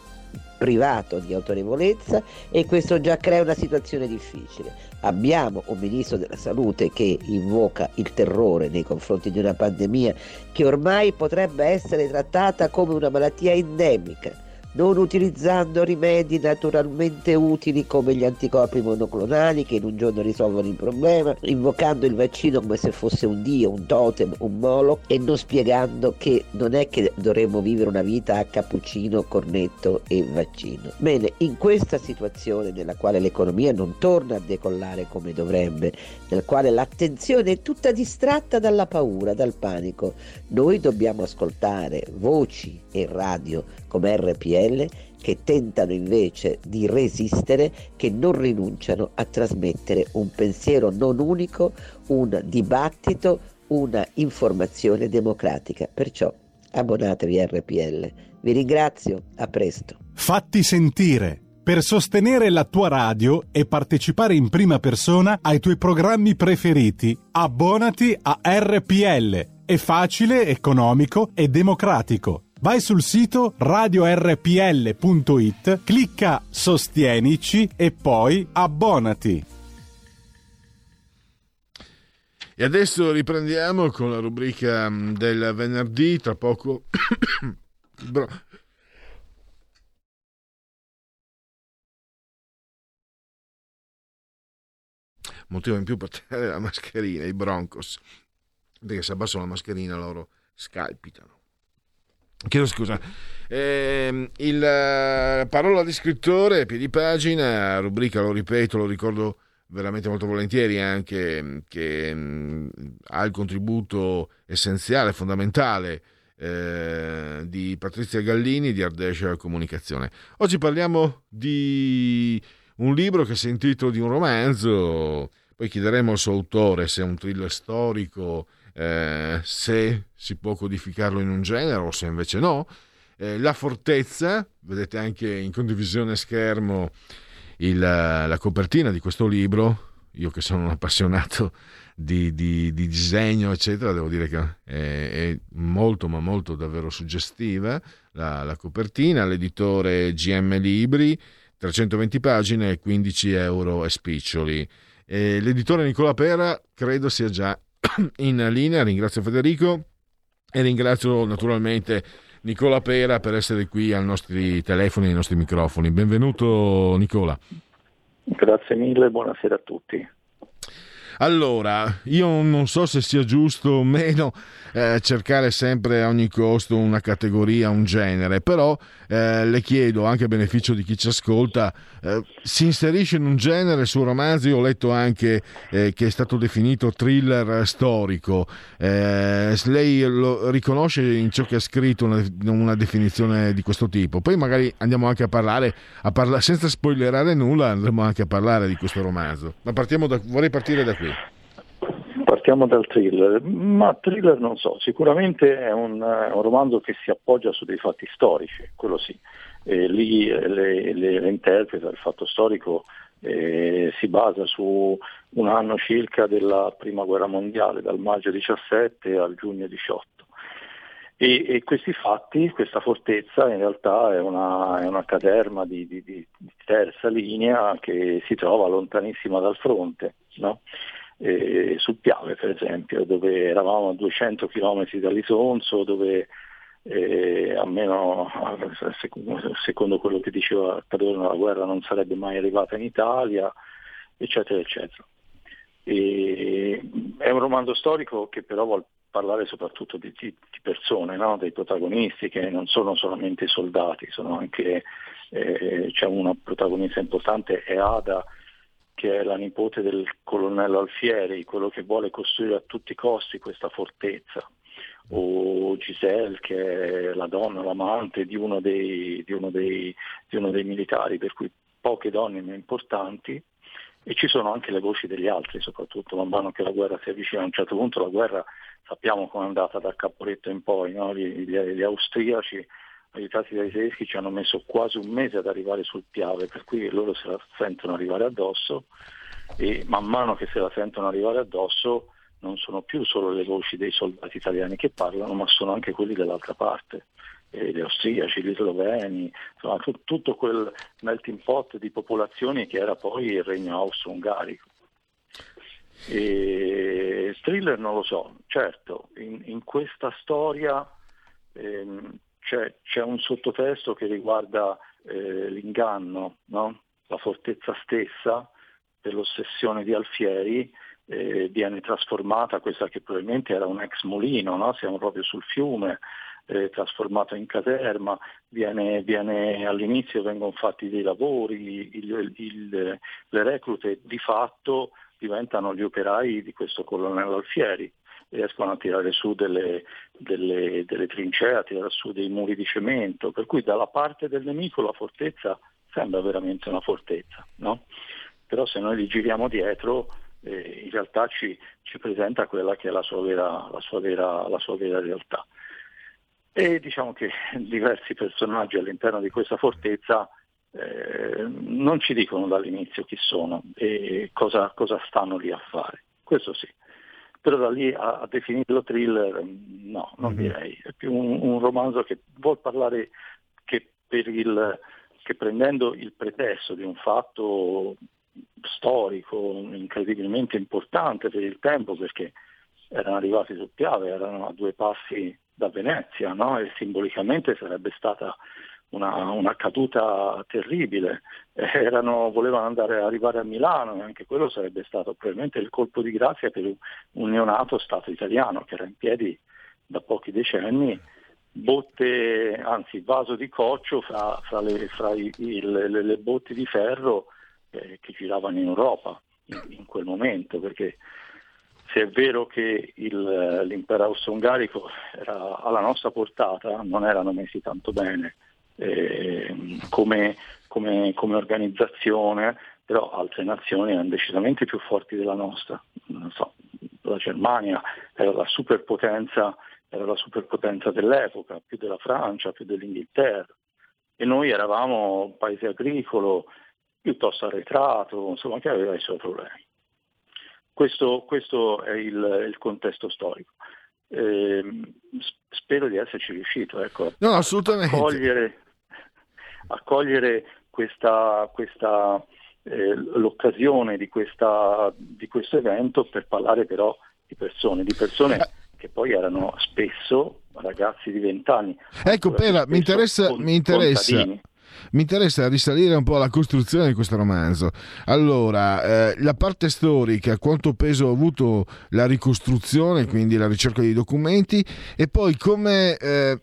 privato di autorevolezza e questo già crea una situazione difficile. Abbiamo un ministro della salute che invoca il terrore nei confronti di una pandemia che ormai potrebbe essere trattata come una malattia endemica non utilizzando rimedi naturalmente utili come gli anticorpi monoclonali che in un giorno risolvono il problema, invocando il vaccino come se fosse un dio, un totem, un molo e non spiegando che non è che dovremmo vivere una vita a cappuccino, cornetto e vaccino. Bene, in questa situazione nella quale l'economia non torna a decollare come dovrebbe, nel quale l'attenzione è tutta distratta dalla paura, dal panico, noi dobbiamo ascoltare voci e radio come RPL che tentano invece di resistere, che non rinunciano a trasmettere un pensiero non unico, un dibattito, una informazione democratica. Perciò abbonatevi a RPL. Vi ringrazio, a presto. Fatti sentire. Per sostenere la tua radio e partecipare in prima persona ai tuoi programmi preferiti, abbonati a RPL. È facile, economico e democratico. Vai sul sito radiorpl.it, clicca Sostienici e poi abbonati. E adesso riprendiamo con la rubrica mm, del venerdì, tra poco... Bro- motivo in più per tenere la mascherina, i Broncos, perché se abbassano la mascherina loro scalpitano. Chiedo scusa. Eh, il uh, parola di scrittore, piedi pagina, rubrica, lo ripeto, lo ricordo veramente molto volentieri anche che mh, ha il contributo essenziale, fondamentale eh, di Patrizia Gallini di Ardescia Comunicazione. Oggi parliamo di un libro che si intitola di un romanzo, poi chiederemo al suo autore se è un thriller storico, eh, se si può codificarlo in un genere o se invece no. Eh, la fortezza, vedete anche in condivisione schermo il, la copertina di questo libro, io che sono un appassionato di, di, di disegno, eccetera, devo dire che è, è, molto, ma molto davvero suggestiva la, la copertina, l'editore GM Libri, 320 pagine e 15 euro e spiccioli. E l'editore Nicola Pera credo sia già in linea, ringrazio Federico e ringrazio naturalmente Nicola Pera per essere qui ai nostri telefoni, ai nostri microfoni. Benvenuto Nicola. Grazie mille, buonasera a tutti. Allora, io non so se sia giusto o meno eh, cercare sempre a ogni costo una categoria, un genere, però eh, le chiedo anche a beneficio di chi ci ascolta, eh, si inserisce in un genere romanzo, io ho letto anche eh, che è stato definito thriller storico, Eh, lei lo riconosce in ciò che ha scritto una, una definizione di questo tipo, poi magari andiamo anche a parlare, a parla- senza spoilerare nulla, andremo anche a parlare di questo romanzo, ma partiamo da, vorrei partire da qui. Partiamo dal thriller, ma thriller non so, sicuramente è un, è un romanzo che si appoggia su dei fatti storici, quello sì, e lì eh, le, le, le interpreta, il fatto storico eh, si basa su un anno circa della prima guerra mondiale, dal maggio 17 al giugno 18. E, e questi fatti, questa fortezza in realtà è una, è una caserma di, di, di, terza linea che si trova lontanissima dal fronte. No? eh, sul Piave per esempio, dove eravamo a 200 km dall'Isonzo, dove eh, almeno secondo quello che diceva Cadorno la guerra non sarebbe mai arrivata in Italia, eccetera, eccetera. E, è un romanzo storico che però vuole parlare soprattutto di, di, persone, no? dei protagonisti che non sono solamente soldati, sono anche, eh, c'è una protagonista importante, è Ada, che è la nipote del colonnello Alfieri, quello che vuole costruire a tutti i costi questa fortezza, o Giselle che è la donna, l'amante di uno dei, di uno dei, di uno dei militari, per cui poche donne ma importanti, e ci sono anche le voci degli altri, soprattutto man mano che la guerra si avvicina. A un certo punto la guerra sappiamo come è andata dal Caporetto in poi, no? gli, gli, gli austriaci aiutati dai tedeschi ci hanno messo quasi un mese ad arrivare sul Piave, per cui loro se la sentono arrivare addosso e man mano che se la sentono arrivare addosso non sono più solo le voci dei soldati italiani che parlano, ma sono anche quelli dell'altra parte, eh, gli austriaci, gli sloveni, insomma t- tutto quel melting pot di popolazioni che era poi il regno austro-ungarico. E thriller non lo so, certo, in, in questa storia ehm, c'è, c'è, un sottotesto che riguarda eh, l'inganno, no? la fortezza stessa dell'ossessione di Alfieri eh, viene trasformata, questa che probabilmente era un ex mulino, no? siamo proprio sul fiume, eh, trasformato in caserma, viene, viene, all'inizio vengono fatti dei lavori, il, il, le reclute di fatto diventano gli operai di questo colonnello Alfieri riescono a tirare su delle, delle, delle trincee, a tirare su dei muri di cemento, per cui dalla parte del nemico la fortezza sembra veramente una fortezza, no? però se noi li giriamo dietro eh, in realtà ci, ci, presenta quella che è la sua vera, la sua vera, la sua vera realtà. E diciamo che diversi personaggi all'interno di questa fortezza eh, non ci dicono dall'inizio chi sono e cosa, cosa stanno lì a fare, questo sì. Però da lì a, a definirlo thriller no, non mm-hmm. direi, è più un, un, romanzo che vuol parlare che, il, che prendendo il pretesto di un fatto storico incredibilmente importante per il tempo perché erano arrivati sul Piave, erano a due passi da Venezia no? e simbolicamente sarebbe stata una, una caduta terribile, Erano, volevano andare, arrivare a Milano e anche quello sarebbe stato probabilmente il colpo di grazia per un neonato Stato italiano che era in piedi da pochi decenni, botte, anzi vaso di coccio fra, fra, le, fra i, il, le, le, botti di ferro eh, che giravano in Europa in, in, quel momento, perché se è vero che il, l'impero austro-ungarico era alla nostra portata, non erano messi tanto bene eh, come, come, come, organizzazione, però altre nazioni erano decisamente più forti della nostra. So, la Germania era la superpotenza, era la superpotenza dell'epoca, più della Francia, più dell'Inghilterra. E noi eravamo un paese agricolo, piuttosto arretrato, insomma, che aveva i suoi problemi. Questo, questo è il, il contesto storico eh, spero di esserci riuscito ecco, no, assolutamente. a cogliere, a cogliere questa, questa eh, l'occasione di, questa, di, questo evento per parlare però di persone, di persone eh. che poi erano spesso ragazzi di vent'anni. Ecco, Pera, mi interessa, mi interessa mi interessa risalire un po' alla costruzione di questo romanzo. Allora, eh, la parte storica, quanto peso ha avuto la ricostruzione, quindi la ricerca dei documenti, e poi come... Eh,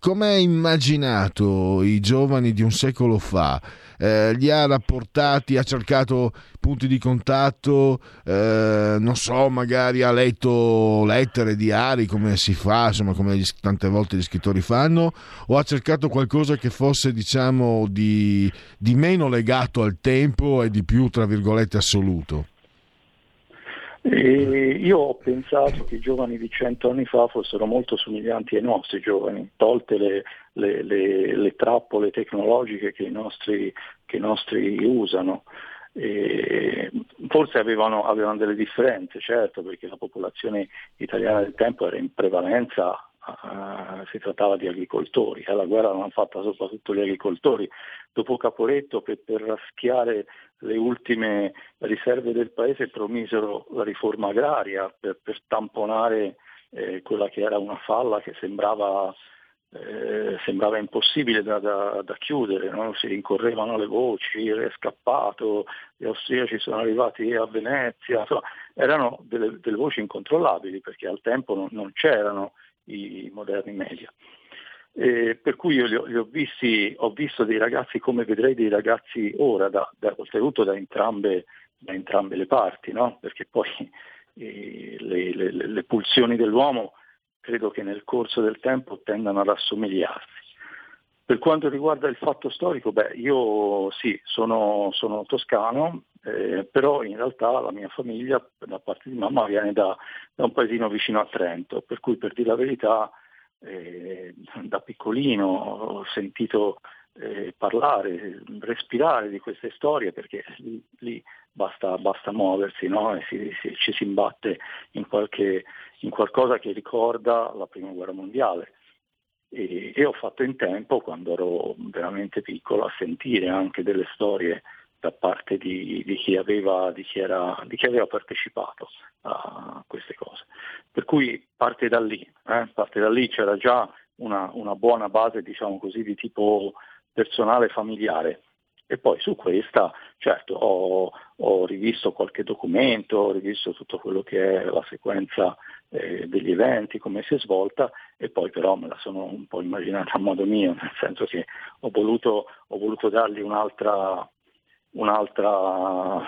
come ha immaginato i giovani di un secolo fa? Eh, li ha rapportati, ha cercato punti di contatto, eh, non so, magari ha letto lettere, diari, come si fa, insomma, come gli, tante volte gli scrittori fanno, o ha cercato qualcosa che fosse, diciamo, di, di meno legato al tempo e di più, tra virgolette, assoluto? E io ho pensato che i giovani di cento anni fa fossero molto somiglianti ai nostri giovani, tolte le, le, le, le trappole tecnologiche che i nostri, che i nostri usano. E forse avevano, avevano, delle differenze, certo, perché la popolazione italiana del tempo era in prevalenza, uh, si trattava di agricoltori, eh, la guerra l'hanno fatta soprattutto gli agricoltori. Dopo Caporetto, per, per raschiare le ultime riserve del paese promisero la riforma agraria per, per tamponare eh, quella che era una falla che sembrava, eh, sembrava impossibile da, da, da chiudere, no? si rincorrevano le voci, è scappato, gli austriaci sono arrivati a Venezia, insomma, erano delle, delle voci incontrollabili perché al tempo non, non c'erano i moderni media. Eh, per cui io li ho, li ho, visti, ho visto dei ragazzi come vedrei dei ragazzi ora, da, da, oltretutto da entrambe, da entrambe le parti, no? perché poi eh, le, le, le, pulsioni dell'uomo credo che nel corso del tempo tendano ad assomigliarsi. Per quanto riguarda il fatto storico, beh, io sì, sono, sono toscano, eh, però in realtà la mia famiglia, da parte di mamma, viene da, da un paesino vicino a Trento, per cui per dire la verità eh, da piccolino ho sentito eh, parlare, respirare di queste storie perché lì, basta, basta, muoversi no? e si, si, ci si imbatte in, qualche, in, qualcosa che ricorda la prima guerra mondiale. E, e ho fatto in tempo, quando ero veramente piccolo, a sentire anche delle storie da parte di, di, chi aveva, di, chi era, di, chi aveva, partecipato a queste cose. Per cui parte da lì, eh? parte da lì c'era già una, una, buona base diciamo così, di tipo personale familiare. E poi su questa, certo, ho, ho, rivisto qualche documento, ho rivisto tutto quello che è la sequenza eh, degli eventi, come si è svolta, e poi però me la sono un po' immaginata a modo mio, nel senso che ho voluto, ho voluto dargli un'altra, un'altra,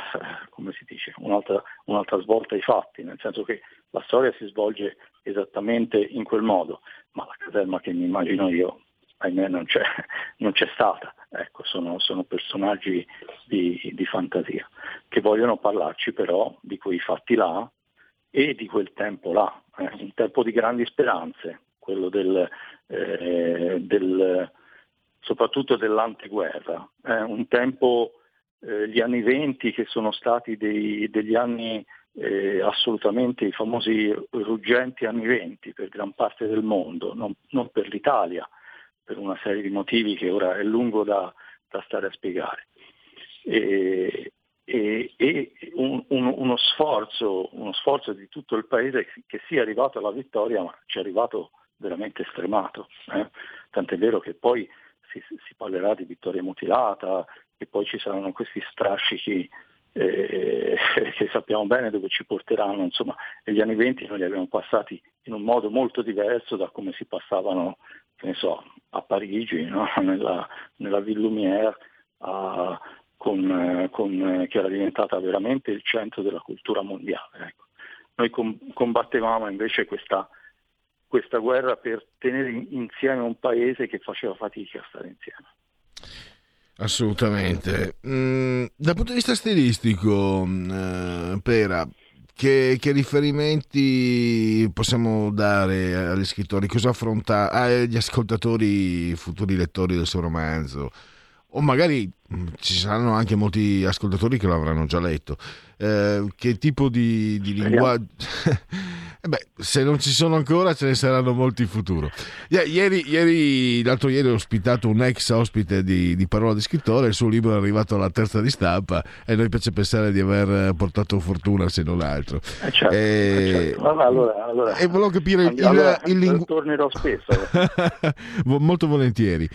dice, un'altra, un'altra svolta ai fatti, nel senso che la storia si svolge esattamente in quel modo, ma la caserma che mi immagino io, ahimè, non c'è, non c'è stata. Ecco, sono, sono personaggi di, di, fantasia che vogliono parlarci però di quei fatti là e di quel tempo là, eh, un tempo di grandi speranze, quello del, eh, del soprattutto dell'anteguerra, eh, un tempo eh, gli anni venti che sono stati dei, degli anni eh, assolutamente i famosi ruggenti anni venti per gran parte del mondo, non, non, per l'Italia, per una serie di motivi che ora è lungo da, da stare a spiegare. E, e, e un, un, uno, sforzo, uno, sforzo, di tutto il paese che sia arrivato alla vittoria, ma ci è arrivato veramente stremato. Eh? Tant'è vero che poi si, si, parlerà di vittoria mutilata, e poi ci saranno questi strascichi eh, che sappiamo bene dove ci porteranno. Insomma, negli anni 20 noi li abbiamo passati in un modo molto diverso da come si passavano so, a Parigi, no? nella, nella Ville Lumière, a, con, con, che era diventata veramente il centro della cultura mondiale. Ecco. Noi com, combattevamo invece questa, questa guerra per tenere insieme un paese che faceva fatica a stare insieme. Assolutamente. Mm, dal punto di vista stilistico, eh, Pera, che, che, riferimenti possiamo dare agli scrittori? Cosa affronta agli ascoltatori, futuri lettori del suo romanzo? O magari mm, ci saranno anche molti ascoltatori che lo avranno già letto. Eh, che tipo di, di linguaggio... Eh beh, se non ci sono ancora ce ne saranno molti in futuro. Ieri, ieri- l'altro ieri ho ospitato un ex ospite di, di Parola di Scrittore, il suo libro è arrivato alla terza di stampa e a noi piace pensare di aver portato fortuna se non altro. Eh, certo, Eh, eh, certo. Vabbè, allora, allora, e volevo capire il, allora, il lingu- tornerò spesso. Molto volentieri.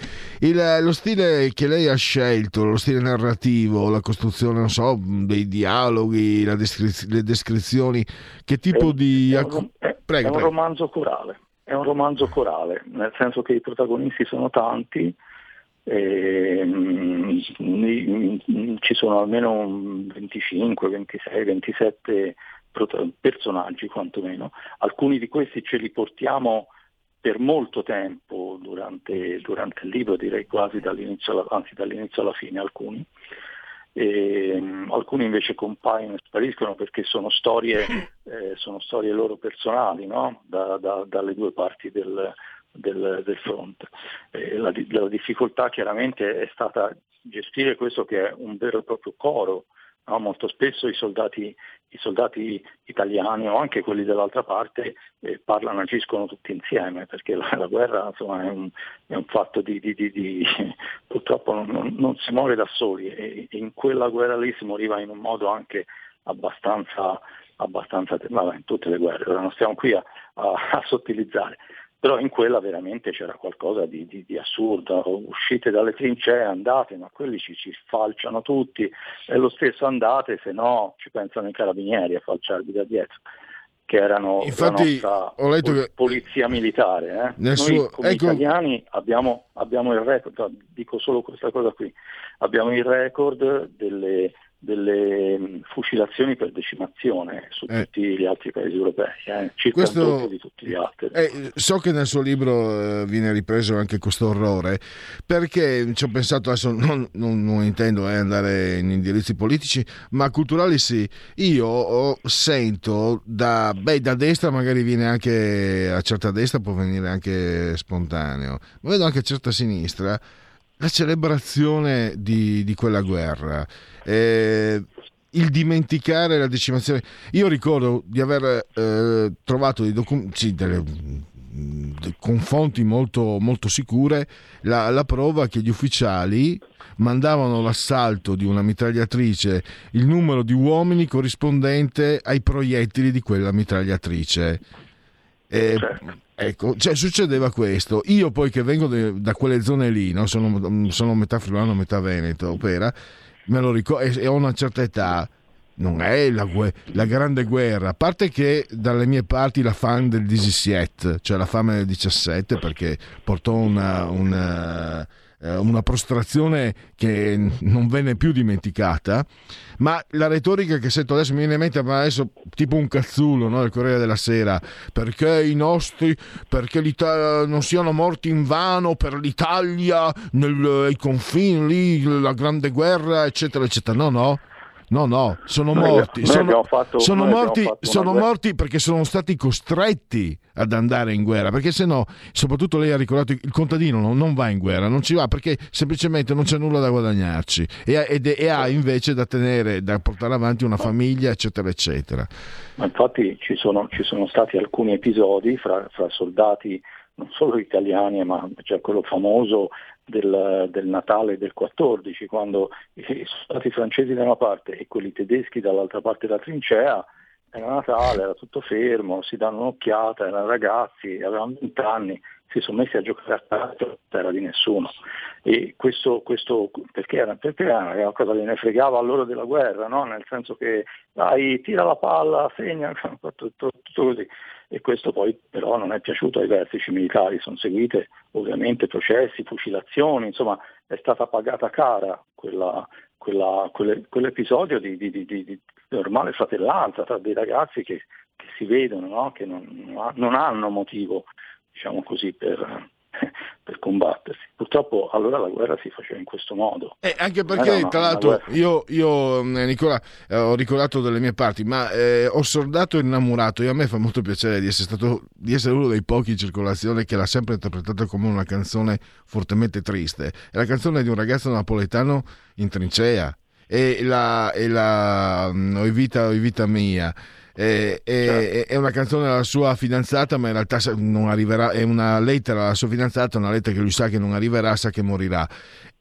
Il- lo stile che lei ha scelto, lo stile narrativo, la costruzione, non so, dei dialoghi, descriz- le descrizioni, che tipo È- di... è un, è- prego, è un romanzo corale, è un romanzo corale, nel senso che i protagonisti sono tanti, e, mm, mm, ci sono almeno un 25, 26, 27 prota- personaggi quantomeno, alcuni di questi ce li portiamo per molto tempo durante, durante il libro, direi quasi dall'inizio alla, anzi dall'inizio alla fine alcuni. E, alcuni invece compaiono e spariscono perché sono storie, eh, sono storie loro personali no? Da- da- dalle due parti del, del- del fronte. Eh, la, la difficoltà chiaramente è stata gestire questo che è un vero e proprio coro. No? Molto spesso i soldati, i soldati italiani o anche quelli dell'altra parte eh, parlano, agiscono tutti insieme perché la, la guerra insomma, è, un, è un fatto di, di- di- di- purtroppo non, non- si muore da soli e, in quella guerra lì si moriva in un modo anche abbastanza, abbastanza vabbè, in tutte le guerre, non stiamo qui a, a- a sottilizzare, però in quella veramente c'era qualcosa di, di- di assurdo, uscite dalle trincee, andate, ma quelli ci, ci falciano tutti, è lo stesso andate, se no ci pensano i carabinieri a falciarvi da dietro che erano Infatti, la ho letto che- polizia militare. eh. Noi suo- come ecco- italiani abbiamo, abbiamo il record, dico solo questa cosa qui, abbiamo il record delle, delle mh, fucilazioni per decimazione su Eh. tutti gli altri paesi europei, eh, circa Questo- di tutti gli altri. Eh, so che nel suo libro eh, viene ripreso anche questo orrore, perché ci ho pensato adesso, non, non- non intendo eh, andare in indirizzi politici, ma culturali sì. Io ho- sento da, beh, da destra, magari viene anche a certa destra, può venire anche spontaneo, ma vedo anche a certa sinistra la celebrazione di, di quella guerra. Eh, il dimenticare la decimazione. Io ricordo di aver eh, trovato dei documenti, delle, con fonti molto, molto sicure, la, la prova che gli ufficiali mandavano l'assalto di una mitragliatrice il numero di uomini corrispondente ai proiettili di quella mitragliatrice. E, Ecco, cioè succedeva questo. Io poi che vengo de- da quelle zone lì, no? sono, sono metà friulano, metà veneto, opera, me lo ricordo, e, e ho una certa età, non è la, la grande guerra, a parte che dalle mie parti la fame del 17, cioè la fame del 17, perché portò una, una, eh, una prostrazione che non venne più dimenticata, ma la retorica che sento adesso mi viene in mente, ma adesso tipo un cazzulo no, del Corriere della Sera, perché i nostri, perché l'Ita- non siano morti in vano per l'Italia, nei ai confini lì, la grande guerra, eccetera, eccetera. No, no. No, no, sono Noi- morti. noi sono abbiamo fatto- sono abbiamo morti, sono morti perché sono stati costretti ad andare in guerra. Perché se no, soprattutto lei ha ricordato, il contadino non, non va in guerra, non ci va perché semplicemente non c'è nulla da guadagnarci e, ha- ed e ha invece da tenere, da portare avanti una famiglia, eccetera, eccetera. Ma infatti ci sono, ci sono stati alcuni episodi fra, fra soldati non solo italiani, ma c'è quello famoso del, del Natale del 14, quando i soldati francesi da una parte e quelli tedeschi dall'altra parte della trincea, era Natale, era tutto fermo, si danno un'occhiata, erano ragazzi, avevano 20 anni, si sono messi a giocare a calcio a terra di nessuno. E questo, questo perché, era, perché era una cosa che ne fregava loro della guerra, no? nel senso che dai, tira la palla, segna, tutto, tutto così. E questo poi però non è piaciuto ai vertici militari, sono seguite ovviamente processi, fucilazioni, insomma è stata pagata cara quella, quella, quelle- quell'episodio di, di- di- di- normale fratellanza tra dei ragazzi che, che si vedono, no? che non, non hanno motivo diciamo così, per, per combattersi. Purtroppo allora la guerra si faceva in questo modo. E anche Non perché, una- tra l'altro, io, io, eh, Nicola, eh, ho ricordato delle mie parti, ma eh, ho soldato innamorato e a me fa molto piacere di essere stato di essere uno dei pochi in circolazione che l'ha sempre interpretata come una canzone fortemente triste. È la canzone di un ragazzo napoletano in trincea. E la, e la mm, Oi vita, oi vita mia. Eh, è, è una canzone alla sua fidanzata, ma in realtà non arriverà. È una lettera alla sua fidanzata, una lettera che lui sa che non arriverà, sa che morirà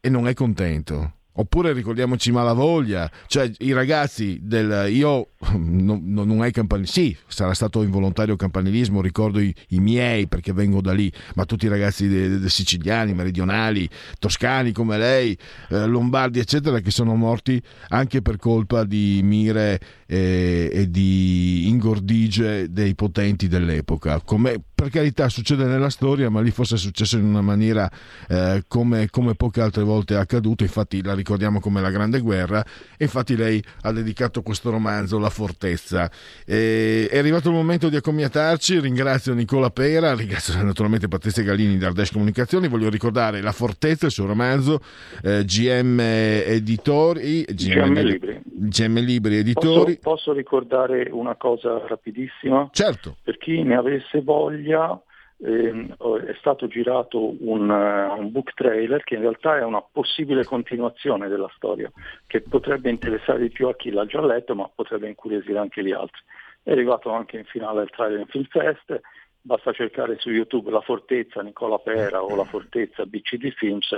e non è contento. Oppure ricordiamoci Malavoglia, cioè i ragazzi del io non, non, hai campanilismo, sì, sarà stato involontario campanilismo, ricordo i, i miei perché vengo da lì, ma tutti i ragazzi de, de siciliani, meridionali, toscani come lei, eh, lombardi, eccetera, che sono morti anche per colpa di mire eh, e di ingordigie dei potenti dell'epoca. Come, per carità succede nella storia, ma lì forse è successo in una maniera eh, come, come poche altre volte è accaduto, infatti la ricordiamo come la Grande Guerra, e infatti lei ha dedicato questo romanzo, La Fortezza. E, è arrivato il momento di accomiatarci, ringrazio Nicola Pera, ringrazio naturalmente Patrizia Gallini di Ardesh Comunicazioni, voglio ricordare La Fortezza, il suo romanzo, eh, GM Editori, GM Libri. GM Libri Editori. Posso, ricordare una cosa rapidissima? Certo. Per chi ne avesse voglia, ehm, è stato girato un, uh, un, book trailer che in realtà è una possibile continuazione della storia, che potrebbe interessare di più a chi l'ha già letto, ma potrebbe incuriosire anche gli altri. È arrivato anche in finale al Trailer Film Fest, basta cercare su YouTube La Fortezza Nicola Pera o La Fortezza BCD Films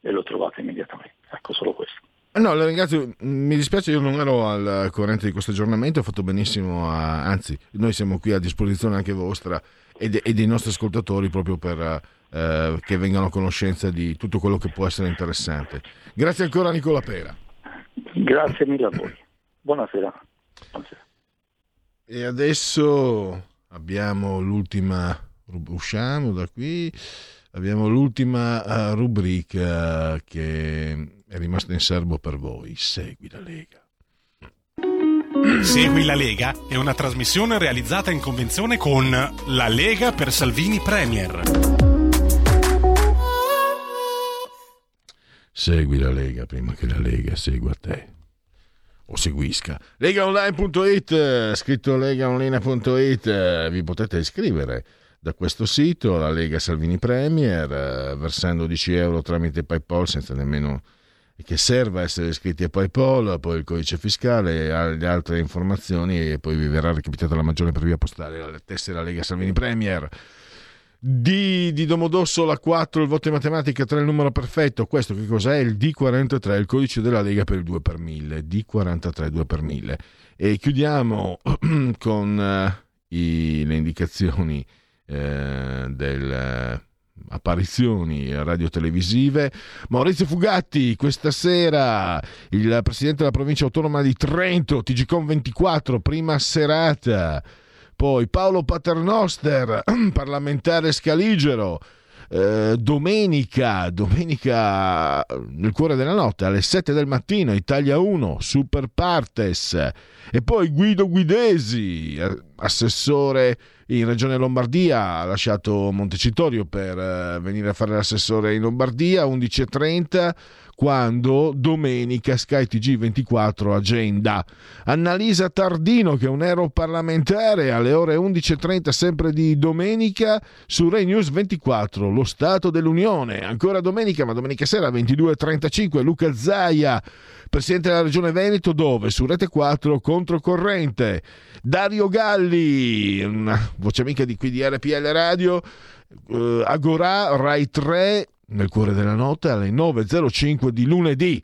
e lo trovate immediatamente. Ecco solo questo. No, la ringrazio. Mi dispiace, io non ero al corrente di questo aggiornamento, ho fatto benissimo, a... anzi, noi siamo qui a disposizione anche vostra e, de- e dei nostri ascoltatori proprio per eh, che vengano a conoscenza di tutto quello che può essere interessante. Grazie ancora Nicola Pera. Grazie mille a voi. Buonasera. Buonasera. E adesso abbiamo l'ultima, usciamo da qui, abbiamo l'ultima uh, rubrica che è rimasta in serbo per voi. Segui la Lega. Segui la Lega è una trasmissione realizzata in convenzione con La Lega per Salvini Premier. Segui la Lega prima che la Lega segua te. O seguisca. Legaonline.it, scritto legaonline.it, vi potete iscrivere da questo sito, la Lega Salvini Premier, versando 10 euro tramite PayPal senza nemmeno che serva essere iscritti a PayPal, poi il codice fiscale e le altre informazioni e poi vi verrà recapitata la maggiore per via postale la tessera Lega Salvini Premier. D di Domodossola 4 il voto in matematica 3 il numero perfetto questo che cos'è? il D43 il codice della Lega per il 2 per 1000 D43 2 per 1000 e chiudiamo con uh, i, le indicazioni uh, del apparizioni radio-televisive. Maurizio Fugatti, questa sera il presidente della provincia autonoma di Trento, TGCOM 24, prima serata. Poi Paolo Paternoster, parlamentare scaligero. Eh, domenica, domenica nel cuore della notte alle 7 del mattino, Italia 1, Super Partes. E poi Guido Guidesi, assessore in Regione Lombardia, ha lasciato Montecitorio per eh, venire a fare l'assessore in Lombardia, 11.30 quando domenica Sky TG24 agenda. Annalisa Tardino, che è un europarlamentare, alle ore 11.30 sempre di domenica su Rai News 24, lo Stato dell'Unione. Ancora domenica, ma domenica sera 22.35, Luca Zaia, presidente della Regione Veneto, dove? Su Rete 4 controcorrente. Dario Galli, una voce amica di qui di RPL Radio, eh, Agorà, Rai 3, nel cuore della notte alle 9.05 di lunedì.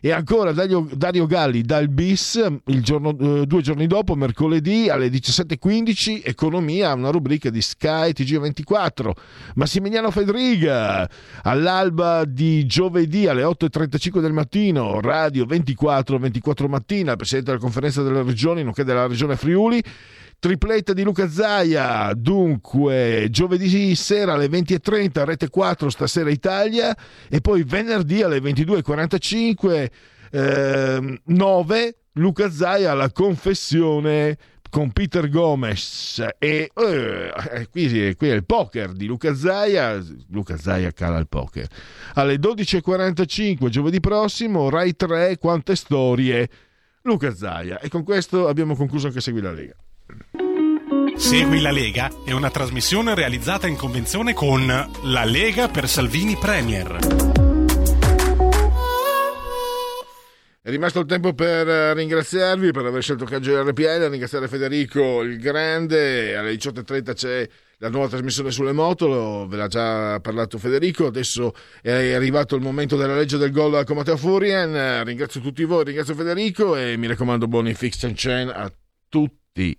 E ancora Dario, Dario Galli dal bis giorno, eh, due giorni dopo, mercoledì alle 17.15, Economia, una rubrica di Sky TG24. Massimiliano Fedriga all'alba di giovedì alle 8.35 del mattino, Radio 24, 24 mattina, Presidente della Conferenza delle Regioni, nonché della Regione Friuli tripletta di Luca Zaia, dunque giovedì sera alle 20.30 Rete 4 stasera Italia. E poi venerdì alle 22.45 eh, 9 Luca Zaia alla confessione con Peter Gomes e eh, qui, qui, è il poker di Luca Zaia. Luca Zaia cala il poker. Alle 12.45 giovedì prossimo Rai 3 quante storie? Luca Zaia. E con questo abbiamo concluso anche Segui la Lega Segui la Lega è una trasmissione realizzata in convenzione con La Lega per Salvini Premier. È rimasto il tempo per eh, ringraziarvi per aver scelto Caggio RPL, ringraziare Federico il Grande, alle 18.30 c'è la nuova trasmissione sulle moto, ve l'ha già parlato Federico, adesso è arrivato il momento della legge del gol con Matteo Furien, Eh, ringrazio tutti voi, ringrazio Federico e mi raccomando buoni fix and chain a tutti.